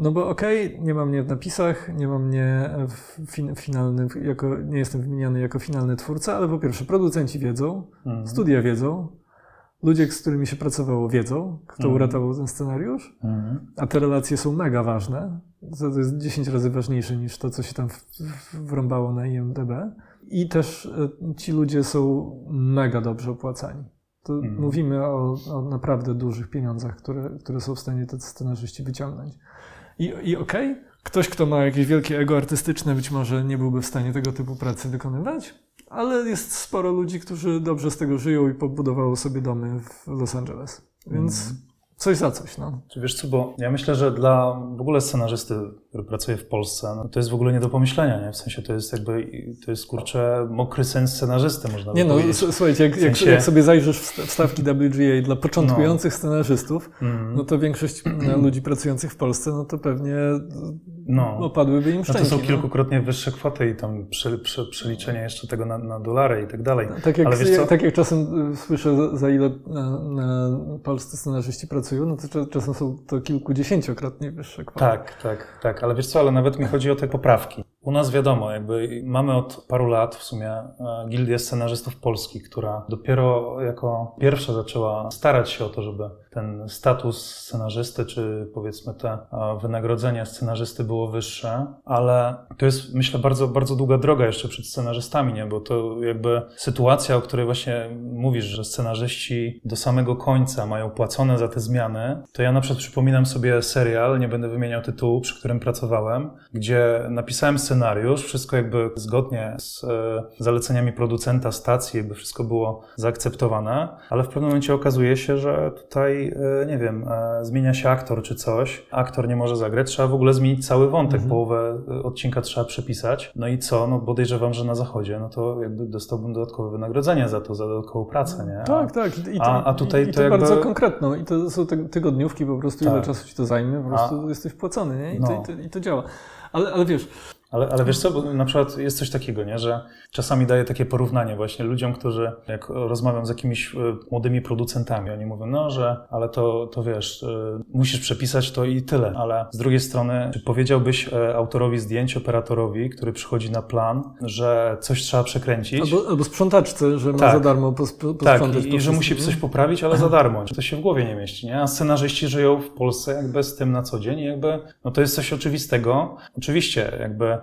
No bo okej, okay, nie mam mnie w napisach, nie mam mnie w fin finalnym, jako, nie jestem wymieniany jako finalny twórca, ale po pierwsze producenci wiedzą, mm. studia wiedzą, ludzie, z którymi się pracowało, wiedzą, kto mm. uratował ten scenariusz, mm. a te relacje są mega ważne. To jest 10 razy ważniejsze niż to, co się tam wrąbało na IMDb. I też e, ci ludzie są mega dobrze opłacani. To mm. mówimy o, o, naprawdę dużych pieniądzach, które, które są w stanie te scenarzyści wyciągnąć. I, i okej, okay, ktoś, kto ma jakieś wielkie ego artystyczne, być może nie byłby w stanie tego typu pracy wykonywać, ale jest sporo ludzi, którzy dobrze z tego żyją i pobudowało sobie domy w Los Angeles. Więc mm. coś za coś, no. Wiesz co, bo ja myślę, że dla w ogóle scenarzysty, który pracuje w Polsce, no to jest w ogóle nie do pomyślenia, nie? W sensie to jest jakby, to jest kurczę mokry sens scenarzysty, można Nie no, słuchajcie, jak, sensie... jak, sobie zajrzysz w stawki WGA dla początkujących no. scenarzystów, mm. no to większość ludzi pracujących w Polsce, no to pewnie no. opadłyby im szczęki. No to są no. kilkukrotnie wyższe kwoty i tam prze, prze, przeliczenie jeszcze tego na, na dolary i tak dalej. Tak jak, Ale tak jak czasem y, słyszę, za, za ile na, na polscy scenarzyści pracują, no to czasem są to kilkudziesięciokrotnie wyższe kwoty. Tak, tak, tak. Ale wiesz co, ale nawet mi chodzi o te poprawki. U nas wiadomo, jakby mamy od paru lat w sumie e, Gildię Scenarzystów Polskich, która dopiero jako pierwsza zaczęła starać się o to, żeby ten status scenarzysty, czy powiedzmy te wynagrodzenie scenarzysty było wyższe, ale to jest myślę bardzo, bardzo długa droga jeszcze przed scenarzystami, nie? bo to jakby sytuacja, o której właśnie mówisz, że scenarzyści do samego końca mają płacone za te zmiany, to ja na przykład przypominam sobie serial, nie będę wymieniał tytułu, przy którym pracowałem, gdzie napisałem scenariusz, wszystko jakby zgodnie z e, zaleceniami producenta stacji, jakby wszystko było zaakceptowane, ale w pewnym momencie okazuje się, że tutaj, e, nie wiem, e, zmienia się aktor czy coś, aktor nie może zagrać, trzeba w ogóle zmienić cały wątek, mhm. połowę odcinka trzeba przepisać. No i co? No podejrzewam, że na zachodzie, no to jakby dostałbym dodatkowe wynagrodzenie za to, za dodatkową pracę, nie? A, tak, tak. I to, a, a tutaj i, to, to jakby... bardzo konkretną. I to są tygodniówki po prostu, tak. ile czasu ci to zajmie, po prostu a... jesteś płacony, nie? I, no. to, i, to, I to działa. Ale, ale wiesz, ale, ale wiesz co, bo na przykład jest coś takiego, nie? że czasami daję takie porównanie właśnie ludziom, którzy jak rozmawiam z jakimiś e, młodymi producentami, oni mówią, no, że ale to, to wiesz, e, musisz przepisać to i tyle. Ale z drugiej strony, czy powiedziałbyś e, autorowi zdjęć, operatorowi, który przychodzi na plan, że coś trzeba przekręcić? Albo, albo sprzątaczce, że ma tak. za darmo posprzątać. Tak, i, i że musi coś poprawić, ale za darmo. To się w głowie nie mieści, nie? A scenarzyści żyją w Polsce jakby z tym na co dzień i jakby, no to jest coś oczywistego. Oczywiście, jakby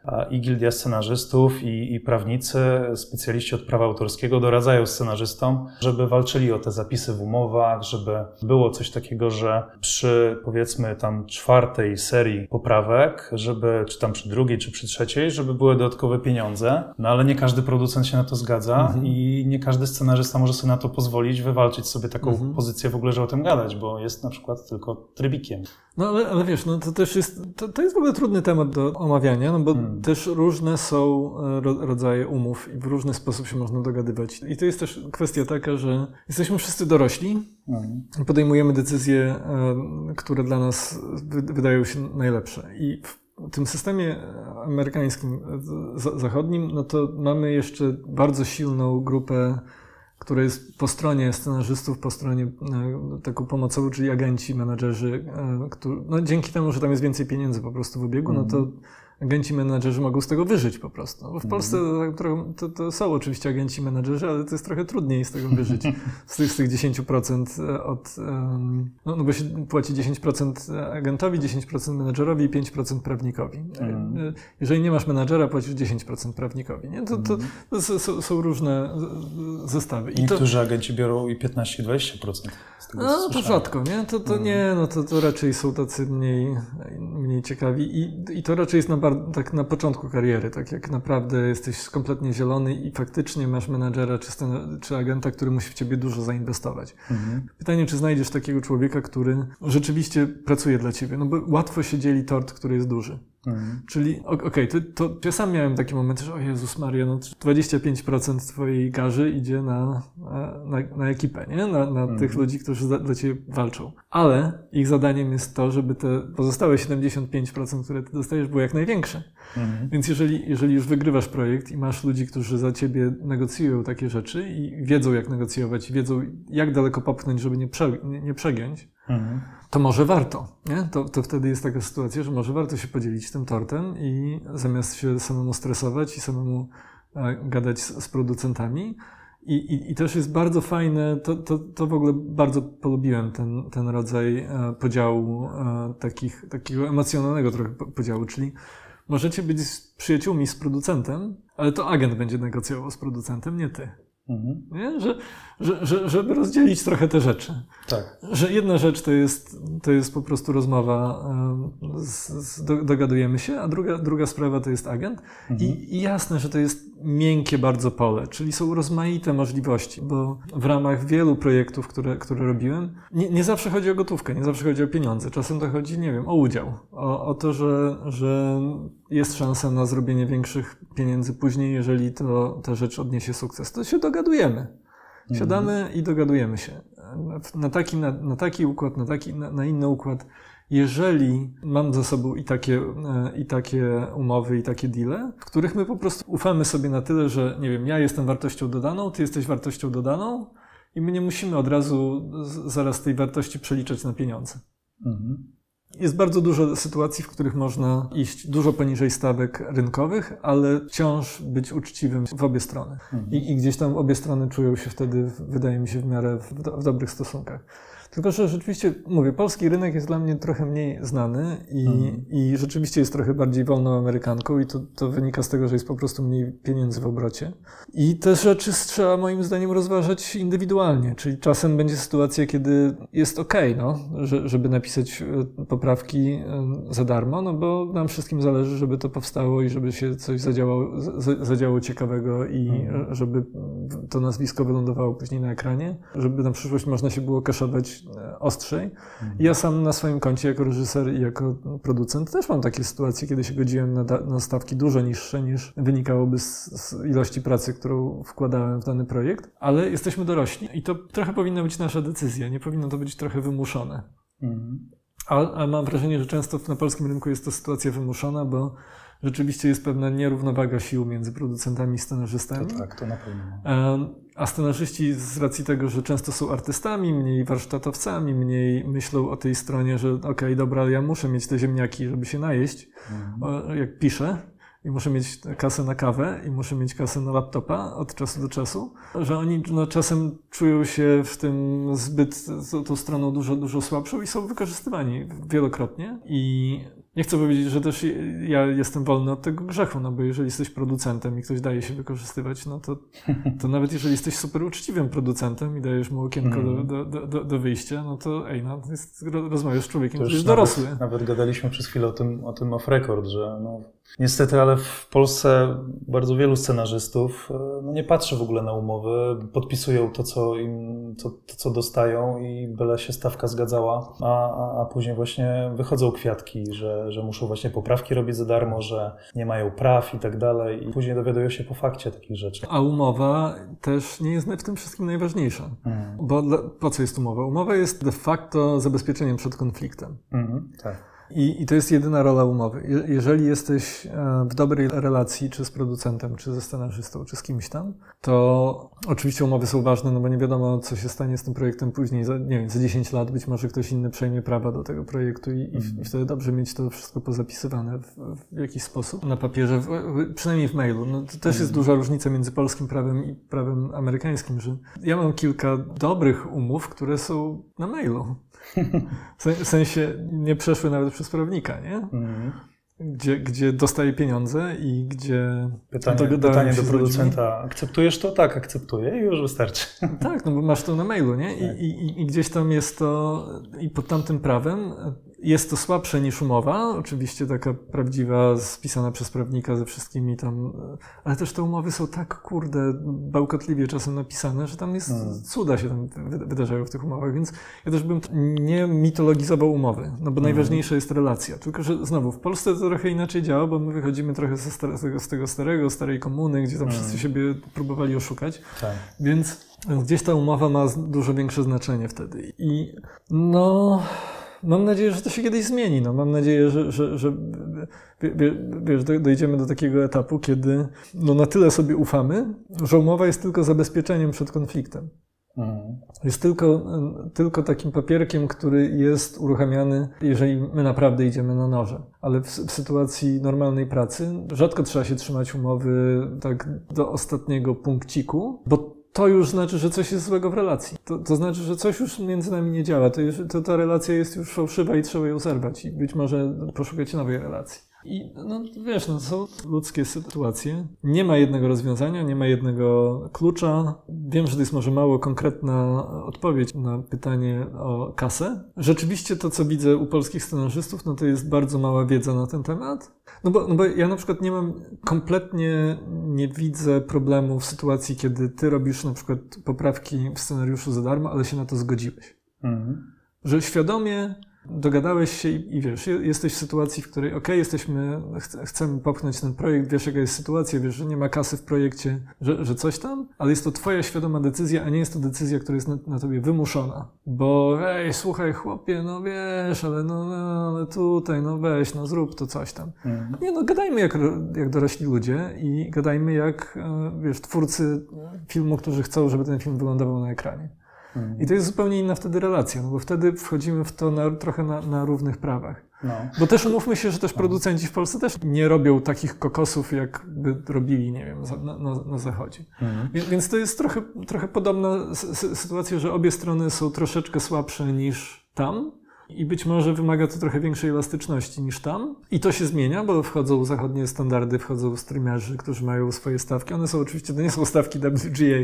i gildia scenarzystów, i, i, prawnicy, specjaliści od prawa autorskiego doradzają scenarzystom, żeby walczyli o te zapisy w umowach, żeby było coś takiego, że przy powiedzmy tam czwartej serii poprawek, żeby, czy tam przy drugiej, czy przy trzeciej, żeby były dodatkowe pieniądze, no ale nie każdy producent się na to zgadza mhm. i nie każdy scenarzysta może sobie na to pozwolić, wywalczyć sobie taką mhm. pozycję w ogóle, że o tym gadać, bo jest na przykład tylko trybikiem. No ale, ale wiesz, no to też jest, to, to jest w ogóle trudny temat do omawiania, no bo hmm. Też różne są e, ro, rodzaje umów i w różny sposób się można dogadywać. I to jest też kwestia taka, że jesteśmy wszyscy dorośli, hmm. podejmujemy decyzje, e, które dla nas wydają się najlepsze. I w tym systemie amerykańskim, e, zachodnim, no to mamy jeszcze bardzo silną grupę które jest po stronie scenarzystów, po stronie taką pomocową, czyli agenci, menadżerzy, którzy, no dzięki temu, że tam jest więcej pieniędzy po prostu w obiegu, no to mhm agenci menadżerzy mogą z tego wyżyć po prostu. Bo w Polsce mhm. to, to, są oczywiście agenci menadżerzy, ale to jest trochę trudniej z tego wyżyć. Z tych, z tych 10% e, od, no, no bo się płaci 10% agentowi, 10% menadżerowi i 5% prawnikowi. Mm. Jeżeli nie masz menadżera, płacisz 10% prawnikowi. Nie? To, to, to mhm. są różne zestawy. I Niektórzy agenci biorą i 15-20%. No to rzadko, nie? To, to nie, no to, to raczej są tacy mniej, mniej ciekawi i, i to raczej jest na, tak na początku kariery, tak jak naprawdę jesteś kompletnie zielony i faktycznie masz menadżera czy, czy agenta, który musi w ciebie dużo zainwestować. Mm. Pytanie, czy znajdziesz takiego człowieka, który rzeczywiście pracuje dla ciebie, no bo łatwo się dzieli tort, który jest duży. Mhm. Czyli, okej, okay, to, to ja sam miałem taki moment, że o Jezus Maria, no 25% twojej garzy idzie na, na, na ekipę, nie? Na, na mhm. tych ludzi, którzy za, dla ciebie walczą. Ale ich zadaniem jest to, żeby te pozostałe 75%, które ty dostajesz, było jak największe. Mhm. Więc jeżeli, jeżeli już wygrywasz projekt i masz ludzi, którzy za ciebie negocjują takie rzeczy i wiedzą, jak negocjować, i wiedzą, jak daleko popchnąć, żeby nie, prze, nie, nie przegiąć, mhm to może warto. Nie? To, to wtedy jest taka sytuacja, że może warto się podzielić tym tortem i zamiast się samemu stresować i samemu e, gadać z, z producentami. I, i, I, też jest bardzo fajne, to, to, to w ogóle bardzo polubiłem ten, ten rodzaj e, podziału, e, takich, takiego emocjonalnego trochę podziału, czyli możecie być przyjaciółmi z producentem, ale to agent będzie negocjował z producentem, nie ty. Mhm. Nie? Że, że, że, żeby rozdzielić trochę te rzeczy. Tak. Że jedna rzecz to jest, to jest po prostu rozmowa, z, z, dogadujemy się, a druga, druga sprawa to jest agent. Mhm. I, I, jasne, że to jest miękkie bardzo pole, czyli są rozmaite możliwości, bo w ramach wielu projektów, które, które robiłem, nie, nie zawsze chodzi o gotówkę, nie zawsze chodzi o pieniądze. Czasem to chodzi, nie wiem, o udział, o, o to, że, że jest szansa na zrobienie większych pieniędzy później, jeżeli to, ta rzecz odniesie sukces. To się dogadujemy. Siadamy mhm. i dogadujemy się. Na taki, na, na taki układ, na, taki, na, na inny układ. Jeżeli mam za sobą i takie, e, i takie umowy, i takie deale, w których my po prostu ufamy sobie na tyle, że nie wiem, ja jestem wartością dodaną, ty jesteś wartością dodaną i my nie musimy od razu zaraz tej wartości przeliczać na pieniądze. Mhm. Jest bardzo dużo sytuacji, w których można iść dużo poniżej stawek rynkowych, ale wciąż być uczciwym w obie strony. Mhm. I, I, gdzieś tam obie strony czują się wtedy, wydaje mi się, w miarę w, w dobrych stosunkach. Tylko, że rzeczywiście, mówię, polski rynek jest dla mnie trochę mniej znany i, mhm. i rzeczywiście jest trochę bardziej wolną Amerykanką i to, to wynika z tego, że jest po prostu mniej pieniędzy w obrocie. I te rzeczy trzeba moim zdaniem rozważać indywidualnie, czyli czasem będzie sytuacja, kiedy jest ok, no, że, żeby napisać e, poprawki e, za darmo, no bo nam wszystkim zależy, żeby to powstało i żeby się coś zadziało, zadziało ciekawego i mhm. żeby to nazwisko wylądowało później na ekranie, żeby na przyszłość można się było kaszować E, ostrzej. Mhm. Ja sam na swoim koncie jako reżyser i jako producent też mam takie sytuacje, kiedy się godziłem na, na stawki dużo niższe niż wynikałoby z, z, ilości pracy, którą wkładałem w dany projekt, ale jesteśmy dorośli i to trochę powinna być nasza decyzja, nie powinno to być trochę wymuszone. Mhm. A, a mam wrażenie, że często na polskim rynku jest to sytuacja wymuszona, bo rzeczywiście jest pewna nierównowaga sił między producentami i scenarzystami. To tak, to na pewno. A scenarzyści z racji tego, że często są artystami, mniej warsztatowcami, mniej myślą o tej stronie, że okej, okay, dobra, ale ja muszę mieć te ziemniaki, żeby się najeść, mhm. jak piszę, i muszę mieć kasę na kawę i muszę mieć kasę na laptopa od czasu do czasu, że oni no, czasem czują się w tym zbyt tą stroną dużo, dużo słabszą i są wykorzystywani wielokrotnie i nie chcę powiedzieć, że też ja jestem wolny od tego grzechu, no bo jeżeli jesteś producentem i ktoś daje się wykorzystywać, no to, to nawet jeżeli jesteś super uczciwym producentem i dajesz mu okienko do, do, do, do, wyjścia, no to ej, no, jest, rozmawiasz z człowiekiem, który jest dorosły. Nawet, nawet gadaliśmy przez chwilę o tym, o tym off record, że no, niestety, ale w Polsce bardzo wielu scenarzystów e, no, nie patrzy w ogóle na umowy, podpisują to, co im, to, to co dostają i byle się stawka zgadzała, a, a, a później właśnie wychodzą kwiatki, że że, muszą właśnie poprawki robić za darmo, że nie mają praw i tak dalej. I później dowiadują się po fakcie takich rzeczy. A umowa też nie jest w tym wszystkim najważniejsza. Mhm. Bo dla, po co jest umowa? Umowa jest de facto zabezpieczeniem przed konfliktem. Mhm, tak. I, I, to jest jedyna rola umowy. jeżeli jesteś e, w dobrej relacji, czy z producentem, czy ze scenarzystą, czy z kimś tam, to oczywiście umowy są ważne, no bo nie wiadomo, co się stanie z tym projektem później. Za, nie wiem, za 10 lat być może ktoś inny przejmie prawa do tego projektu i, mm. i wtedy dobrze mieć to wszystko pozapisywane w, w jakiś sposób na papierze, w, przynajmniej w mailu. No, to też jest mm. duża różnica między polskim prawem i prawem amerykańskim, że ja mam kilka dobrych umów, które są na mailu. W sensie nie przeszły nawet przez prawnika, nie? Mhm. Gdzie, gdzie dostaje pieniądze i gdzie. Pytanie, pytanie do producenta: akceptujesz to? Tak, akceptuję i już wystarczy. Tak, no bo masz to na mailu, nie? I, tak. i, I, gdzieś tam jest to, i pod tamtym prawem jest to słabsze niż umowa, oczywiście taka prawdziwa, spisana przez prawnika ze wszystkimi tam, ale też te umowy są tak, kurde, bełkotliwie czasem napisane, że tam jest, hmm. cuda się tam wydarzają w tych umowach, więc ja też bym nie mitologizował umowy, no bo hmm. najważniejsza jest relacja. Tylko, że znowu, w Polsce to trochę inaczej działa, bo my wychodzimy trochę z tego, z tego starego, starej komuny, gdzie tam hmm. wszyscy siebie próbowali oszukać, tak. więc gdzieś ta umowa ma dużo większe znaczenie wtedy. I no mam nadzieję, że to się kiedyś zmieni. No, mam nadzieję, że, że, że wiesz, dojdziemy do takiego etapu, kiedy no, na tyle sobie ufamy, że umowa jest tylko zabezpieczeniem przed konfliktem. Mhm. Jest tylko, tylko takim papierkiem, który jest uruchamiany, jeżeli my naprawdę idziemy na noże. Ale w, w, sytuacji normalnej pracy rzadko trzeba się trzymać umowy tak do ostatniego punkciku, bo to już znaczy, że coś jest złego w relacji. To, to znaczy, że coś już między nami nie działa. To, to ta relacja jest już fałszywa i trzeba ją zerwać i być może poszukać nowej relacji. I no, wiesz, no, są ludzkie sytuacje. Nie ma jednego rozwiązania, nie ma jednego klucza. Wiem, że to jest może mało konkretna odpowiedź na pytanie o kasę. Rzeczywiście to, co widzę u polskich scenarzystów, no to jest bardzo mała wiedza na ten temat. No bo, no bo ja na przykład nie mam, kompletnie nie widzę problemu w sytuacji, kiedy ty robisz na przykład poprawki w scenariuszu za darmo, ale się na to zgodziłeś. Mhm. Że świadomie dogadałeś się i, i, wiesz, jesteś w sytuacji, w której ok, jesteśmy, ch chcemy popchnąć ten projekt, wiesz jaka jest sytuacja, wiesz, że nie ma kasy w projekcie, że, że coś tam, ale jest to twoja świadoma decyzja, a nie jest to decyzja, która jest na, na tobie wymuszona. Bo ej, słuchaj chłopie, no wiesz, ale no, no ale tutaj, no weź, no zrób to coś tam. Mhm. Nie no, gadajmy jak, jak dorośli ludzie i gadajmy jak, e, wiesz, twórcy filmu, którzy chcą, żeby ten film wyglądał na ekranie. I to jest zupełnie inna wtedy relacja, no bo wtedy wchodzimy w to na, trochę na, na równych prawach. No. Bo też umówmy się, że też producenci w Polsce też nie robią takich kokosów, jakby robili, nie wiem, na, na, na zachodzie. Mhm. Więc to jest trochę, trochę podobna sy- sy- sytuacja, że obie strony są troszeczkę słabsze niż tam. I być może wymaga to trochę większej elastyczności niż tam. I to się zmienia, bo wchodzą zachodnie standardy, wchodzą streamerzy, którzy mają swoje stawki. One są oczywiście, to nie są stawki WGA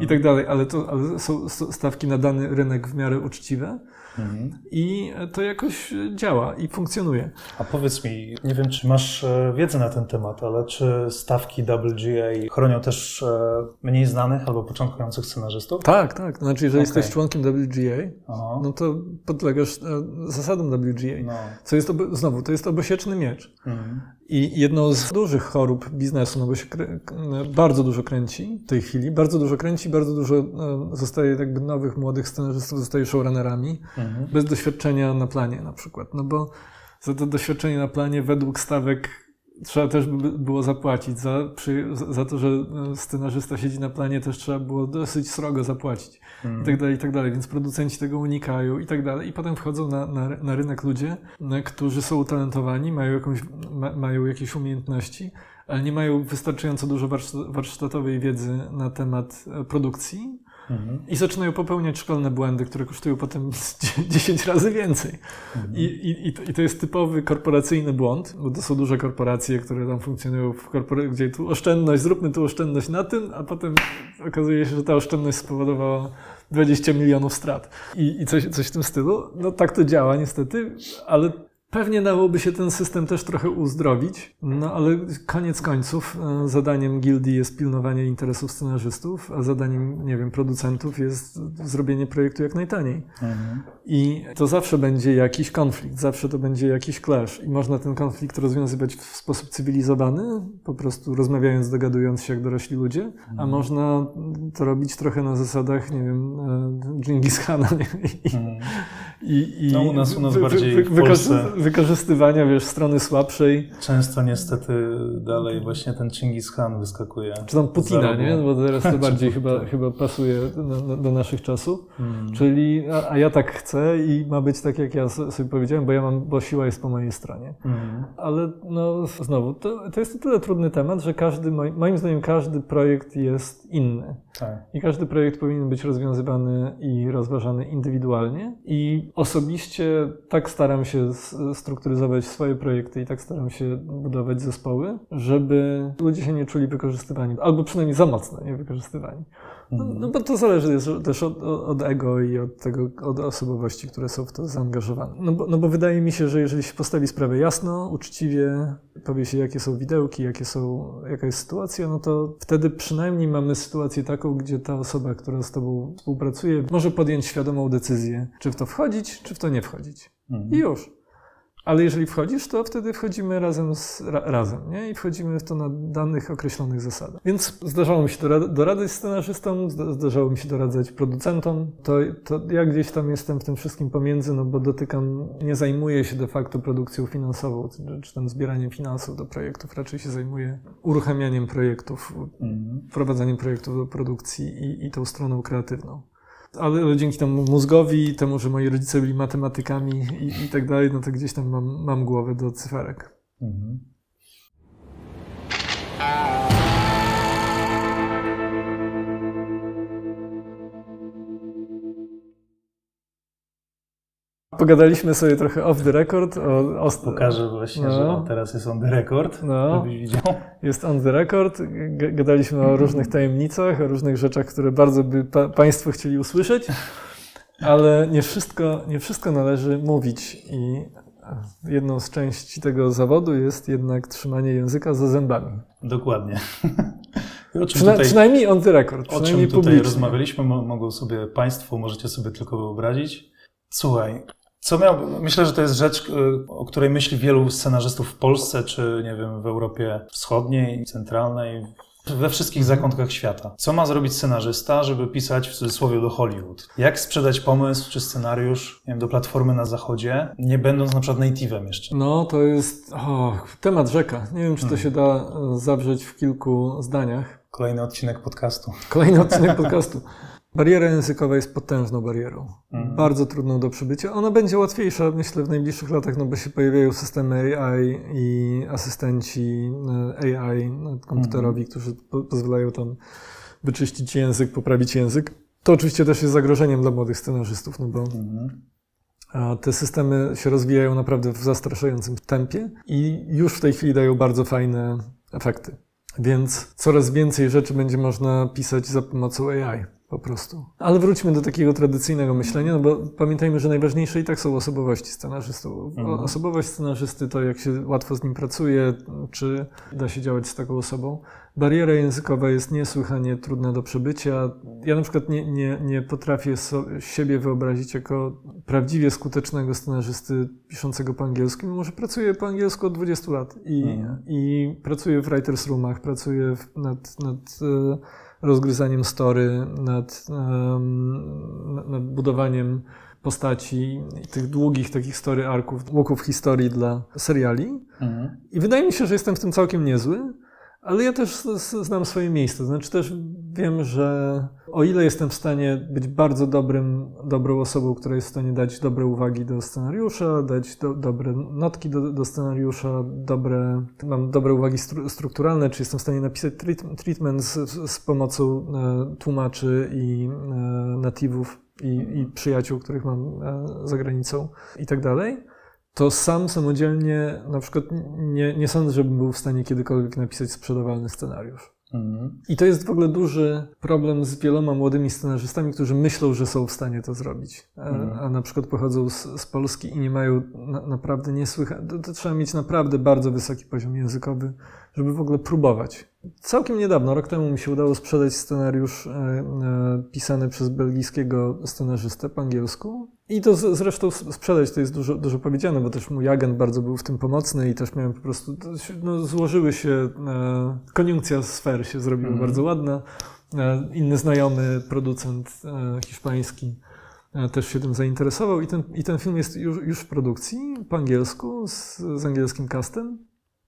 i tak dalej, ale to ale są stawki na dany rynek w miarę uczciwe. Mhm. I to jakoś działa i funkcjonuje. A powiedz mi, nie wiem, czy masz e, wiedzę na ten temat, ale czy stawki WGA chronią też e, mniej znanych albo początkujących scenarzystów? Tak, tak. Znaczy, jeżeli Okej. jesteś członkiem WGA, Aha. no to podlegasz e, zasadom WGA. No. Co jest, znowu, to jest obosieczny miecz. Mhm. I jedną z dużych chorób biznesu, no bo się bardzo dużo kręci w tej chwili, bardzo dużo kręci, bardzo dużo e, zostaje jakby nowych, młodych scenarzystów, zostaje showrunnerami, Mhm. bez doświadczenia na planie na przykład. No bo za to doświadczenie na planie według stawek trzeba też by było zapłacić. Za, przy, za- to, że e, scenarzysta siedzi na planie też trzeba było dosyć srogo zapłacić i tak dalej, i tak dalej. Więc producenci tego unikają i tak dalej. I potem wchodzą na, na, na rynek ludzie, na, którzy są utalentowani, mają, jakąś, ma, mają jakieś umiejętności, ale nie mają wystarczająco dużo warszta- warsztatowej wiedzy na temat e, produkcji Mhm. i zaczynają popełniać szkolne błędy, które kosztują potem 10 razy więcej. I, i, i, to, I to jest typowy korporacyjny błąd, bo to są duże korporacje, które tam funkcjonują, w korpora- gdzie tu oszczędność, zróbmy tu oszczędność na tym, a potem okazuje się, że ta oszczędność spowodowała 20 milionów strat. I, i coś, coś w tym stylu. No tak to działa niestety, ale Pewnie dałoby się ten system też trochę uzdrowić, no ale koniec końców e, zadaniem gildii jest pilnowanie interesów scenarzystów, a zadaniem, nie wiem, producentów jest zrobienie projektu jak najtaniej. Mhm. I to zawsze będzie jakiś konflikt, zawsze to będzie jakiś clash i można ten konflikt rozwiązywać w sposób cywilizowany, po prostu rozmawiając, dogadując się jak dorośli ludzie, a można to robić trochę na zasadach, nie wiem, Dżingis Khana nie? I, Mhm. I, i No, u nas- u nas wy- wy- bardziej wy- w wykorzy- Polsce. wykorzystywania, wiesz, strony słabszej, Często niestety dalej właśnie ten Chingis Khan wyskakuje. czy tam Putina, nie? Bo teraz to bardziej chyba, chyba pasuje na, do naszych czasów. Mhm. Czyli, a, a ja tak chcę i ma być tak, jak ja sobie powiedziałem, bo ja mam, bo siła jest po mojej stronie. Mhm. Ale no znowu, to, to jest o tyle trudny temat, że każdy, moi- moim zdaniem każdy projekt jest inny. Tak. I każdy projekt powinien być rozwiązywany i rozważany indywidualnie. I osobiście tak staram się strukturyzować swoje projekty i tak staram się budować zespoły, żeby ludzie się nie czuli wykorzystywani, albo przynajmniej za mocno nie wykorzystywani. No, no bo to zależy też od, od ego i od tego, od osobowości, które są w to zaangażowane. No bo, no bo wydaje mi się, że jeżeli się postawi sprawę jasno, uczciwie, powie się jakie są widełki, jakie są, jaka jest sytuacja, no to wtedy przynajmniej mamy sytuację taką, gdzie ta osoba, która z tobą współpracuje, może podjąć świadomą decyzję, czy w to wchodzić, czy w to nie wchodzić. Mhm. I już. Ale jeżeli wchodzisz, to wtedy wchodzimy razem, z, ra, razem nie? i wchodzimy w to na danych określonych zasadach. Więc zdarzało mi się dorad, doradać scenarzystom, zda- zdarzało mi się doradzać producentom. To, to ja gdzieś tam jestem w tym wszystkim pomiędzy, no bo dotykam, nie zajmuję się de facto produkcją finansową, czy, czy tam zbieraniem finansów do projektów, raczej się zajmuję uruchamianiem projektów, Mhm. wprowadzaniem projektów do produkcji i, i tą stroną kreatywną. Ale, ale dzięki temu mózgowi, temu, że moi rodzice byli matematykami i, i tak dalej, no to gdzieś tam mam, mam głowę do cyferek. Mhm. Pogadaliśmy sobie trochę off the record. O, o, Pokażę właśnie, No. że o, teraz jest on the record, No. żebyś widział. Jest on the record. G- Gadaliśmy o różnych tajemnicach, o różnych rzeczach, które bardzo by pa Państwo chcieli usłyszeć, ale nie wszystko, nie wszystko należy mówić. I jedną z części tego zawodu jest jednak trzymanie języka za zębami. Dokładnie. Przyna tutaj, przynajmniej on the record. o czym tutaj publicznie. rozmawialiśmy, mo- mogą sobie Państwo, możecie sobie tylko wyobrazić. Słuchaj, co miał, myślę, że to jest rzecz, y, o której myśli wielu scenarzystów w Polsce, czy nie wiem, w Europie Wschodniej, Centralnej, we wszystkich zakątkach świata. Co ma zrobić scenarzysta, żeby pisać w cudzysłowie do Hollywood? Jak sprzedać pomysł czy scenariusz nie wiem, do platformy na zachodzie, nie będąc na przykład native'em jeszcze? No, to jest o, temat rzeka. Nie wiem, czy to się da e, zawrzeć w kilku zdaniach. Kolejny odcinek podcastu. Kolejny odcinek podcastu. Bariera językowa jest potężną barierą. Mhm. Bardzo trudną do przybycia. Ona będzie łatwiejsza, myślę, w najbliższych latach, no bo się pojawiają systemy AI i asystenci e, AI no, komputerowi, którzy po pozwalają tam wyczyścić język, poprawić język. To oczywiście też jest zagrożeniem dla młodych scenarzystów, no bo Mhm. te systemy się rozwijają naprawdę w zastraszającym tempie i już w tej chwili dają bardzo fajne efekty. Więc coraz więcej rzeczy będzie można pisać za pomocą AI po prostu. Ale wróćmy do takiego tradycyjnego myślenia, no bo pamiętajmy, że najważniejsze i tak są osobowości scenarzystów. Mhm. Osobowość scenarzysty to jak się łatwo z nim pracuje, czy da się działać z taką osobą. Bariera językowa jest niesłychanie trudna do przebycia. Ja na przykład nie, nie, nie potrafię so, siebie wyobrazić jako prawdziwie skutecznego scenarzysty piszącego po angielsku, mimo że pracuję po angielsku od 20 lat i, Mhm. i pracuję w writers roomach, pracuję w, nad, nad e, rozgryzaniem story, nad, em, nad- budowaniem postaci i tych długich takich story arków, łuków historii dla seriali. Mhm. I wydaje mi się, że jestem w tym całkiem niezły, ale ja też znam swoje miejsce. Znaczy też wiem, że o ile jestem w stanie być bardzo dobrym, dobrą osobą, która jest w stanie dać dobre uwagi do scenariusza, dać do, dobre notki do, do scenariusza, dobre, mam dobre uwagi stru, strukturalne, czy jestem w stanie napisać treat, treatment z, z pomocą e, tłumaczy i e, natywów i, i przyjaciół, których mam e, za granicą i tak dalej to sam samodzielnie na przykład nie, nie sądzę, żebym był w stanie kiedykolwiek napisać sprzedawalny scenariusz. Mhm. I to jest w ogóle duży problem z wieloma młodymi scenarzystami, którzy myślą, że są w stanie to zrobić, a, Mhm. a na przykład pochodzą z, z Polski i nie mają na, naprawdę niesłychanie. To, to trzeba mieć naprawdę bardzo wysoki poziom językowy, żeby w ogóle próbować. Całkiem niedawno, rok temu mi się udało sprzedać scenariusz e, e, pisany przez belgijskiego scenarzystę po angielsku. I to zresztą sprzedać to jest dużo, dużo powiedziane, bo też mój agent bardzo był w tym pomocny i też miałem po prostu, no, złożyły się, e, koniunkcja sfer się zrobiła Mhm. bardzo ładna. E, inny znajomy producent e, hiszpański też się tym zainteresował i ten, i ten film jest już, już w produkcji po angielsku z, z angielskim castem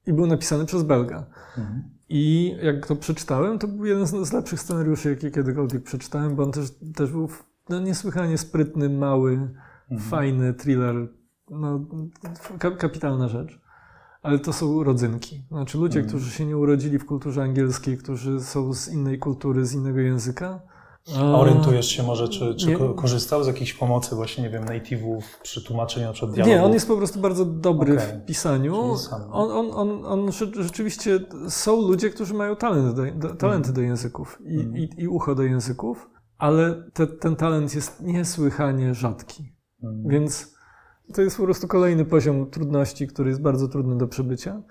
i był napisany przez Belga. Mhm. I jak to przeczytałem, to był jeden z, z lepszych scenariuszy, jakie kiedykolwiek przeczytałem, bo on też, też był no, niesłychanie sprytny, mały, Mhm. fajny thriller. No, ka- kapitalna rzecz. Ale to są rodzynki. Znaczy ludzie, Mhm. którzy się nie urodzili w kulturze angielskiej, którzy są z innej kultury, z innego języka. A orientujesz się może, czy, czy korzystał z jakiejś pomocy właśnie, nie wiem, native'ów przy tłumaczeniu na przykład dialogów? Nie, on jest po prostu bardzo dobry Okej. w pisaniu. On, on, on, on rze- rzeczywiście są ludzie, którzy mają talent do, do, talenty do języków i, Mhm. i, i ucho do języków, ale te, ten talent jest niesłychanie rzadki. Mhm. Więc to jest po prostu kolejny poziom trudności, który jest bardzo trudny do przebycia.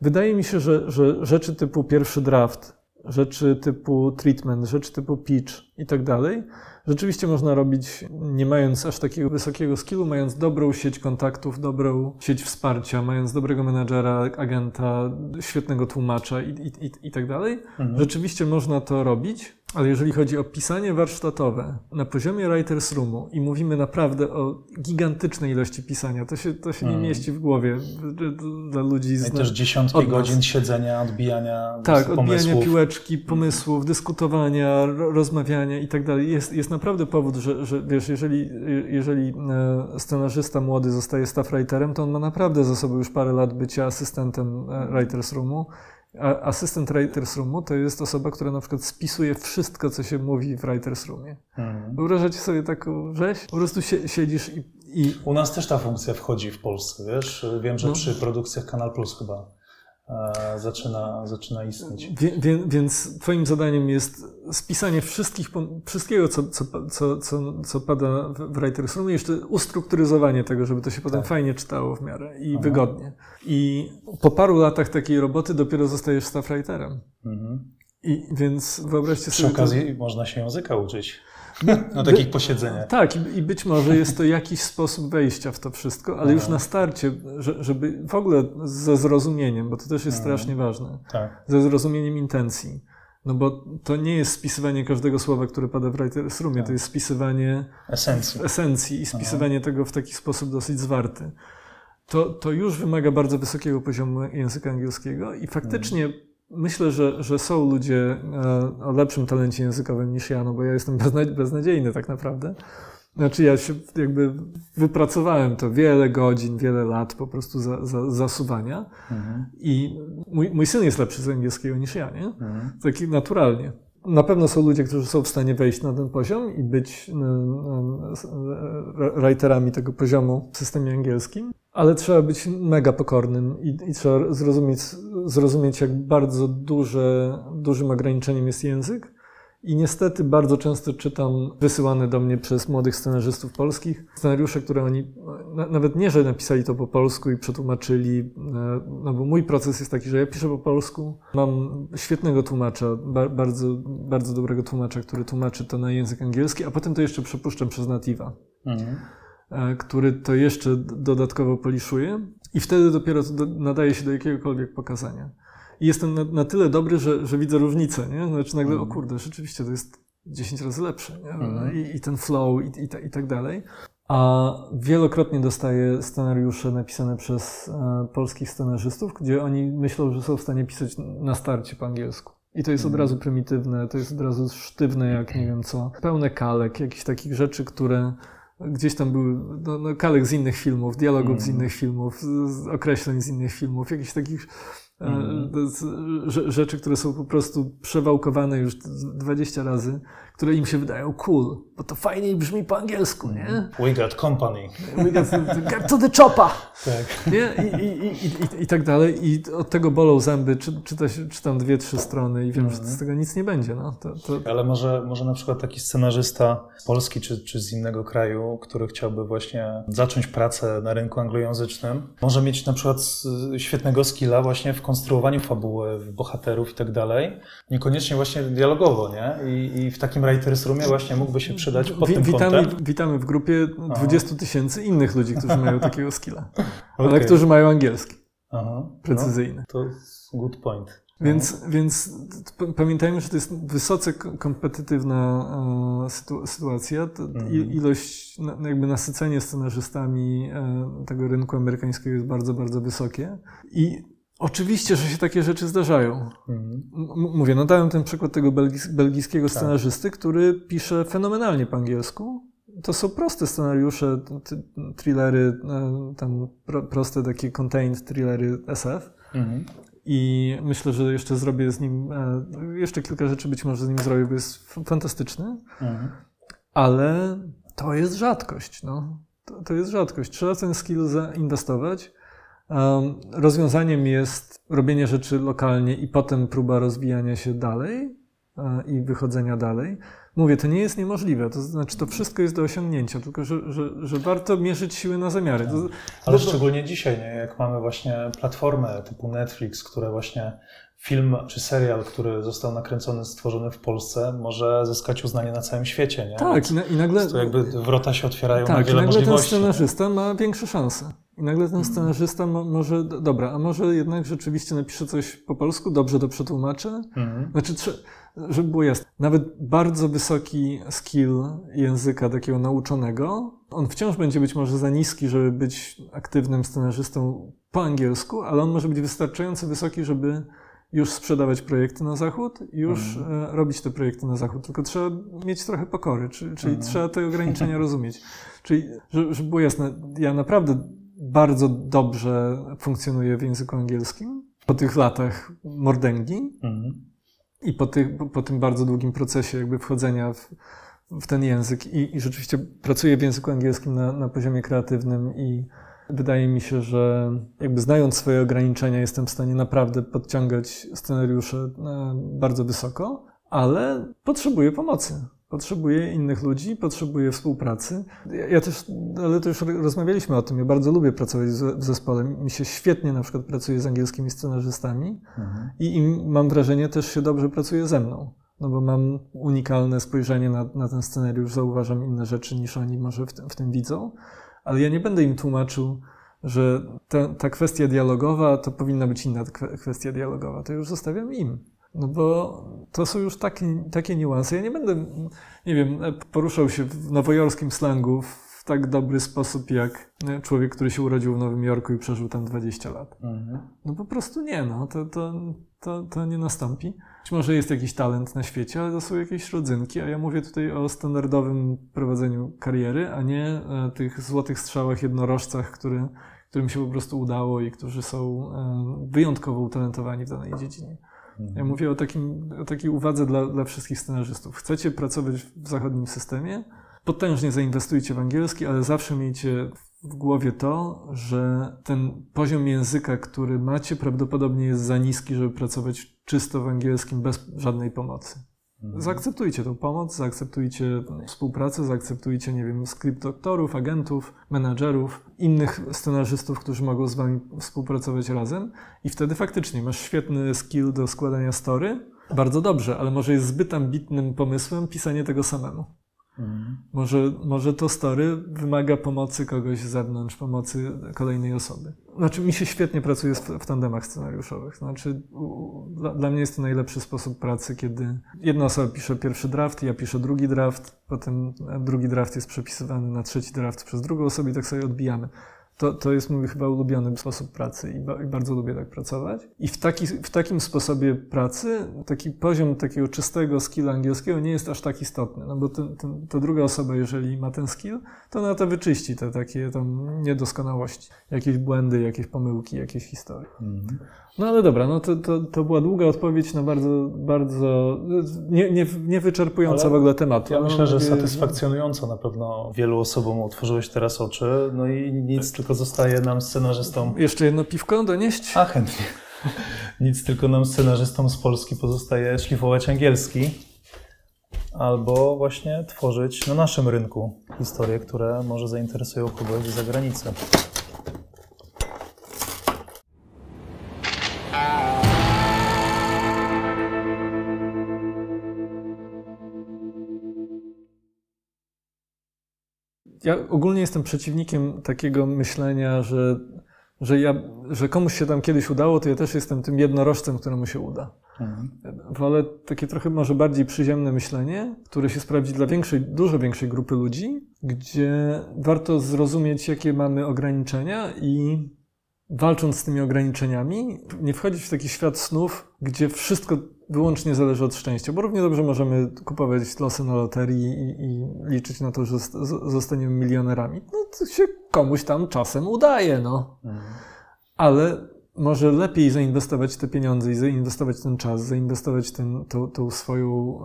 Wydaje mi się, że, że rzeczy typu pierwszy draft, rzeczy typu treatment, rzeczy typu pitch i tak dalej, rzeczywiście można robić nie mając aż takiego wysokiego skillu, mając dobrą sieć kontaktów, dobrą sieć wsparcia, mając dobrego menadżera, agenta, świetnego tłumacza i, i, i, i tak dalej. Mhm. Rzeczywiście można to robić, ale jeżeli chodzi o pisanie warsztatowe na poziomie Writers Roomu i mówimy naprawdę o gigantycznej ilości pisania, to się, to się nie Mhm. mieści w głowie dla ludzi No z I też dziesiątki od godzin siedzenia, odbijania tak, pomysłów. odbijania piłeczki, pomysłów, dyskutowania, ro- rozmawiania i tak dalej. Jest, jest naprawdę powód, że, że wiesz, jeżeli, jeżeli e, scenarzysta młody zostaje staff writerem, to on ma naprawdę za sobą już parę lat bycia asystentem e, Writers Roomu. A asystent Writers Roomu to jest osoba, która na przykład spisuje wszystko, co się mówi w Writers Roomie. Mhm. Wyobrażacie sobie taką rzeź? Po prostu sie, siedzisz i, i U nas też ta funkcja wchodzi w Polsce, wiesz? Wiem, że No. przy produkcjach Kanal Plus chyba zaczyna, zaczyna istnieć. Wie, wie, więc Twoim zadaniem jest spisanie wszystkich, wszystkiego, co, co, co, co, co pada w Writers Roomie, jeszcze ustrukturyzowanie tego, żeby to się potem Tak. fajnie czytało w miarę i Aha. wygodnie. I po paru latach takiej roboty dopiero zostajesz staff writerem. Mhm. I więc wyobraźcie Przy sobie. to- okazji można się języka uczyć na takich posiedzeniach. Tak, i, i być może jest to jakiś sposób wejścia w to wszystko, ale już Aha. na starcie, że, żeby w ogóle ze zrozumieniem, bo to też jest Mhm. strasznie ważne. Tak. ze zrozumieniem intencji. No bo to nie jest spisywanie każdego słowa, które pada w Writers Roomie, Tak. to jest spisywanie Esencji. esencji i spisywanie tego w taki sposób dosyć zwarty. To, to już wymaga bardzo wysokiego poziomu języka angielskiego i faktycznie Myślę, że, że są ludzie e, o lepszym talencie językowym niż ja, no bo ja jestem beznadziejny tak naprawdę. Znaczy ja się jakby wypracowałem to wiele godzin, wiele lat po prostu za, za, zasuwania mhm. i mój, mój syn jest lepszy z angielskiego niż ja, nie? Mhm. Taki naturalnie. Na pewno są ludzie, którzy są w stanie wejść na ten poziom i być writerami tego poziomu w systemie angielskim, ale trzeba być mega pokornym i, i trzeba zrozumieć, zrozumieć, jak bardzo duże, dużym ograniczeniem jest język i niestety bardzo często czytam wysyłane do mnie przez młodych scenarzystów polskich scenariusze, które oni nawet nie, że napisali to po polsku i przetłumaczyli, e, no bo mój proces jest taki, że ja piszę po polsku, mam świetnego tłumacza, bardzo, bardzo dobrego tłumacza, który tłumaczy to na język angielski, a potem to jeszcze przepuszczam przez native'a. Mhm e, który to jeszcze dodatkowo poliszuje i wtedy dopiero nadaje się do jakiegokolwiek pokazania. I jestem na, na tyle dobry, że, że widzę różnicę, nie? Znaczy nagle, mm. o kurde, rzeczywiście to jest 10 razy lepsze, mm. I, I, ten flow i, i, i tak dalej. A wielokrotnie dostaję scenariusze napisane przez e, polskich scenarzystów, gdzie oni myślą, że są w stanie pisać na starcie po angielsku. I to jest od mhm. razu prymitywne, to jest od razu sztywne, jak nie wiem co. Pełne kalek, jakichś takich rzeczy, które gdzieś tam były no, no kalek z innych filmów, dialogów mm. z innych filmów, z określeń z innych filmów, jakichś takich Mm. Rzeczy, które są po prostu przewałkowane już 20 razy, które im się wydają cool, bo to fajniej brzmi po angielsku, nie? Mhm. We got company. We got, get to the chopper! Tak. Nie? I, i, i, i, I tak dalej. I od tego bolą zęby, czy, czyta, czytam dwie, trzy strony i wiem, mm. że z tego nic nie będzie. No. To, to... Ale może, może na przykład taki scenarzysta z Polski czy, czy z innego kraju, który chciałby właśnie zacząć pracę na rynku anglojęzycznym, może mieć na przykład świetnego skilla właśnie w konstruowaniu fabuły, bohaterów i tak dalej, niekoniecznie właśnie dialogowo, nie? I, i w takim Writers Roomie właśnie mógłby się przydać pod tym witamy, kątem. Witamy w grupie 20 tysięcy innych ludzi, którzy mają takiego skilla, okay. ale którzy mają angielski. Aha. Precyzyjny. No, to good point. Więc, więc pamiętajmy, że to jest wysoce kompetytywna e, sytuacja. Mhm. Ilość, jakby nasycenie scenarzystami e, tego rynku amerykańskiego jest bardzo, bardzo wysokie. I Oczywiście, że się takie rzeczy zdarzają. Mhm. Mówię, no dałem ten przykład tego belgijskiego tak. scenarzysty, który pisze fenomenalnie po angielsku. To są proste scenariusze, thrillery, e, tam proste takie contained thrillery SF. Mhm. I myślę, że jeszcze zrobię z nim, e, jeszcze kilka rzeczy być może z nim zrobię, bo jest fantastyczny. Mhm. Ale to jest rzadkość, no. To, to jest rzadkość. Trzeba ten skill zainwestować. Rozwiązaniem jest robienie rzeczy lokalnie i potem próba rozwijania się dalej e, i wychodzenia dalej. Mówię, to nie jest niemożliwe, to znaczy to wszystko jest do osiągnięcia, tylko że, że, że warto mierzyć siły na zamiary. To, Ale to, szczególnie dzisiaj, nie? jak mamy właśnie platformę typu Netflix, które właśnie film czy serial, który został nakręcony, stworzony w Polsce, może zyskać uznanie na całym świecie. Nie? Tak, i, nagle. To jakby wrota się otwierają tak, na wiele i nagle możliwości. ten scenarzysta ma większe szanse. I nagle ten scenarzysta może, dobra, a może jednak rzeczywiście napisze coś po polsku, dobrze to przetłumaczę? Mhm. Znaczy, żeby było jasne, nawet bardzo wysoki skill języka takiego nauczonego, on wciąż będzie być może za niski, żeby być aktywnym scenarzystą po angielsku, ale on może być wystarczająco wysoki, żeby już sprzedawać projekty na zachód, już mhm. E, robić te projekty na zachód, tylko trzeba mieć trochę pokory, czyli, czyli mhm. trzeba te ograniczenia rozumieć. Czyli, żeby było jasne, ja naprawdę bardzo dobrze funkcjonuje w języku angielskim po tych latach mordęgi mhm. i po, tych, po tym bardzo długim procesie jakby wchodzenia w, w ten język I, i rzeczywiście pracuję w języku angielskim na, na poziomie kreatywnym i wydaje mi się, że jakby znając swoje ograniczenia jestem w stanie naprawdę podciągać scenariusze e, bardzo wysoko, ale potrzebuję pomocy. Potrzebuję innych ludzi, potrzebuję współpracy. Ja, ja, też, ale to już rozmawialiśmy o tym, ja bardzo lubię pracować w zespole. Mi się świetnie na przykład pracuje z angielskimi scenarzystami mhm. i im, mam wrażenie, też się dobrze pracuje ze mną. No bo mam unikalne spojrzenie na, na ten scenariusz, zauważam inne rzeczy niż oni może w tym, w tym widzą, ale ja nie będę im tłumaczył, że ta, ta kwestia dialogowa to powinna być inna kwestia dialogowa. To już zostawiam im. No bo to są już takie, takie niuanse. Ja nie będę, nie wiem, poruszał się w nowojorskim slangu, w w tak dobry sposób jak człowiek, który się urodził w Nowym Jorku i przeżył tam 20 lat. Mhm. No po prostu nie, no. To, to, to, to nie nastąpi. Być może jest jakiś talent na świecie, ale to są jakieś rodzynki, a ja mówię tutaj o standardowym prowadzeniu kariery, a nie e, tych złotych strzałach, jednorożcach, który, którym się po prostu udało i którzy są e, wyjątkowo utalentowani w danej dziedzinie. Mhm. Ja mówię o, takim, o takiej uwadze dla, dla wszystkich scenarzystów. Chcecie pracować w zachodnim systemie? Potężnie zainwestujcie w angielski, ale zawsze miejcie w głowie to, że ten poziom języka, który macie, prawdopodobnie jest za niski, żeby pracować czysto w angielskim bez żadnej pomocy. Mhm. Zaakceptujcie tą pomoc, zaakceptujcie współpracę, zaakceptujcie, nie wiem, skrypt doktorów, agentów, menadżerów, innych scenarzystów, którzy mogą z wami współpracować razem i wtedy faktycznie masz świetny skill do składania story, bardzo dobrze, ale może jest zbyt ambitnym pomysłem pisanie tego samemu. Mhm. Może, może to story wymaga pomocy kogoś z zewnątrz, pomocy kolejnej osoby. Znaczy, mi się świetnie pracuje w, tandemach scenariuszowych. Znaczy, u, dla, dla, mnie jest to najlepszy sposób pracy, kiedy jedna osoba pisze pierwszy draft, ja piszę drugi draft, potem drugi draft jest przepisywany na trzeci draft przez drugą osobę i tak sobie odbijamy. To, to jest mój chyba ulubiony sposób pracy i, ba, i, bardzo lubię tak pracować. I w, taki, w takim sposobie pracy taki poziom takiego czystego skilla angielskiego nie jest aż tak istotny, no bo ten, ten, ta druga osoba, jeżeli ma ten skill, to ona to wyczyści, te takie tam niedoskonałości, jakieś błędy, jakieś pomyłki, jakieś historie. Mhm. No ale dobra, no to, to, to była długa odpowiedź na bardzo, bardzo nie, nie, nie wyczerpująca ale w ogóle tematu. Ja myślę, że satysfakcjonująco na pewno wielu osobom otworzyłeś teraz oczy, no i nic, tylko zostaje nam scenarzystom... Jeszcze jedno piwko donieść? A, chętnie. Nic, tylko nam scenarzystom z Polski pozostaje szlifować angielski albo właśnie tworzyć na naszym rynku historie, które może zainteresują kogoś z zagranicy. Ja ogólnie jestem przeciwnikiem takiego myślenia, że, że, ja, że komuś się tam kiedyś udało, to ja też jestem tym jednorożcem, któremu się uda. Mhm. Wolę takie trochę może bardziej przyziemne myślenie, które się sprawdzi dla większej, dużo większej grupy ludzi, gdzie warto zrozumieć, jakie mamy ograniczenia i walcząc z tymi ograniczeniami, nie wchodzić w taki świat snów, gdzie wszystko wyłącznie zależy od szczęścia, bo równie dobrze możemy kupować losy na loterii i, i liczyć na to, że zostaniemy milionerami. No to się komuś tam czasem udaje, no. Mhm. Ale może lepiej zainwestować te pieniądze i zainwestować ten czas, zainwestować ten, tą, tą swoją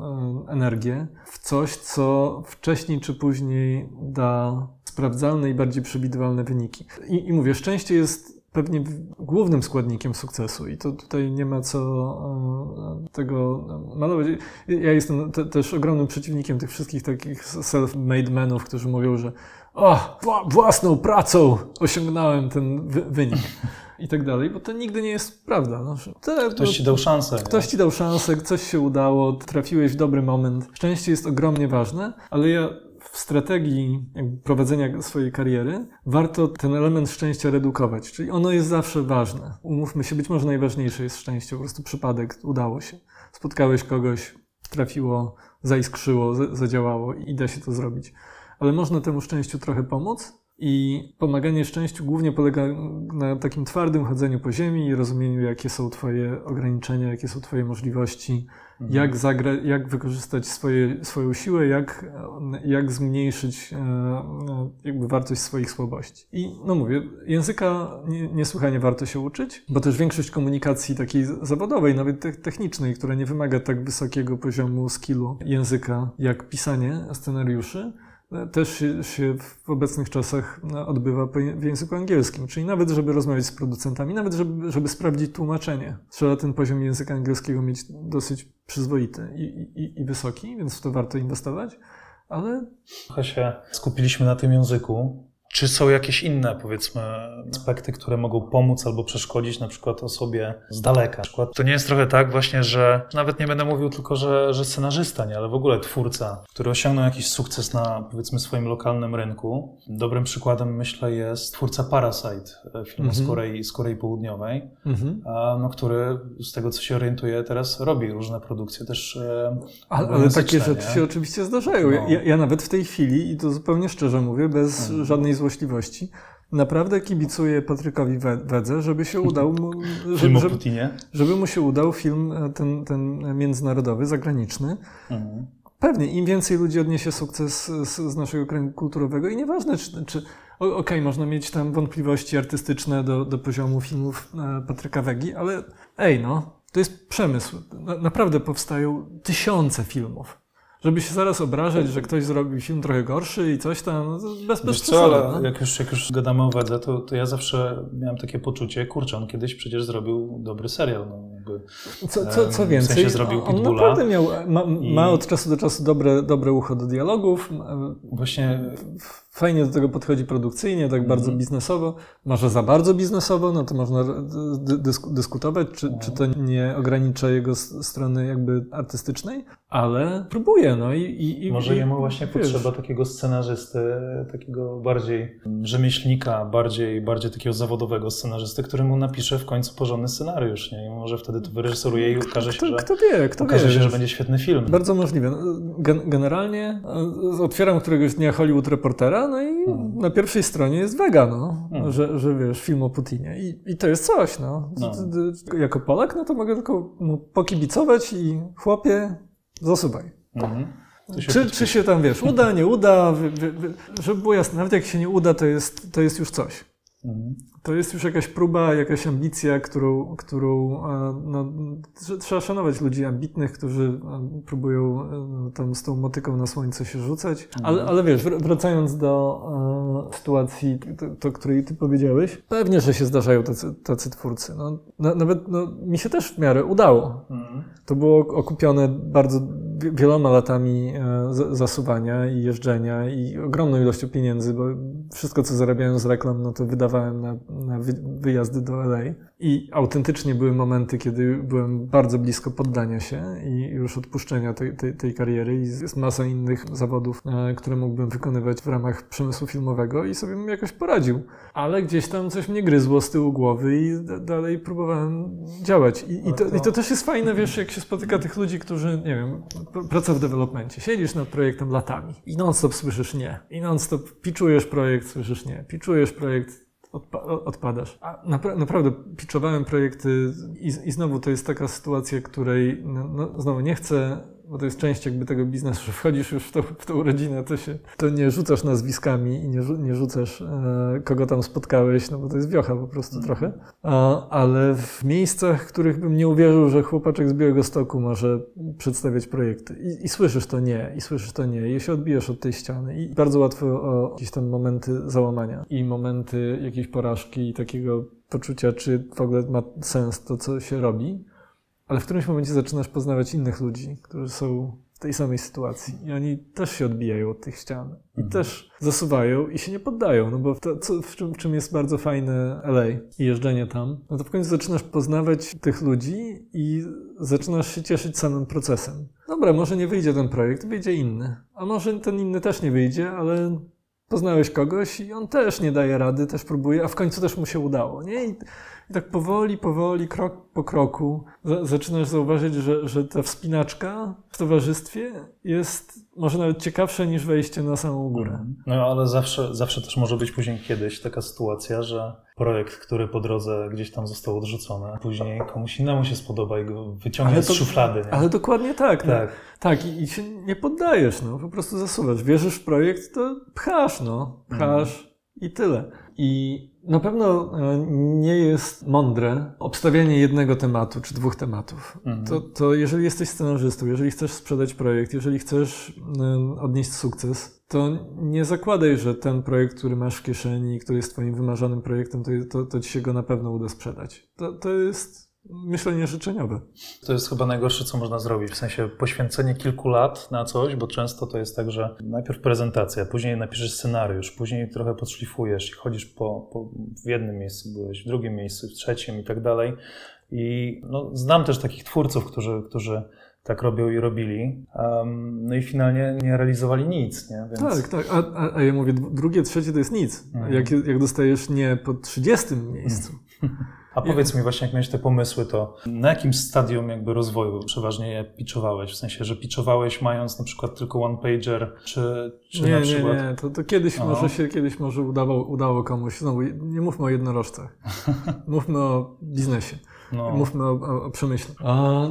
energię w coś, co wcześniej czy później da sprawdzalne i bardziej przewidywalne wyniki. I, i mówię, szczęście jest pewnie głównym składnikiem sukcesu i to tutaj nie ma co e, tego malować. Ja jestem te, też ogromnym przeciwnikiem tych wszystkich takich self-made menów, którzy mówią, że o, własną pracą osiągnąłem ten wy wynik i tak dalej, bo to nigdy nie jest prawda. No, to, ktoś ci dał szansę. Ktoś nie? ci dał szansę, coś się udało, trafiłeś w dobry moment. Szczęście jest ogromnie ważne, ale ja w strategii prowadzenia swojej kariery warto ten element szczęścia redukować. Czyli ono jest zawsze ważne. Umówmy się, być może najważniejsze jest szczęście, po prostu przypadek, udało się. Spotkałeś kogoś, trafiło, zaiskrzyło, zadziałało i da się to zrobić. Ale można temu szczęściu trochę pomóc i pomaganie szczęściu głównie polega na takim twardym chodzeniu po ziemi i rozumieniu, jakie są Twoje ograniczenia, jakie są Twoje możliwości. Jak, zagra, jak wykorzystać swoje, swoją siłę, jak, jak zmniejszyć e, e, jakby wartość swoich słabości. I no mówię, języka niesłychanie warto się uczyć, bo też większość komunikacji takiej zawodowej, nawet technicznej, która nie wymaga tak wysokiego poziomu skillu języka jak pisanie scenariuszy, też się, w obecnych czasach no, odbywa w języku angielskim. Czyli nawet, żeby rozmawiać z producentami, nawet, żeby, żeby sprawdzić tłumaczenie, trzeba ten poziom języka angielskiego mieć dosyć przyzwoity i, i, i wysoki, więc w to warto inwestować, ale... Trochę się skupiliśmy na tym języku. Czy są jakieś inne, powiedzmy, aspekty, które mogą pomóc albo przeszkodzić na przykład osobie z daleka? Na przykład to nie jest trochę tak właśnie, że nawet nie będę mówił tylko, że, że scenarzysta, nie, ale w ogóle twórca, który osiągnął jakiś sukces na powiedzmy swoim lokalnym rynku. Dobrym przykładem myślę jest twórca Parasite, e, film z, Korei, z Korei Południowej, a, no, który z tego co się orientuje teraz robi różne produkcje też e, Ale, ale takie rzeczy się oczywiście zdarzają. No. Ja, ja nawet w tej chwili, i to zupełnie szczerze mówię, bez Mhm. żadnej złośliwości, naprawdę kibicuję Patrykowi We- Wedze, żeby się udał mu, żeby, żeby, żeby mu się udał film e, ten, ten międzynarodowy, zagraniczny. Mhm. Pewnie, im więcej ludzi odniesie sukces z, z naszego kręgu kulturowego i nieważne, czy, czy okej, można mieć tam wątpliwości artystyczne do, do poziomu filmów e, Patryka Wegi, ale ej no, to jest przemysł. Na, naprawdę powstają tysiące filmów. Żeby się zaraz obrażać, że ktoś zrobił film trochę gorszy i coś tam, no bez, bez przesady. ale no. jak już, jak już gadamy o Wedze, to, to ja zawsze miałem takie poczucie, kurczę, on kiedyś przecież zrobił dobry serial. No, jakby, Co, co, co w więcej, sensie zrobił on Pitbulla naprawdę miał, ma, i- ma od czasu do czasu dobre, dobre ucho do dialogów, właśnie fajnie do tego podchodzi produkcyjnie, tak bardzo Mhm. biznesowo. Może za bardzo biznesowo, no to można dy- dysk- dyskutować, czy, czy to nie ogranicza jego strony jakby artystycznej, ale próbuje, no i... i, i może jemu właśnie wiesz, potrzeba takiego scenarzysty, takiego bardziej rzemieślnika, bardziej, bardziej takiego zawodowego scenarzysty, który mu napisze w końcu porządny scenariusz, nie? I może wtedy to wyreżyseruje i okaże się, Kto, że, kto wie, kto okaże wie. się, że będzie świetny film. Bardzo możliwe. No, Gen generalnie e, otwieram któregoś dnia Hollywood Reportera, no i Mhm. na pierwszej stronie jest Vega, no, Mhm. że, że wiesz, film o Putinie. I, I to jest coś, no. No. Jako Polak, no to mogę tylko pokibicować i chłopie, zasuwaj. Mhm. Się Czy, czy się tam, wiesz, uda, nie uda, żeby było jasne, nawet jak się nie uda, to jest, to jest już coś. Mhm. To jest już jakaś próba, jakaś ambicja, którą, którą e, no, tr- trzeba szanować ludzi ambitnych, którzy e, próbują e, tam z tą motyką na słońce się rzucać. Ale, ale wiesz, wr- wracając do e, sytuacji, to, to, której ty powiedziałeś, pewnie, że się zdarzają tacy, tacy twórcy. No, na, nawet no, mi się też w miarę udało. Mhm. To było okupione bardzo wi- wieloma latami e, zasuwania i jeżdżenia i ogromną ilością pieniędzy, bo wszystko, co zarabiałem z reklam, no to wydawałem na, wyjazdy do LA. I autentycznie były momenty, kiedy byłem bardzo blisko poddania się i już odpuszczenia tej, tej, tej kariery. I jest masa innych zawodów, e, które mógłbym wykonywać w ramach przemysłu filmowego i sobie bym jakoś poradził. Ale gdzieś tam coś mnie gryzło z tyłu głowy i dalej próbowałem działać. I, i, to, I to też jest fajne, wiesz, jak się spotyka tych ludzi, którzy, nie wiem, pr- praca w developmencie. Siedzisz nad projektem latami i non-stop słyszysz nie. I non-stop piczujesz projekt, słyszysz nie. Piczujesz projekt, odpa- odpadasz. Napra- naprawdę piczowałem projekty i, i znowu to jest taka sytuacja, której no, no, znowu nie chcę, bo to jest część jakby tego biznesu, że wchodzisz już w, tą- w tą rodzinę, to się, to nie rzucasz nazwiskami i nie, nie rzucasz e, kogo tam spotkałeś, no bo to jest wiocha po prostu trochę. A, ale w miejscach, w których bym nie uwierzył, że chłopaczek z Białego Stoku może przedstawiać projekty i, i słyszysz to nie, i słyszysz to nie, i się odbijesz od tej ściany i bardzo łatwo o jakieś tam momenty załamania i momenty jakiejś porażki i takiego poczucia, czy w ogóle ma sens to, co się robi. Ale w którymś momencie zaczynasz poznawać innych ludzi, którzy są w tej samej sytuacji i oni też się odbijają od tych ścian i też zasuwają i się nie poddają, no bo to, co, w, czym, w czym jest bardzo fajne LA i jeżdżenie tam, no to w końcu zaczynasz poznawać tych ludzi i zaczynasz się cieszyć samym procesem. Dobra, może nie wyjdzie ten projekt, wyjdzie inny, a może ten inny też nie wyjdzie, ale poznałeś kogoś i on też nie daje rady, też próbuje, a w końcu też mu się udało, nie? I, i tak powoli, powoli, krok po kroku za, zaczynasz zauważyć, że, że ta wspinaczka w towarzystwie jest może nawet ciekawsza niż wejście na samą górę. No ale zawsze, zawsze też może być później kiedyś taka sytuacja, że projekt, który po drodze gdzieś tam został odrzucony, później komuś innemu się spodoba i go wyciągnie z szuflady. Nie? Ale dokładnie tak. No. tak. Tak, i, i się nie poddajesz, no, po prostu zasuwasz. Wierzysz w projekt, to pchasz, no, pchasz i tyle. I na pewno e, nie jest mądre obstawianie jednego tematu czy dwóch tematów. Mhm. To, to jeżeli jesteś scenarzystą, jeżeli chcesz sprzedać projekt, jeżeli chcesz odnieść sukces, to nie zakładaj, że ten projekt, który masz w kieszeni, który jest twoim wymarzonym projektem, to, to, to ci się go na pewno uda sprzedać. To, to jest myślenie życzeniowe. To jest chyba najgorsze, co można zrobić, w sensie poświęcenie kilku lat na coś, bo często to jest tak, że najpierw prezentacja, później napiszesz scenariusz, później trochę podszlifujesz i chodzisz po, po w jednym miejscu, byłeś w drugim miejscu, w trzecim i tak dalej. I no, znam też takich twórców, którzy, którzy tak robią i robili. Um, no i finalnie nie realizowali nic, nie? Więc... Tak, tak. A, a, a, ja mówię, drugie, trzecie to jest nic. Mhm. Jak, jak dostajesz nie po 30 miejscu. A powiedz mi właśnie, jak miałeś te pomysły, to na jakim stadium jakby rozwoju przeważnie je pitchowałeś? W sensie, że pitchowałeś mając na przykład tylko one pager, czy, czy nie, na przykład... Nie, nie, to, to kiedyś Aha. może się kiedyś może udało, udało komuś. Znowu, nie mówmy o jednorożcach. mówmy o biznesie. No. Mówmy o, o, o przemyśle. A,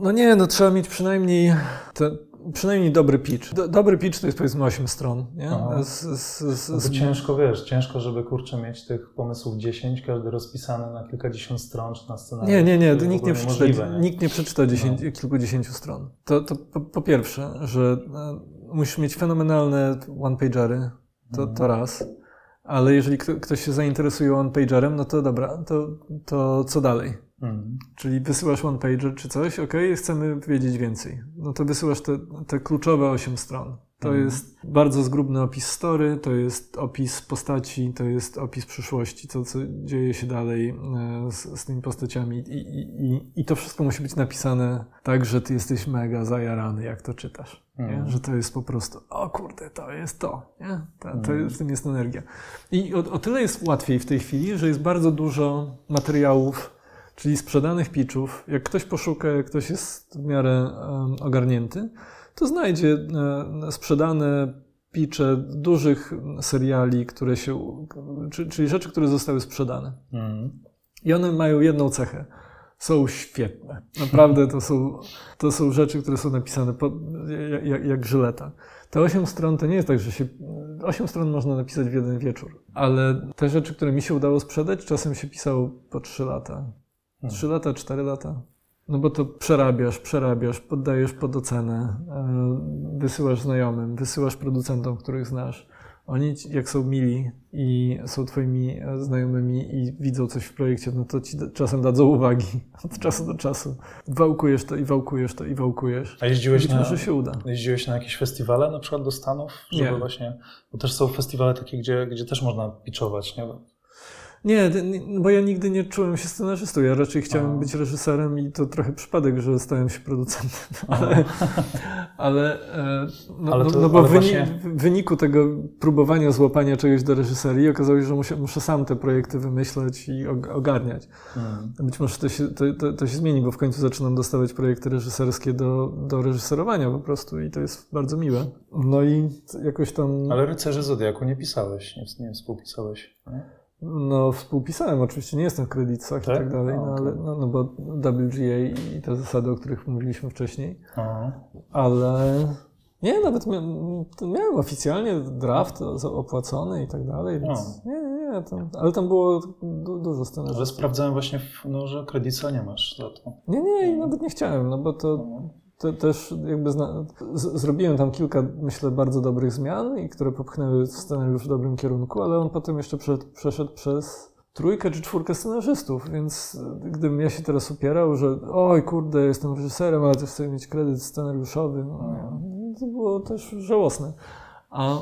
no nie, no trzeba mieć przynajmniej te, przynajmniej dobry pitch. Do, dobry pitch to jest powiedzmy 8 stron, nie? Z, z, z, no. Ciężko, wiesz, ciężko, żeby kurczę mieć tych pomysłów 10, każdy rozpisany na kilkadziesiąt stron czy na scenariusz. Nie, nie, nie, to nikt nie, przeczyta, nie? nikt nie przeczyta 10, no. kilkudziesięciu stron. To, to po, po pierwsze, że e, musisz mieć fenomenalne one-pagery, to, to mhm. raz. Ale jeżeli ktoś się zainteresuje one-pagerem, no to dobra, to, to co dalej? Mhm. Czyli wysyłasz one pager czy coś, ok, chcemy wiedzieć więcej. No to wysyłasz te, te kluczowe 8 stron. To mhm. jest bardzo zgrubny opis story, to jest opis postaci, to jest opis przyszłości, to co dzieje się dalej e, z, z tymi postaciami. I, i, I, to wszystko musi być napisane tak, że ty jesteś mega zajarany, jak to czytasz. Mhm. Że to jest po prostu, o kurde, to jest to. Nie? To, to mhm. jest, w tym jest energia. I o, o tyle jest łatwiej w tej chwili, że jest bardzo dużo materiałów czyli sprzedanych pitchów. Jak ktoś poszuka, jak ktoś jest w miarę ogarnięty, to znajdzie e, sprzedane pitche dużych seriali, które się, czyli rzeczy, które zostały sprzedane. Mm. I one mają jedną cechę. Są świetne. Naprawdę to są, to są rzeczy, które są napisane po, jak, jak żyleta. Te 8 stron to nie jest tak, że się. 8 stron można napisać w jeden wieczór, ale te rzeczy, które mi się udało sprzedać, czasem się pisało po 3 lata. Trzy lata, cztery lata. No bo to przerabiasz, przerabiasz, poddajesz pod ocenę, e, wysyłasz znajomym, wysyłasz producentom, których znasz. Oni, jak są mili i są twoimi e, znajomymi i widzą coś w projekcie, no to ci czasem dadzą uwagi od czasu do czasu. Wałkujesz to i wałkujesz to i wałkujesz. A jeździłeś na, się uda. jeździłeś na jakieś festiwale na przykład do Stanów? Żeby nie. właśnie, bo też są festiwale takie, gdzie, gdzie też można pitchować, nie? Nie, bo ja nigdy nie czułem się scenarzystą. Ja raczej chciałem Aha. być reżyserem i to trochę przypadek, że stałem się producentem. Ale, ale, e, no, ale no, to, no bo w właśnie... wyniku tego próbowania złapania czegoś do reżyserii okazało się, że muszę, muszę sam te projekty wymyślać i ogarniać. Hmm. Być może to się, to, to, to, się zmieni, bo w końcu zaczynam dostawać projekty reżyserskie do, do reżyserowania po prostu i to jest bardzo miłe. No i jakoś tam... Ale Rycerzy Zodiaku nie pisałeś, nie, nie współpisałeś, nie? No, współpisałem, oczywiście nie jestem w kredytach tak? i tak dalej, no, ale, no, no bo WGA i te zasady, o których mówiliśmy wcześniej, Aha. ale nie, nawet miałem oficjalnie draft opłacony i tak dalej, więc nie, nie, nie, tam, ale tam było du dużo scen. Ale sprawdzałem właśnie, no, że kredyta nie masz za to. Nie, nie, nawet nie chciałem, no bo to te, też jakby zna, zrobiłem tam kilka, myślę, bardzo dobrych zmian i które popchnęły scenariusz w dobrym kierunku, ale on potem jeszcze przed, przeszedł przez trójkę czy czwórkę scenarzystów, więc gdybym ja się teraz upierał, że oj kurde, jestem reżyserem, ale też chcę mieć kredyt scenariuszowy, no, to było też żałosne. A,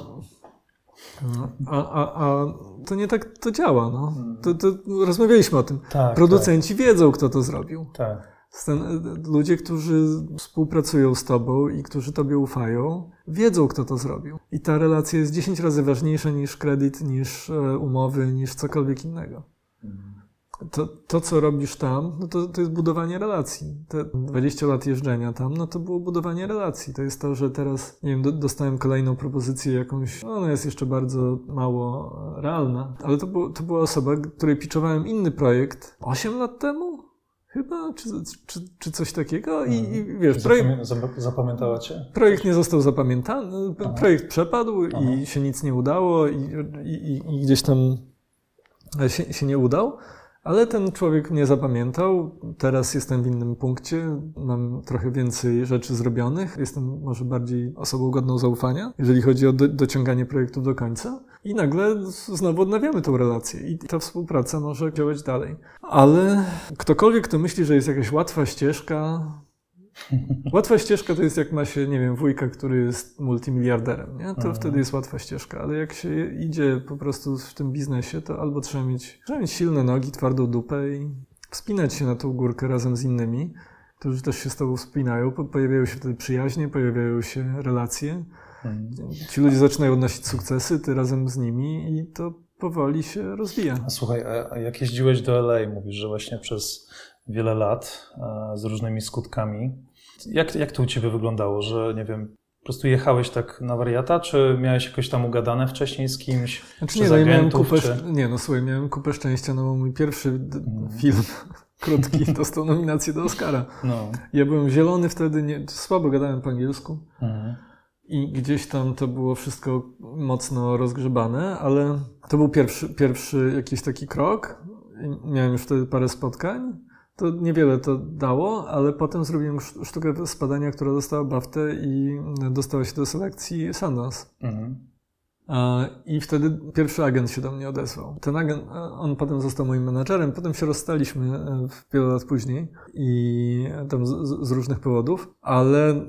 a, a, a to nie tak to działa. No. To, to rozmawialiśmy o tym. Tak, Producenci tak. wiedzą, kto to zrobił. Tak. Ludzie, którzy współpracują z tobą i którzy tobie ufają, wiedzą, kto to zrobił. I ta relacja jest 10 razy ważniejsza niż kredyt, niż e, umowy, niż cokolwiek innego. To, to co robisz tam, no to, to jest budowanie relacji. Te 20 lat jeżdżenia tam, no to było budowanie relacji. To jest to, że teraz, nie wiem, dostałem kolejną propozycję jakąś, no ona jest jeszcze bardzo mało realna, ale to, było, to była osoba, której pitchowałem inny projekt 8 lat temu, Chyba, czy, czy, czy coś takiego. I, i mhm. wiesz, projekt, zapamiętała cię? Projekt nie został zapamiętany, Aha. projekt przepadł Aha. i się nic nie udało i, i, i gdzieś tam się, się, nie udał, Ale ten człowiek mnie zapamiętał. Teraz jestem w innym punkcie. Mam trochę więcej rzeczy zrobionych. Jestem może bardziej osobą godną zaufania, jeżeli chodzi o do, dociąganie projektu do końca. I nagle znowu odnawiamy tą relację i ta współpraca może działać dalej. Ale ktokolwiek, kto myśli, że jest jakaś łatwa ścieżka, Łatwa ścieżka to jest jak ma się, nie wiem, wujka, który jest multimiliarderem, nie? To mhm. wtedy jest łatwa ścieżka, ale jak się idzie po prostu w tym biznesie, to albo trzeba mieć, trzeba mieć silne nogi, twardą dupę i wspinać się na tą górkę razem z innymi, którzy też się z tobą wspinają. Pojawiają się wtedy przyjaźnie, pojawiają się relacje. Ci ludzie zaczynają odnosić sukcesy, ty razem z nimi i to powoli się rozwija. A słuchaj, a jak jeździłeś do LA, mówisz, że właśnie przez wiele lat z różnymi skutkami. Jak, jak to u Ciebie wyglądało, że nie wiem, po prostu jechałeś tak na wariata, czy miałeś jakoś tam ugadane wcześniej z kimś? Znaczy nie, no, ja miałem kupę, czy... nie, no słuchaj, miałem kupę szczęścia, no bo mój pierwszy mm. film krótki dostał nominację do Oscara. No. Ja byłem zielony wtedy, nie, słabo gadałem po angielsku. Mm. I gdzieś tam to było wszystko mocno rozgrzebane, ale to był pierwszy, pierwszy jakiś taki krok. Miałem już wtedy parę spotkań. To niewiele to dało, ale potem zrobiłem sztukę spadania, która dostała BAFTę i dostała się do selekcji Sundance. Mhm. I wtedy pierwszy agent się do mnie odezwał. Ten agent, on potem został moim menadżerem, potem się rozstaliśmy e, wiele lat później i tam z, z, różnych powodów, ale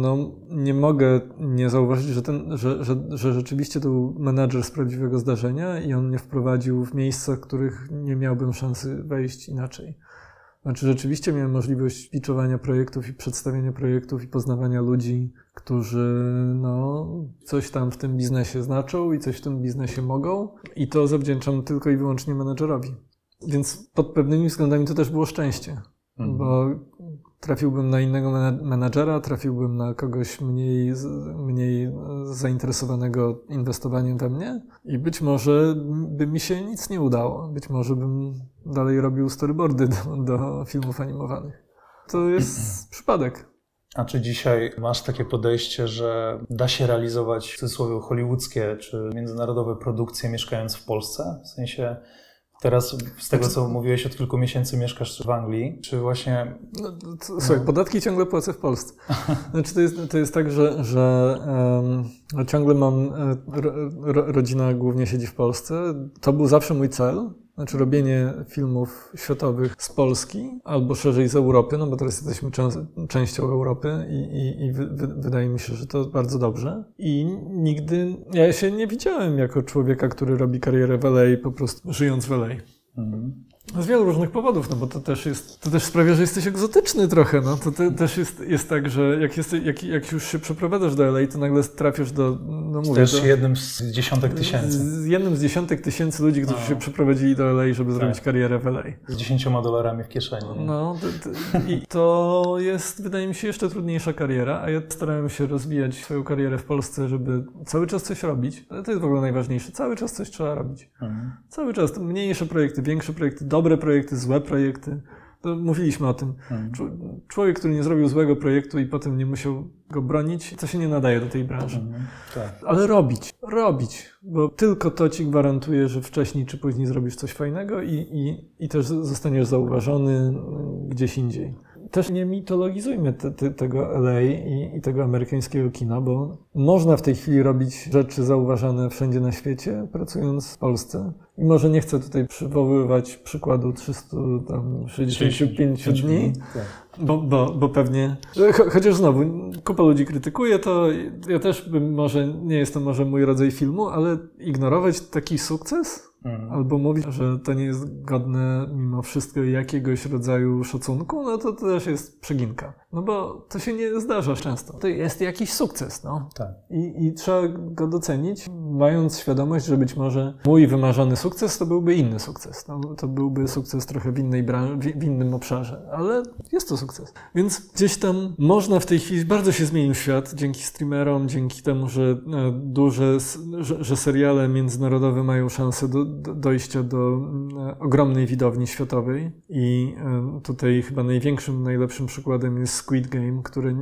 no, nie mogę nie zauważyć, że, ten, że, że, że rzeczywiście to był menadżer z prawdziwego zdarzenia i on mnie wprowadził w miejsca, których nie miałbym szansy wejść inaczej. Znaczy, rzeczywiście miałem możliwość pitchowania projektów i przedstawiania projektów i poznawania ludzi, którzy no, coś tam w tym biznesie znaczą i coś w tym biznesie mogą. I to zawdzięczam tylko i wyłącznie menedżerowi. Więc pod pewnymi względami to też było szczęście, mhm. bo trafiłbym na innego menadżera, trafiłbym na kogoś mniej, mniej zainteresowanego inwestowaniem we mnie i być może by mi się nic nie udało. Być może bym dalej robił storyboardy do, do filmów animowanych. To jest przypadek. A czy dzisiaj masz takie podejście, że da się realizować w cudzysłowie hollywoodzkie czy międzynarodowe produkcje mieszkając w Polsce? W sensie Teraz z tego, co mówiłeś, od kilku miesięcy mieszkasz w Anglii, czy właśnie... No, to, słuchaj, podatki ciągle płacę w Polsce. Znaczy to jest, to jest tak, że, że um, ciągle mam... E, ro, rodzina głównie siedzi w Polsce. To był zawsze mój cel, znaczy robienie filmów światowych z Polski albo szerzej z Europy, no bo teraz jesteśmy częścią Europy i, i, i wy, wy, wydaje mi się, że to bardzo dobrze. I nigdy, ja się nie widziałem jako człowieka, który robi karierę w LA po prostu żyjąc w LA. Mhm. Z wielu różnych powodów, no bo to też jest, to też sprawia, że jesteś egzotyczny trochę, no. To te, też jest, jest tak, że jak, jest, jak, jak już się przeprowadzasz do LA, to nagle trafisz do, no mówię... Też do, jednym z dziesiątek tysięcy. Z jednym z dziesiątek tysięcy ludzi, którzy no. się przeprowadzili do LA, żeby tak. zrobić karierę w LA. Z dziesięcioma dolarami w kieszeni. No, to, to, i to jest, wydaje mi się, jeszcze trudniejsza kariera, a ja starałem się rozwijać swoją karierę w Polsce, żeby cały czas coś robić. To jest w ogóle najważniejsze. Cały czas coś trzeba robić. Mhm. Cały czas. Mniejsze projekty, większe projekty, dobre projekty, złe projekty. To mówiliśmy o tym. Mhm. Człowiek, który nie zrobił złego projektu i potem nie musiał go bronić, to się nie nadaje do tej branży. Mhm. Tak. Ale robić, robić, bo tylko to ci gwarantuje, że wcześniej czy później zrobisz coś fajnego i, i, i też zostaniesz zauważony gdzieś indziej też nie mitologizujmy te, te, tego LA i, i, tego amerykańskiego kina, bo można w tej chwili robić rzeczy zauważane wszędzie na świecie, pracując w Polsce. I może nie chcę tutaj przywoływać przykładu 365 dni, tak. bo, bo, bo pewnie, chociaż znowu, kupa ludzi krytykuje to, ja też bym może, nie jest to może mój rodzaj filmu, ale ignorować taki sukces Mhm. Albo mówić, że to nie jest godne mimo wszystko jakiegoś rodzaju szacunku, no to, też jest przeginka. No bo to się nie zdarza często. To jest jakiś sukces, no. Tak. I, I trzeba go docenić, mając świadomość, że być może mój wymarzony sukces to byłby inny sukces. No, to byłby sukces trochę w innej branży, w innym obszarze, ale jest to sukces. Więc gdzieś tam można w tej chwili, bardzo się zmienił świat dzięki streamerom, dzięki temu, że e, duże, że, że seriale międzynarodowe mają szansę do, dojścia do e, ogromnej widowni światowej i tutaj chyba największym, najlepszym przykładem jest Squid Game, który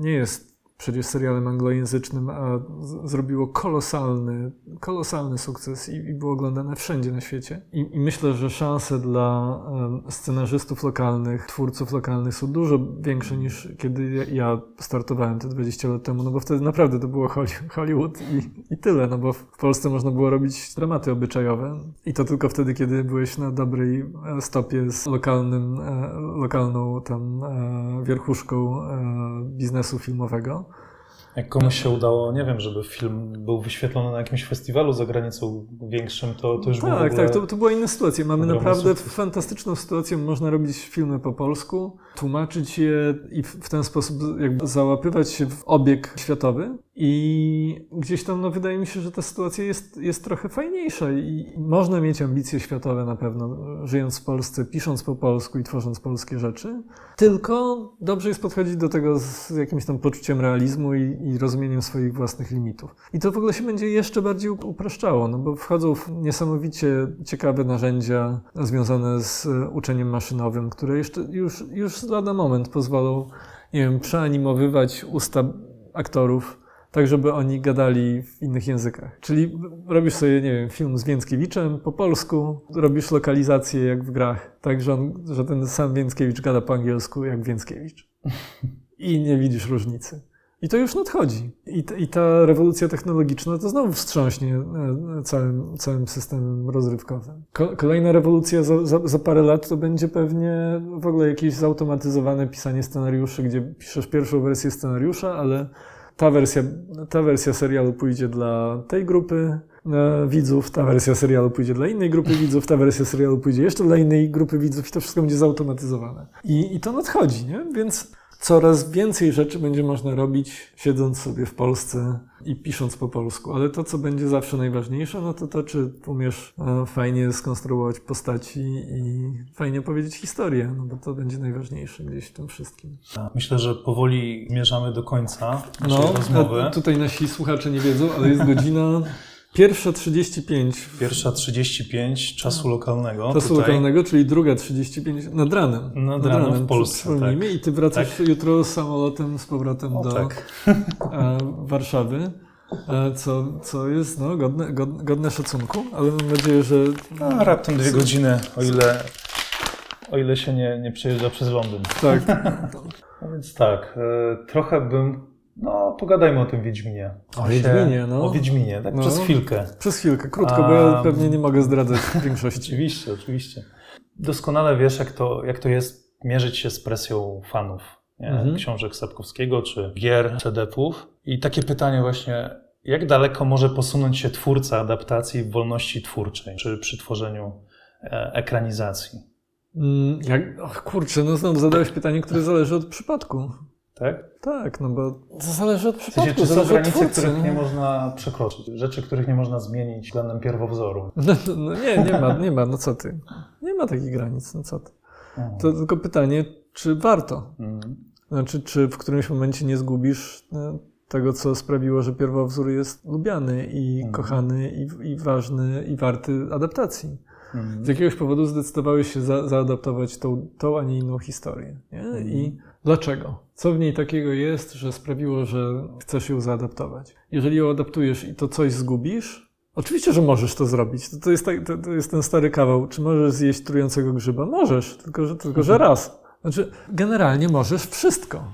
nie jest przecież serialem anglojęzycznym, a zrobiło kolosalny, kolosalny sukces i, i było oglądane wszędzie na świecie. I, I myślę, że szanse dla scenarzystów lokalnych, twórców lokalnych są dużo większe niż kiedy ja- startowałem te 20 lat temu, no bo wtedy naprawdę to było Holly- Hollywood i, i tyle, no bo w Polsce można było robić dramaty obyczajowe i to tylko wtedy, kiedy byłeś na dobrej e, stopie z lokalnym, e, lokalną tam e, wierchuszką biznesu filmowego. Jak komuś się udało, nie wiem, żeby film był wyświetlony na jakimś festiwalu za granicą większym, to, to już było Tak, tak, to, to była inna sytuacja. Mamy naprawdę sukces. fantastyczną sytuację. Można robić filmy po polsku, tłumaczyć je i w ten sposób jakby załapywać się w obieg światowy. I gdzieś tam, no wydaje mi się, że ta sytuacja jest, jest trochę fajniejsza i można mieć ambicje światowe na pewno, żyjąc w Polsce, pisząc po polsku i tworząc polskie rzeczy. Tylko dobrze jest podchodzić do tego z jakimś tam poczuciem realizmu i, i rozumieniem swoich własnych limitów. I to w ogóle się będzie jeszcze bardziej up- upraszczało, no bo wchodzą w niesamowicie ciekawe narzędzia związane z e, uczeniem maszynowym, które jeszcze już, już lada moment pozwolą, nie wiem, przeanimowywać usta aktorów tak, żeby oni gadali w innych językach. Czyli robisz sobie, nie wiem, film z Więckiewiczem po polsku, robisz lokalizację jak w grach, tak, że, on, że ten sam Więckiewicz gada po angielsku jak Więckiewicz. I nie widzisz różnicy. I to już nadchodzi. I, I ta rewolucja technologiczna to znowu wstrząśnie e, całym, całym systemem rozrywkowym. Ko- Kolejna rewolucja za, za, za parę lat to będzie pewnie w ogóle jakieś zautomatyzowane pisanie scenariuszy, gdzie piszesz pierwszą wersję scenariusza, ale ta wersja, ta wersja serialu pójdzie dla tej grupy e, widzów, ta wersja serialu pójdzie dla innej grupy widzów, ta wersja serialu pójdzie jeszcze dla innej grupy widzów i to wszystko będzie zautomatyzowane. I, i to nadchodzi, nie? Więc coraz więcej rzeczy będzie można robić siedząc sobie w Polsce i pisząc po polsku. Ale to, co będzie zawsze najważniejsze, no to to, czy umiesz e, fajnie skonstruować postaci i fajnie powiedzieć historię, no bo to będzie najważniejsze gdzieś w tym wszystkim. Myślę, że powoli zmierzamy do końca naszej No, rozmowy. tutaj nasi słuchacze nie wiedzą, ale jest godzina pierwsza 35 Pierwsza 35 czasu lokalnego. czasu tutaj. lokalnego, czyli druga 35 nad ranem. Nad ranem w Polsce, Przypomnijmy. I ty wracasz jutro samolotem z powrotem O, do tak. e, Warszawy. e, Co, co jest no, godne, godne, godne szacunku, ale mam nadzieję, że A raptem dwie godziny, o ile, o ile się nie, nie przejeżdża przez Londyn. tak. No więc tak, e, trochę bym. No, pogadajmy o tym Wiedźminie. O Wiedźminie, no. O Wiedźminie, tak No. przez chwilkę. Przez chwilkę, krótko, bo ja pewnie nie mogę zdradzać większości. Oczywiście, oczywiście. Doskonale wiesz, jak to, jak to jest mierzyć się z presją fanów? Mhm. książek Sapkowskiego czy gier CD-ów. I takie pytanie właśnie, jak daleko może posunąć się twórca adaptacji w wolności twórczej przy, przy tworzeniu e, ekranizacji? Mm, Jak, och, kurczę, no znowu zadałeś pytanie, które zależy od przypadku. Tak? Tak, no bo to zależy od W sensie, przypadku, czy są granice, twórcy. których nie można przekroczyć? Rzeczy, których nie można zmienić względem pierwowzoru? No, no, no nie, nie ma, nie ma, no co ty. Nie ma takich granic, no co ty. Mhm. To tylko pytanie, czy warto? Mhm. Znaczy, czy w którymś momencie nie zgubisz e, tego, co sprawiło, że pierwowzór jest lubiany i Mhm. kochany i, i ważny i warty adaptacji. Mhm. Z jakiegoś powodu zdecydowałeś się za, zaadaptować tą, tą, a nie inną historię. Nie? Mhm. I dlaczego? Co w niej takiego jest, że sprawiło, że chcesz ją zaadaptować? Jeżeli ją adaptujesz i to coś zgubisz, oczywiście, że możesz to zrobić. To, to, jest, tak, to, to jest ten stary kawał. Czy możesz zjeść trującego grzyba? Możesz, tylko że, tylko, że raz. Znaczy, generalnie możesz wszystko.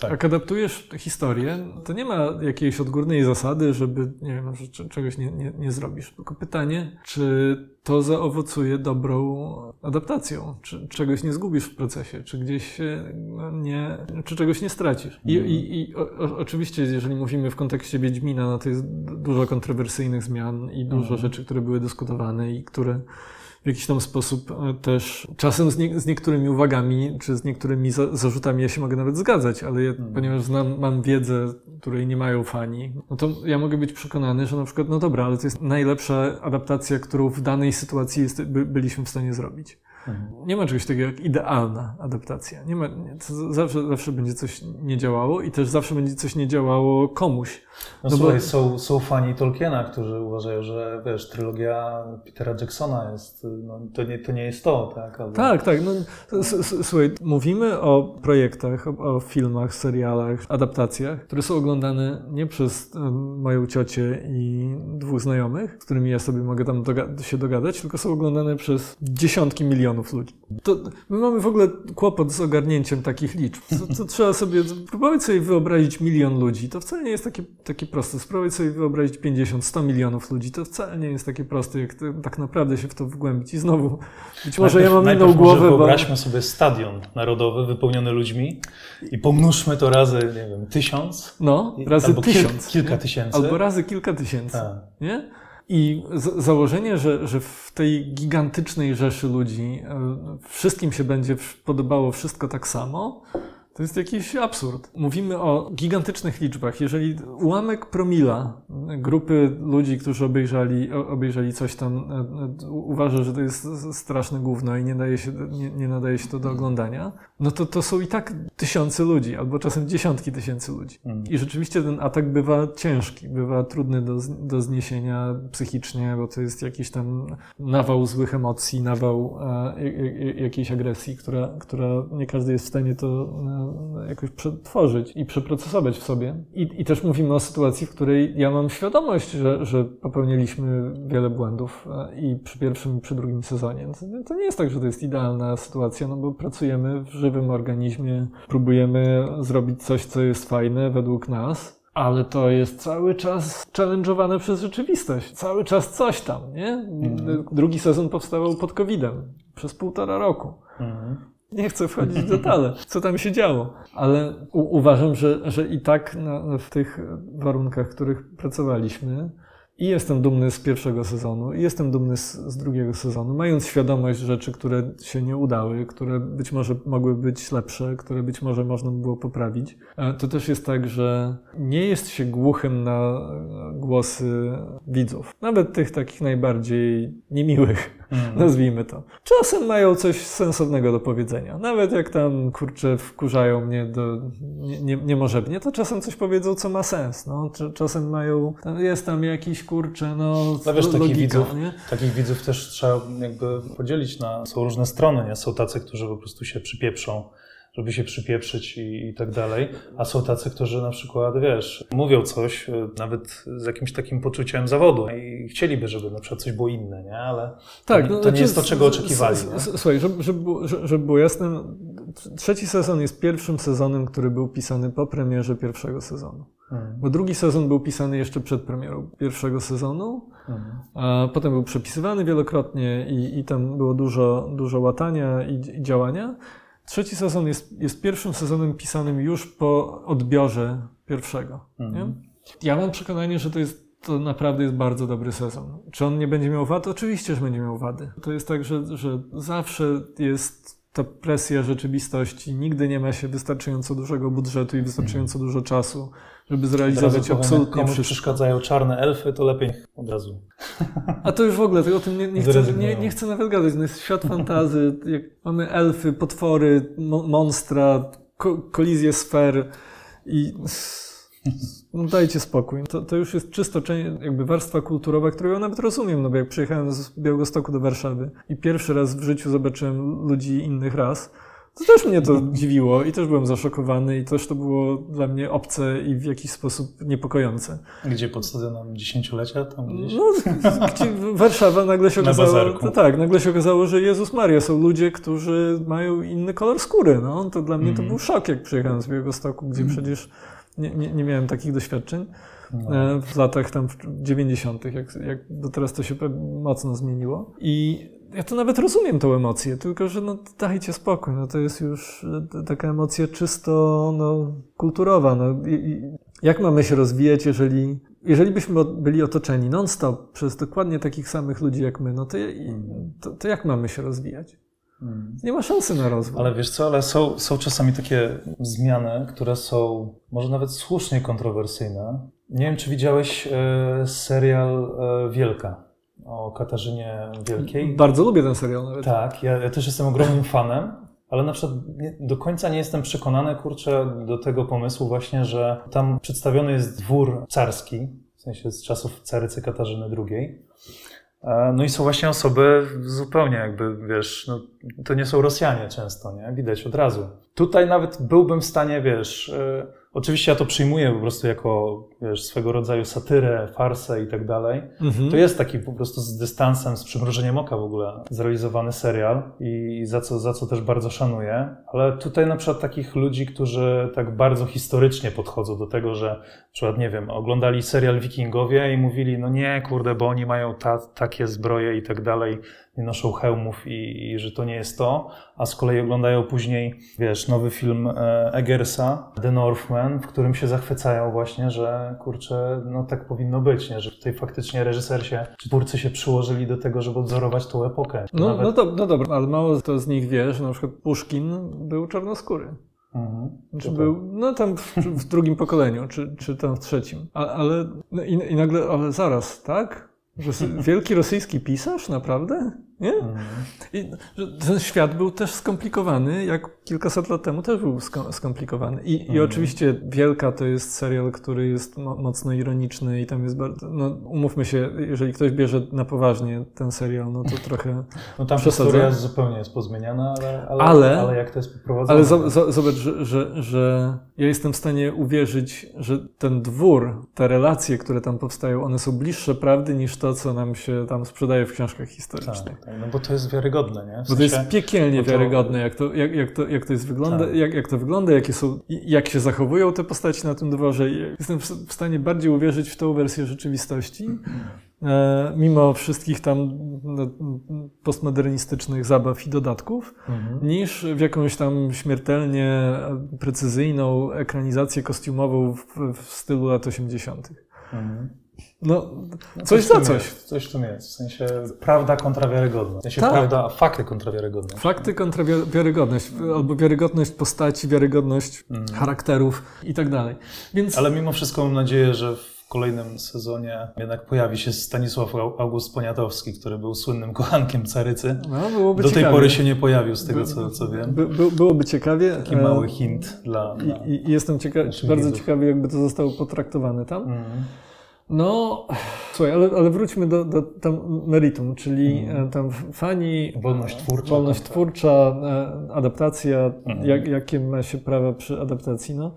Tak. Jak adaptujesz historię, to nie ma jakiejś odgórnej zasady, żeby, nie wiem, że cze- czegoś nie, nie, nie zrobisz. Tylko pytanie, czy to zaowocuje dobrą adaptacją, czy czegoś nie zgubisz w procesie, czy gdzieś się no, nie, czy czegoś nie stracisz. I, i, i o, oczywiście, jeżeli mówimy w kontekście Wiedźmina, no to jest dużo kontrowersyjnych zmian i dużo Mhm. rzeczy, które były dyskutowane i które jakiś tam sposób e, też czasem z, nie, z niektórymi uwagami czy z niektórymi za, zarzutami ja się mogę nawet zgadzać, ale ja, ponieważ znam, mam wiedzę, której nie mają fani, no to ja mogę być przekonany, że na przykład, no dobra, ale to jest najlepsza adaptacja, którą w danej sytuacji jest, by, byliśmy w stanie zrobić. Nie ma czegoś takiego jak idealna adaptacja. Nie ma, nie, zawsze, zawsze będzie coś nie działało i też zawsze będzie coś nie działało komuś. No, no słuchaj, bo... są, są fani Tolkiena, którzy uważają, że wiesz, trylogia Petera Jacksona jest, no, to, nie, to nie jest to, tak? Albo... Tak, tak. No, słuchaj, mówimy o projektach, o, o, filmach, serialach, adaptacjach, które są oglądane nie przez moją ciocię i dwóch znajomych, z którymi ja sobie mogę tam doga się dogadać, tylko są oglądane przez dziesiątki milionów ludzi. To my mamy w ogóle kłopot z ogarnięciem takich liczb. To, to trzeba sobie, próbować sobie wyobrazić milion ludzi. To wcale nie jest takie takie proste. Spróbuj sobie wyobrazić 50-100 milionów ludzi. To wcale nie jest takie proste, jak tak naprawdę się w to wgłębić. I znowu, być może najpierw, ja mam inną głowę. Może wyobraźmy bo... sobie stadion narodowy wypełniony ludźmi i pomnóżmy to razy, nie wiem, tysiąc. No, razy tysiąc. Kil, kilka tysięcy. Albo razy kilka tysięcy. Tak. Nie? I założenie, że, że w tej gigantycznej rzeszy ludzi e, wszystkim się będzie podobało wszystko tak samo, to jest jakiś absurd. Mówimy o gigantycznych liczbach. Jeżeli ułamek promila grupy ludzi, którzy obejrzeli, obejrzeli coś tam, e, e, uważa, że to jest straszne gówno i nie, daje się, nie, nie nadaje się to do oglądania, no to to są i tak tysiące ludzi, albo czasem dziesiątki tysięcy ludzi. Mm. I rzeczywiście ten atak bywa ciężki, bywa trudny do, do zniesienia psychicznie, bo to jest jakiś tam nawał złych emocji, nawał e, jakiejś agresji, która, która nie każdy jest w stanie to e, jakoś przetworzyć i przeprocesować w sobie. I, I, też mówimy o sytuacji, w której ja mam świadomość, że, że popełniliśmy wiele błędów e, i przy pierwszym i przy drugim sezonie. To nie jest tak, że to jest idealna sytuacja, no bo pracujemy w żywym organizmie, próbujemy zrobić coś, co jest fajne według nas, ale to jest cały czas challenge'owane przez rzeczywistość. Cały czas coś tam, nie? Mhm. Drugi sezon powstawał pod COVID-em przez półtora roku. Mhm. Nie chcę wchodzić w detale, co tam się działo, ale uważam, że, że i tak na, w tych warunkach, w których pracowaliśmy, i jestem dumny z pierwszego sezonu, i jestem dumny z, z, drugiego sezonu, mając świadomość rzeczy, które się nie udały, które być może mogły być lepsze, które być może można by było poprawić. E, to też jest tak, że nie jest się głuchym na głosy widzów, nawet tych takich najbardziej niemiłych mm. nazwijmy to. Czasem mają coś sensownego do powiedzenia. Nawet jak tam, kurczę, wkurzają mnie do nie, nie, niemożebnie, to czasem coś powiedzą, co ma sens. No, czasem mają, jest tam jakiś, kurczę, no, no wiesz, logika, takich widzów, nie? takich widzów też trzeba jakby podzielić na, są różne strony, nie? Są tacy, którzy po prostu się przypieprzą żeby się przypieprzyć i, i, tak dalej. A są tacy, którzy na przykład, wiesz, mówią coś e, nawet z jakimś takim poczuciem zawodu i chcieliby, żeby na przykład coś było inne, nie? Ale tak, to, no, to nie znaczy, jest to, czego oczekiwali. Słuchaj, żeby, żeby, żeby było jasne, trzeci sezon jest pierwszym sezonem, który był pisany po premierze pierwszego sezonu. Hmm. Bo drugi sezon był pisany jeszcze przed premierą pierwszego sezonu, hmm. a potem był przepisywany wielokrotnie i, i tam było dużo, dużo łatania i, i działania. Trzeci sezon jest, jest pierwszym sezonem pisanym już po odbiorze pierwszego. Mhm. Ja mam przekonanie, że to jest to naprawdę jest bardzo dobry sezon. Czy on nie będzie miał wad? Oczywiście, że będzie miał wady. To jest tak, że, że zawsze jest ta presja rzeczywistości. Nigdy nie ma się wystarczająco dużego budżetu i wystarczająco dużo czasu żeby zrealizować absolutnie komuś wszystko. przeszkadzają czarne elfy, to lepiej od razu. A to już w ogóle, o tym nie, nie, chcę, nie, nie chcę nawet gadać. To jest świat fantazy. Mamy elfy, potwory, monstra, ko kolizję sfer i... No dajcie spokój. To, to już jest czysto jakby warstwa kulturowa, którą ja nawet rozumiem, no bo jak przyjechałem z Białegostoku do Warszawy i pierwszy raz w życiu zobaczyłem ludzi innych ras, to też mnie to dziwiło i też byłem zaszokowany i też to było dla mnie obce i w jakiś sposób niepokojące. Gdzie pod stadionem dziesięciolecia? Tam gdzieś? No, gdzie Warszawa nagle się okazało, to tak, nagle się okazało, że Jezus Maria są ludzie, którzy mają inny kolor skóry. No, to dla mnie to mhm. był szok, jak przyjechałem z Białegostoku, gdzie mm. przecież nie, nie, nie, miałem takich doświadczeń. No. E, w latach tam 90., jak, jak do teraz to się mocno zmieniło. I ja to nawet rozumiem tą emocję, tylko że no dajcie spokój, no to jest już e, taka emocja czysto no, kulturowa. No. I, i jak mamy się rozwijać, jeżeli, jeżeli byśmy byli otoczeni non-stop przez dokładnie takich samych ludzi jak my, no to, to, to jak mamy się rozwijać? Hmm. Nie ma szansy na rozwój. Ale wiesz co, ale są, są czasami takie zmiany, które są może nawet słusznie kontrowersyjne. Nie wiem, czy widziałeś e, serial e, Wielka o Katarzynie Wielkiej. Bardzo lubię ten serial nawet. Tak, ja, ja też jestem ogromnym fanem, ale na przykład nie, do końca nie jestem przekonany, kurczę, do tego pomysłu właśnie, że tam przedstawiony jest dwór carski, w sensie z czasów carycy Katarzyny II. E, No i są właśnie osoby zupełnie jakby, wiesz, no, to nie są Rosjanie często, nie? Widać od razu. Tutaj nawet byłbym w stanie, wiesz, e, oczywiście ja to przyjmuję po prostu jako, wiesz, swego rodzaju satyrę, farsę i tak dalej. Mhm. To jest taki po prostu z dystansem, z przymrużeniem oka w ogóle zrealizowany serial i za co, za co też bardzo szanuję. Ale tutaj na przykład takich ludzi, którzy tak bardzo historycznie podchodzą do tego, że na przykład, nie wiem, oglądali serial Wikingowie i mówili, no nie, kurde, bo oni mają ta, takie zbroje i tak dalej, nie noszą hełmów i, i że to nie jest to, a z kolei oglądają później, wiesz, nowy film e, Eggersa, The Northman, w którym się zachwycają właśnie, że kurczę, no tak powinno być, nie? że tutaj faktycznie reżyser się, czy twórcy się przyłożyli do tego, żeby odzorować tą epokę. To No, nawet- no, to, no dobra, ale mało kto z nich wie, że na przykład Puszkin był czarnoskóry. Mhm. Czy To był, no tam w, w drugim pokoleniu, czy, czy tam w trzecim. A, ale no i, i nagle, ale zaraz, tak? Wielki rosyjski pisarz? Naprawdę? Nie? Mhm. I, ten świat był też skomplikowany, jak kilkaset lat temu też był sko- skomplikowany. I, I Mhm. oczywiście Wielka to jest serial, który jest mo- mocno ironiczny i tam jest bardzo, no umówmy się, jeżeli ktoś bierze na poważnie ten serial, no to trochę... No tam historia zupełnie jest pozmieniana, ale, ale, Ale- ale, jak to jest poprowadzone? Ale zo- zobacz, że, że, że ja jestem w stanie uwierzyć, że ten dwór, te relacje, które tam powstają, one są bliższe prawdy niż to, co nam się tam sprzedaje w książkach historycznych. tak, tak, no bo to jest wiarygodne, nie? W Bo to jest sensie- piekielnie to- wiarygodne, jak to, jak, jak, to, jak to jest wygląda, Tak. jak, jak to wygląda, jakie są, jak się zachowują te postaci na tym dworze. Jestem w stanie bardziej uwierzyć w tą wersję rzeczywistości, e, mimo wszystkich tam no, postmodernistycznych zabaw i dodatków, Mhm. niż w jakąś tam śmiertelnie precyzyjną ekranizację kostiumową w, w stylu lat 80. Mhm. No, No coś w za coś. Jest, coś w tym jest. W sensie prawda kontra wiarygodność. W sensie Tak. prawda, a fakty kontra wiarygodność. Fakty kontra wi- wiarygodność, albo wiarygodność postaci, wiarygodność charakterów i tak dalej. Więc Ale mimo wszystko mam nadzieję, że w kolejnym sezonie jednak pojawi się Stanisław Au- August Poniatowski, który był słynnym kochankiem carycy. no, byłoby Do tej ciekawie. pory się nie pojawił, z tego By- co, co wiem. By, by, byłoby ciekawie. Taki e, mały hint dla... dla... I, i jestem ciekaw, bardzo widzów. ciekawy, jakby to zostało potraktowane tam. Mhm. No, słuchaj, ale, ale wróćmy do, do tam meritum, czyli e, tam fani. Wolność twórcza. Wolność kontra- twórcza, e, adaptacja, Mhm. jak, jakie ma się prawa przy adaptacji. No.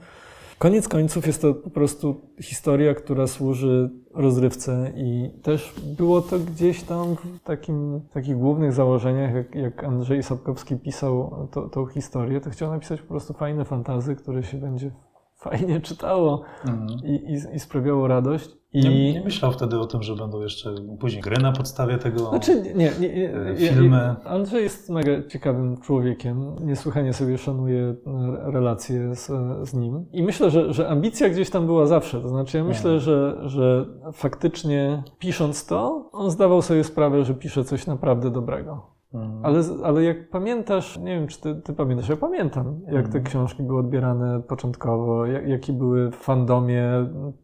Koniec końców jest to po prostu historia, która służy rozrywce i też było to gdzieś tam w takim, takich głównych założeniach, jak, jak Andrzej Sapkowski pisał to, tą historię, to chciał napisać po prostu fajne fantazy, które się będzie fajnie czytało Mhm. i, i, i sprawiało radość. I... Nie, nie myślał wtedy o tym, że będą jeszcze później gry na podstawie tego. Znaczy, nie, nie, nie, Filmy. Andrzej jest mega ciekawym człowiekiem. Niesłychanie sobie szanuję e, relacje z, z nim. I myślę, że, że ambicja gdzieś tam była zawsze. To znaczy, ja myślę, że, że faktycznie pisząc to, on zdawał sobie sprawę, że pisze coś naprawdę dobrego. Mhm. Ale, ale jak pamiętasz, nie wiem, czy ty, ty pamiętasz, ja pamiętam, jak te Mhm. książki były odbierane początkowo, jak, jakie były w fandomie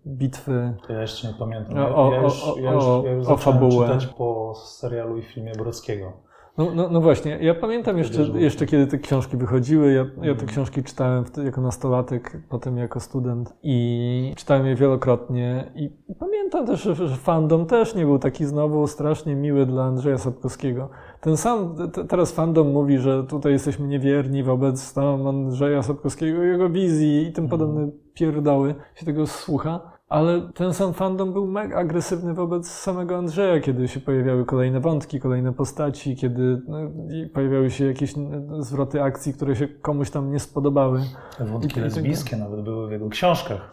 bitwy. To ja jeszcze nie pamiętam. Ja, o- ja już, o- ja już, o- ja już o fabułę. czytać po serialu i filmie Brockiego. No, no, no właśnie, ja pamiętam jeszcze, jeszcze kiedy te książki wychodziły. Ja, ja te Mhm. książki czytałem jako nastolatek, potem jako student i czytałem je wielokrotnie. I, i pamiętam też, że, że fandom też nie był taki znowu strasznie miły dla Andrzeja Sapkowskiego. Ten sam, te, teraz fandom mówi, że tutaj jesteśmy niewierni wobec tam Andrzeja Sapkowskiego, jego wizji i tym Mhm. podobne pierdoły. Się tego słucha. Ale ten sam fandom był mega agresywny wobec samego Andrzeja, kiedy się pojawiały kolejne wątki, kolejne postaci, kiedy no, pojawiały się jakieś zwroty akcji, które się komuś tam nie spodobały. Te i wątki lesbijskie nawet były w jego książkach.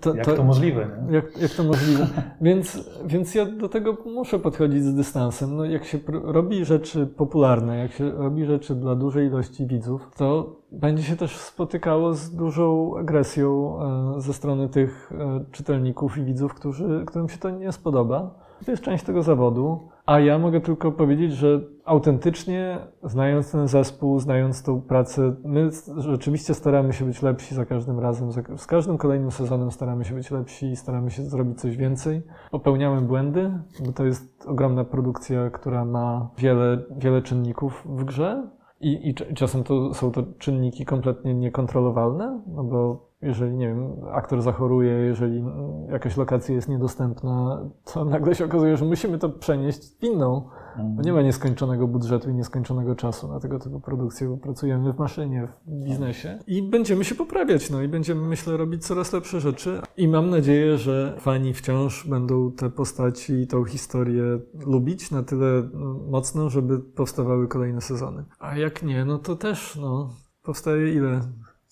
To, Jak to, możliwe, nie? jak, jak to możliwe? więc, więc ja do tego muszę podchodzić z dystansem. No, jak się robi rzeczy popularne, jak się robi rzeczy dla dużej ilości widzów, to będzie się też spotykało z dużą agresją e, ze strony tych e, czytelników i widzów, którzy, którym się to nie spodoba. To jest część tego zawodu. A ja mogę tylko powiedzieć, że autentycznie, znając ten zespół, znając tą pracę, my rzeczywiście staramy się być lepsi za każdym razem. Z każdym kolejnym sezonem staramy się być lepsi i staramy się zrobić coś więcej. Popełniamy błędy, bo to jest ogromna produkcja, która ma wiele, wiele czynników w grze. I, I czasem to są to czynniki kompletnie niekontrolowalne, no bo jeżeli, nie wiem, aktor zachoruje, jeżeli jakaś lokacja jest niedostępna, to nagle się okazuje, że musimy to przenieść w inną. Bo nie ma nieskończonego budżetu i nieskończonego czasu na tego typu produkcje, bo pracujemy w maszynie, w biznesie i będziemy się poprawiać, no i będziemy, myślę, robić coraz lepsze rzeczy. I mam nadzieję, że fani wciąż będą te postaci i tą historię lubić na tyle mocno, żeby powstawały kolejne sezony. A jak nie, no to też, no, powstaje ile?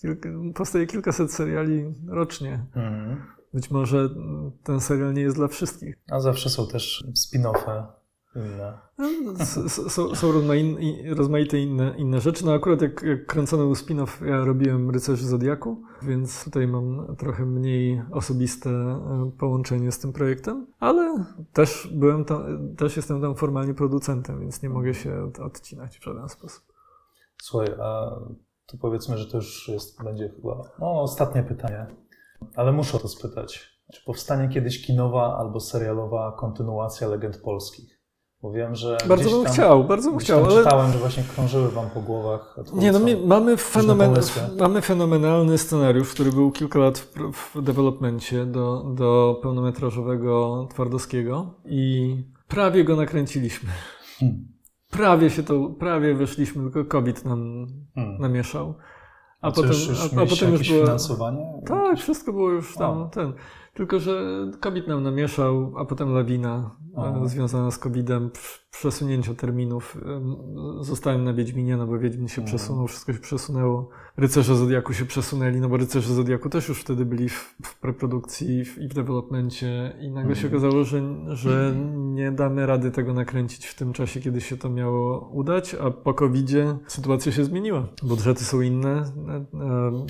Kilka, powstaje kilkaset seriali rocznie. Mhm. Być może ten serial nie jest dla wszystkich. A zawsze są też spin-offy inne. No, są, są rozmaite inne, inne rzeczy. No akurat jak, jak kręcono spin-off, ja robiłem Rycerzy Zodiaku, więc tutaj mam trochę mniej osobiste e, połączenie z tym projektem, ale też byłem tam, też jestem tam formalnie producentem, więc nie mogę się odcinać w żaden sposób. Słuchaj, a to powiedzmy, że to już jest, będzie chyba no, ostatnie pytanie, ale muszę to spytać. Czy powstanie kiedyś kinowa albo serialowa kontynuacja legend polskich? Bo wiem, że. Bardzo bym tam, chciał, bardzo bym chciał. Ale... Czytałem, że właśnie krążyły wam po głowach. Nie, no mamy, fenomen, mamy fenomenalny scenariusz, który był kilka lat w, w developmencie do, do pełnometrażowego Twardowskiego i prawie go nakręciliśmy. Hmm. Prawie się to, prawie weszliśmy, tylko COVID nam hmm. namieszał. A, a potem, już, już a, a potem już było. finansowanie? Tak, wszystko było już tam. O. Ten. Tylko, że COVID nam namieszał, a potem lawina o. związana z COVID-em, przesunięcia terminów. Zostałem na Wiedźminie, no bo Wiedźmin się przesunął, wszystko się przesunęło. Rycerze Zodiaku się przesunęli, no bo Rycerze Zodiaku też już wtedy byli w, w preprodukcji i w developmencie i nagle się mhm. okazało, że, że nie damy rady tego nakręcić w tym czasie, kiedy się to miało udać, a po covid sytuacja się zmieniła. Budżety są inne.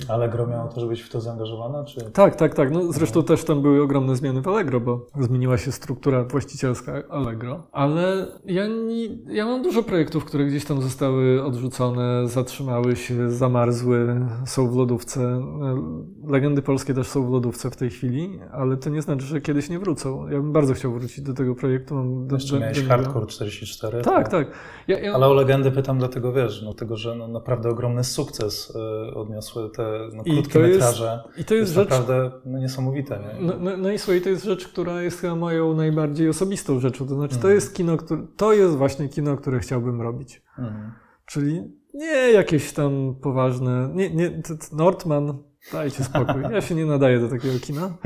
Allegro miało też być w to zaangażowane? Czy... Tak, tak, tak. No, zresztą też tam były ogromne zmiany w Allegro, bo zmieniła się struktura właścicielska Allegro, ale ja, nie, ja mam dużo projektów, które gdzieś tam zostały odrzucone, zatrzymały się, zamarzły, są w lodówce. Legendy polskie też są w lodówce w tej chwili, ale to nie znaczy, że kiedyś nie wrócą. Ja bym bardzo chciał wrócić do tego projektu. Mam Jeszcze do, miałeś do Hardcore 44. Tak, tak. Ja, ja... Ale o legendy pytam dlatego, wiesz, no, tego, że no, naprawdę ogromny sukces y, odniosły te no, krótkie metraże. I to jest, jest rzecz... naprawdę no, niesamowite. Nie? No, no, no, i słuchaj, to jest rzecz, która jest chyba moją najbardziej osobistą rzeczą. To znaczy, to mhm. jest kino, które, to jest właśnie kino, które chciałbym robić. Mhm. Czyli nie jakieś tam poważne. Nie, nie, Nordman, dajcie spokój. Ja się nie nadaję do takiego kina.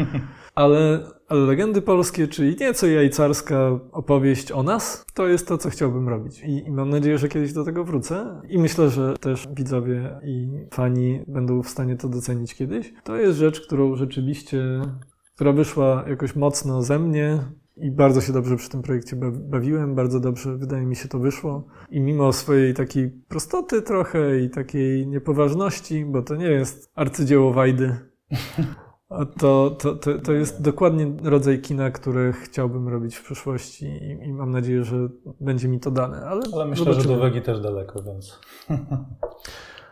Ale, ale legendy polskie, czyli nieco jajcarska opowieść o nas, to jest to, co chciałbym robić. I, I mam nadzieję, że kiedyś do tego wrócę. I myślę, że też widzowie i fani będą w stanie to docenić kiedyś. To jest rzecz, którą rzeczywiście, która wyszła jakoś mocno ze mnie, i bardzo się dobrze przy tym projekcie bawiłem, bardzo dobrze wydaje mi się to wyszło. I mimo swojej takiej prostoty trochę i takiej niepoważności, bo to nie jest arcydzieło Wajdy, to, to, to, to jest dokładnie rodzaj kina, który chciałbym robić w przyszłości i, i mam nadzieję, że będzie mi to dane. Ale, ale myślę, zobaczymy. że do Wegi też daleko, więc...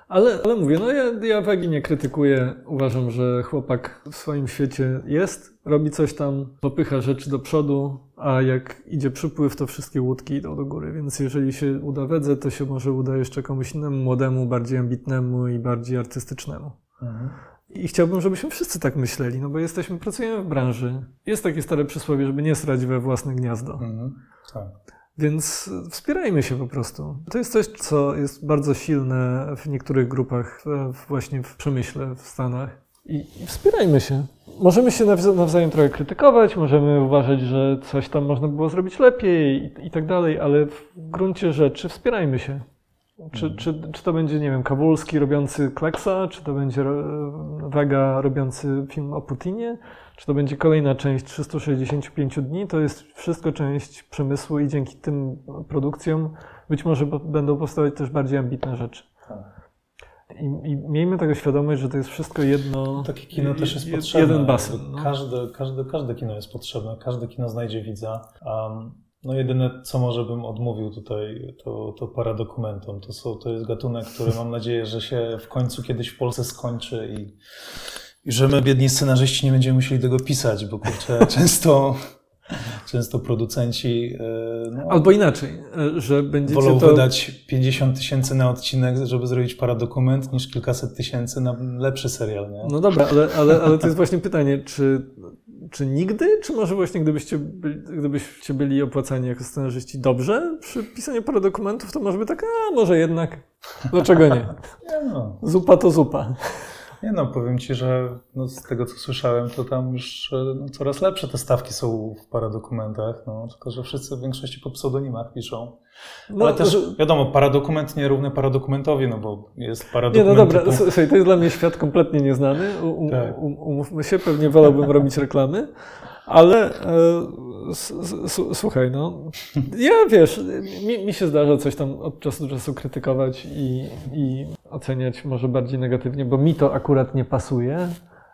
Ale, ale mówię, no ja, ja Wegi nie krytykuję. Uważam, że chłopak w swoim świecie jest, robi coś tam, popycha rzeczy do przodu, a jak idzie przypływ, to wszystkie łódki idą do góry. Więc jeżeli się uda Wedze, to się może uda jeszcze komuś innemu, młodemu, bardziej ambitnemu i bardziej artystycznemu. Mhm. I chciałbym, żebyśmy wszyscy tak myśleli, no bo jesteśmy, pracujemy w branży. Jest takie stare przysłowie, żeby nie srać we własne gniazdo. Mhm. Tak. Więc wspierajmy się po prostu. To jest coś, co jest bardzo silne w niektórych grupach, właśnie w przemyśle w Stanach. I, wspierajmy się. Możemy się nawzajem trochę krytykować, możemy uważać, że coś tam można było zrobić lepiej i, i tak dalej, ale w gruncie rzeczy wspierajmy się. Czy, mhm. czy, czy to będzie, nie wiem, Kawulski robiący Kleksa, czy to będzie Vega robiący film o Putinie, czy to będzie kolejna część 365 dni, to jest wszystko część przemysłu i dzięki tym produkcjom być może będą powstawać też bardziej ambitne rzeczy. I, i miejmy tego świadomość, że to jest wszystko jedno. Takie kino też jest potrzebne. Jeden basen. No. Każde, każde, każde kino jest potrzebne, każde kino znajdzie widza. Um, no jedyne, co może bym odmówił tutaj, to, to paradokumentom. To, są, to jest gatunek, który mam nadzieję, że się w końcu kiedyś w Polsce skończy i, i że my, biedni scenarzyści, nie będziemy musieli tego pisać, bo kurczę, często, często producenci e, no, Albo inaczej, e, że będziecie wolą to. wydać 50 tysięcy na odcinek, żeby zrobić paradokument, niż kilkaset tysięcy na lepszy serial, nie? No dobra, ale, ale, ale to jest właśnie pytanie, czy, czy nigdy, czy może właśnie gdybyście byli, gdybyście byli opłacani jako scenarzyści dobrze przy pisaniu paradokumentów, to może by tak, a może jednak, dlaczego nie? No. Zupa to zupa. Nie no, powiem Ci, że no, z tego co słyszałem, to tam już e, no, coraz lepsze te stawki są w paradokumentach, no, tylko że wszyscy w większości po pseudonimach piszą. No, Ale też wiadomo, paradokument nierówny paradokumentowi, no bo jest Nie, paradokument no dobra, typu... słuchaj, to jest dla mnie świat kompletnie nieznany. U, u, Tak. um, umówmy się, pewnie wolałbym robić reklamy, ale e, słuchaj, no. Ja wiesz, mi, mi się zdarza coś tam od czasu do czasu krytykować i, i oceniać może bardziej negatywnie, bo mi to akurat nie pasuje.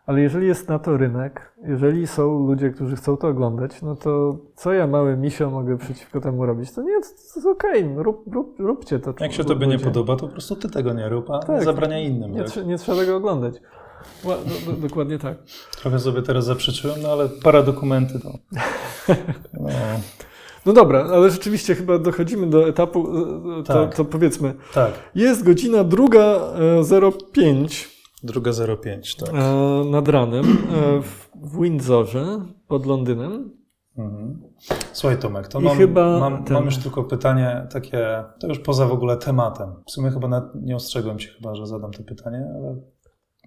Ale jeżeli jest na to rynek, jeżeli są ludzie, którzy chcą to oglądać, no to co ja, mały misio, mogę przeciwko temu robić? To nie, to, jest okej, rób, rób, róbcie to. Jak się tobie nie podoba, to po prostu Ty tego nie rób, a Tak. zabrania innym. Nie, Tak? nie trzeba tego oglądać. Do, do, dokładnie tak. Trochę sobie teraz zaprzeczyłem, no ale paradokumenty to... No, No dobra, ale rzeczywiście chyba dochodzimy do etapu, e, e, to, Tak. to powiedzmy, tak, jest godzina druga e, 05 druga 05, tak. e, nad ranem w Windsorze pod Londynem. Mhm. Słuchaj Tomek, to I mam, chyba mam, ten- mam już tylko pytanie takie, to już poza w ogóle tematem. W sumie chyba nie ostrzegłem się chyba, że zadam to pytanie, ale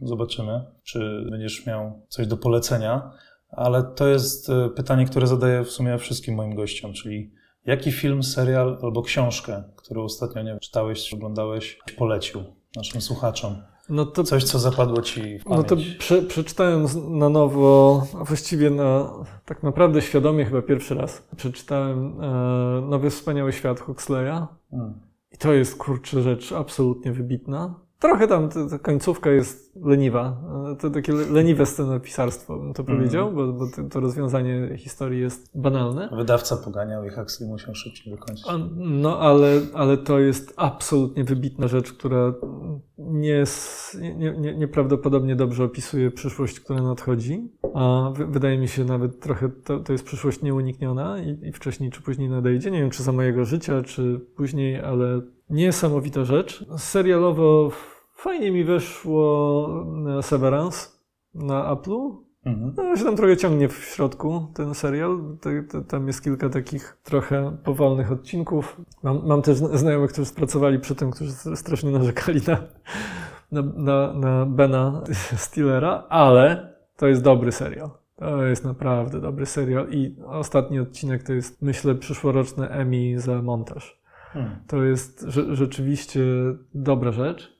zobaczymy, czy będziesz miał coś do polecenia. Ale to jest e, pytanie, które zadaję w sumie wszystkim moim gościom, czyli jaki film, serial albo książkę, którą ostatnio nie czytałeś, czy oglądałeś, polecił naszym słuchaczom? No to, Coś, co zapadło ci w no pamięć. to prze, przeczytałem na nowo, a właściwie na, tak naprawdę świadomie chyba pierwszy raz, przeczytałem e, Nowy Wspaniały Świat Huxleya. Mm. I to jest kurczę rzecz absolutnie wybitna. Trochę tam ta, końcówka jest leniwa. To takie le- leniwe scenopisarstwo, bym to Mhm. powiedział, bo, bo to, rozwiązanie historii jest banalne. Wydawca poganiał i Huxley musiał szybciej dokończyć. A, No, ale, ale to jest absolutnie wybitna rzecz, która nie, nie, nie, nieprawdopodobnie dobrze opisuje przyszłość, która nadchodzi. A wy- wydaje mi się nawet trochę to, to jest przyszłość nieunikniona i, i wcześniej czy później nadejdzie. Nie wiem, czy za mojego życia, czy później, ale niesamowita rzecz. Serialowo fajnie mi wyszło e, Severance na Apple'u. Mhm. No, się tam trochę ciągnie w środku ten serial. Tam jest kilka takich trochę powolnych odcinków. Mam, mam też zna- znajomych, którzy pracowali przy tym, którzy strasznie narzekali na, na, na, na Bena Stillera, ale to jest dobry serial. To jest naprawdę dobry serial i ostatni odcinek to jest, myślę, przyszłoroczne Emmy za montaż. Hmm. To jest rze- rzeczywiście dobra rzecz.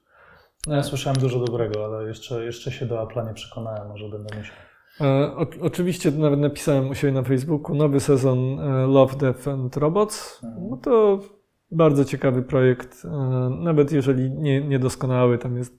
No, ja słyszałem dużo dobrego, ale jeszcze, jeszcze się do Apple'a nie przekonałem, może będę musiał. E, o, oczywiście nawet napisałem u siebie na Facebooku nowy sezon e, Love, Death and Robots. No to bardzo ciekawy projekt, e, nawet jeżeli nie, niedoskonały, tam jest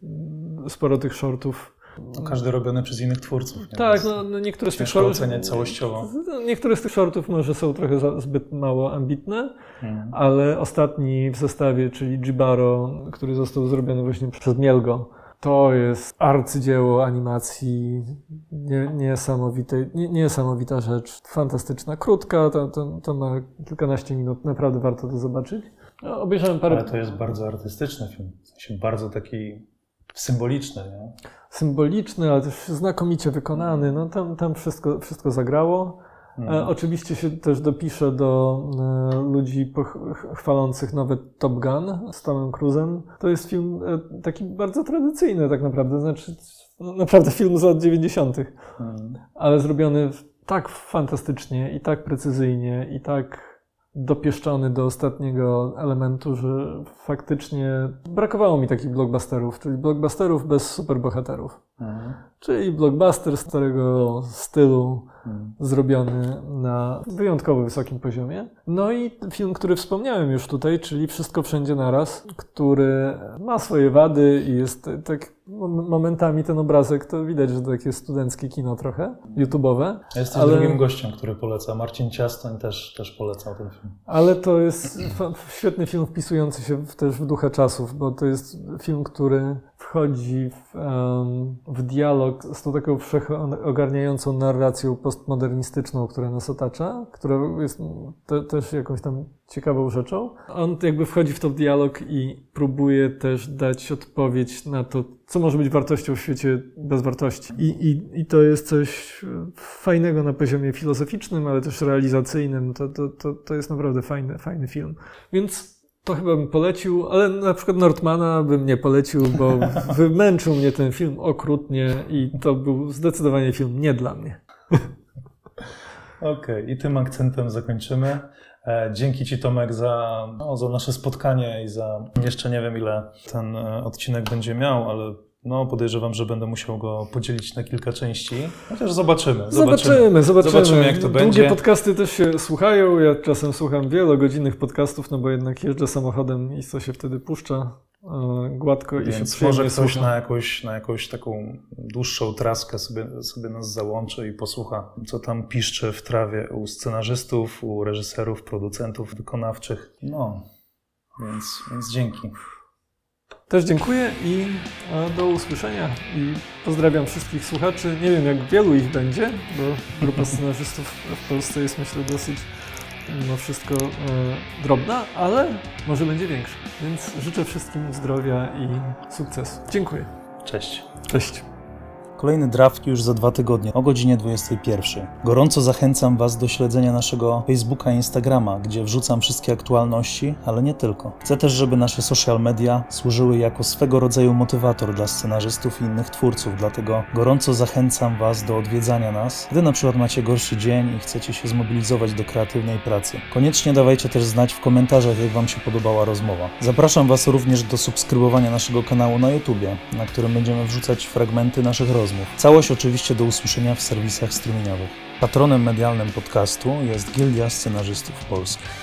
sporo tych shortów. No, każdy robiony przez innych twórców. Nie? Tak, no, no niektóre z tych shortów. oceniać całościowo. Niektóre z tych shortów może są trochę za, zbyt mało ambitne, Mhm. ale ostatni w zestawie, czyli Jibaro, który został zrobiony właśnie przez Mielgo, to jest arcydzieło animacji, nie, niesamowitej, nie, niesamowita rzecz, fantastyczna, krótka, to, to, to ma kilkanaście minut, naprawdę warto to zobaczyć. No, Obejrzałem parę Ale to jest bardzo artystyczny film, w sensie bardzo taki symboliczny, nie? symboliczny, ale też znakomicie wykonany, no tam, tam wszystko, wszystko zagrało. E, Mhm. oczywiście się też dopiszę do e, ludzi chwalących nowy Top Gun z Tomem Cruise'em. To jest film e, taki bardzo tradycyjny tak naprawdę, znaczy no, naprawdę film z lat 90., Mhm. ale zrobiony tak fantastycznie i tak precyzyjnie i tak dopieszczony do ostatniego elementu, że faktycznie brakowało mi takich blockbusterów, czyli blockbusterów bez superbohaterów. Mhm. Czyli blockbuster starego stylu, hmm. zrobiony na wyjątkowo wysokim poziomie. No i film, który wspomniałem już tutaj, czyli Wszystko Wszędzie Naraz, który ma swoje wady i jest tak momentami ten obrazek, to widać, że to takie studenckie kino trochę, YouTube'owe. Jesteś ale... drugim gościem, który poleca. Marcin Ciastoń też, też polecał ten film. Ale to jest świetny film wpisujący się też w ducha czasów, bo to jest film, który wchodzi w, um, w dialog z tą taką wszechogarniającą narracją postmodernistyczną, która nas otacza, która jest te, też jakąś tam ciekawą rzeczą. On jakby wchodzi w to dialog i próbuje też dać odpowiedź na to, co może być wartością w świecie bez wartości. I, i, i to jest coś fajnego na poziomie filozoficznym, ale też realizacyjnym. To, to, to, to jest naprawdę fajny, fajny film. Więc to chyba bym polecił, ale na przykład Nordmana bym nie polecił, bo wymęczył mnie ten film okrutnie i to był zdecydowanie film nie dla mnie. Okej, okay, i tym akcentem zakończymy. E, dzięki Ci Tomek za, no, za nasze spotkanie i za jeszcze nie wiem ile ten e, odcinek będzie miał, ale no, podejrzewam, że będę musiał go podzielić na kilka części. Chociaż zobaczymy. Zobaczymy, zobaczymy. Zobaczymy, jak to Długie będzie. Długie podcasty też się słuchają. Ja czasem słucham wielogodzinnych podcastów, no bo jednak jeżdżę samochodem i co się wtedy puszcza e, gładko Więc i się może ktoś na jakąś, na jakąś taką dłuższą traskę sobie, sobie nas załączy i posłucha, co tam piszczy w trawie u scenarzystów, u reżyserów, producentów wykonawczych. No, więc, więc dzięki. Też dziękuję i do usłyszenia. I pozdrawiam wszystkich słuchaczy. Nie wiem, jak wielu ich będzie, bo grupa scenarzystów w Polsce jest myślę dosyć mimo wszystko e, drobna, ale może będzie większa. Więc życzę wszystkim zdrowia i sukcesu. Dziękuję. Cześć. Cześć. Kolejny draft już za dwa tygodnie o godzinie 21. Gorąco zachęcam Was do śledzenia naszego Facebooka i Instagrama, gdzie wrzucam wszystkie aktualności, ale nie tylko. Chcę też, żeby nasze social media służyły jako swego rodzaju motywator dla scenarzystów i innych twórców, dlatego gorąco zachęcam Was do odwiedzania nas, gdy na przykład macie gorszy dzień i chcecie się zmobilizować do kreatywnej pracy. Koniecznie dawajcie też znać w komentarzach, jak Wam się podobała rozmowa. Zapraszam Was również do subskrybowania naszego kanału na YouTubie, na którym będziemy wrzucać fragmenty naszych rozmów rozmów. Całość oczywiście do usłyszenia w serwisach streamingowych. Patronem medialnym podcastu jest Gildia Scenarzystów Polskich.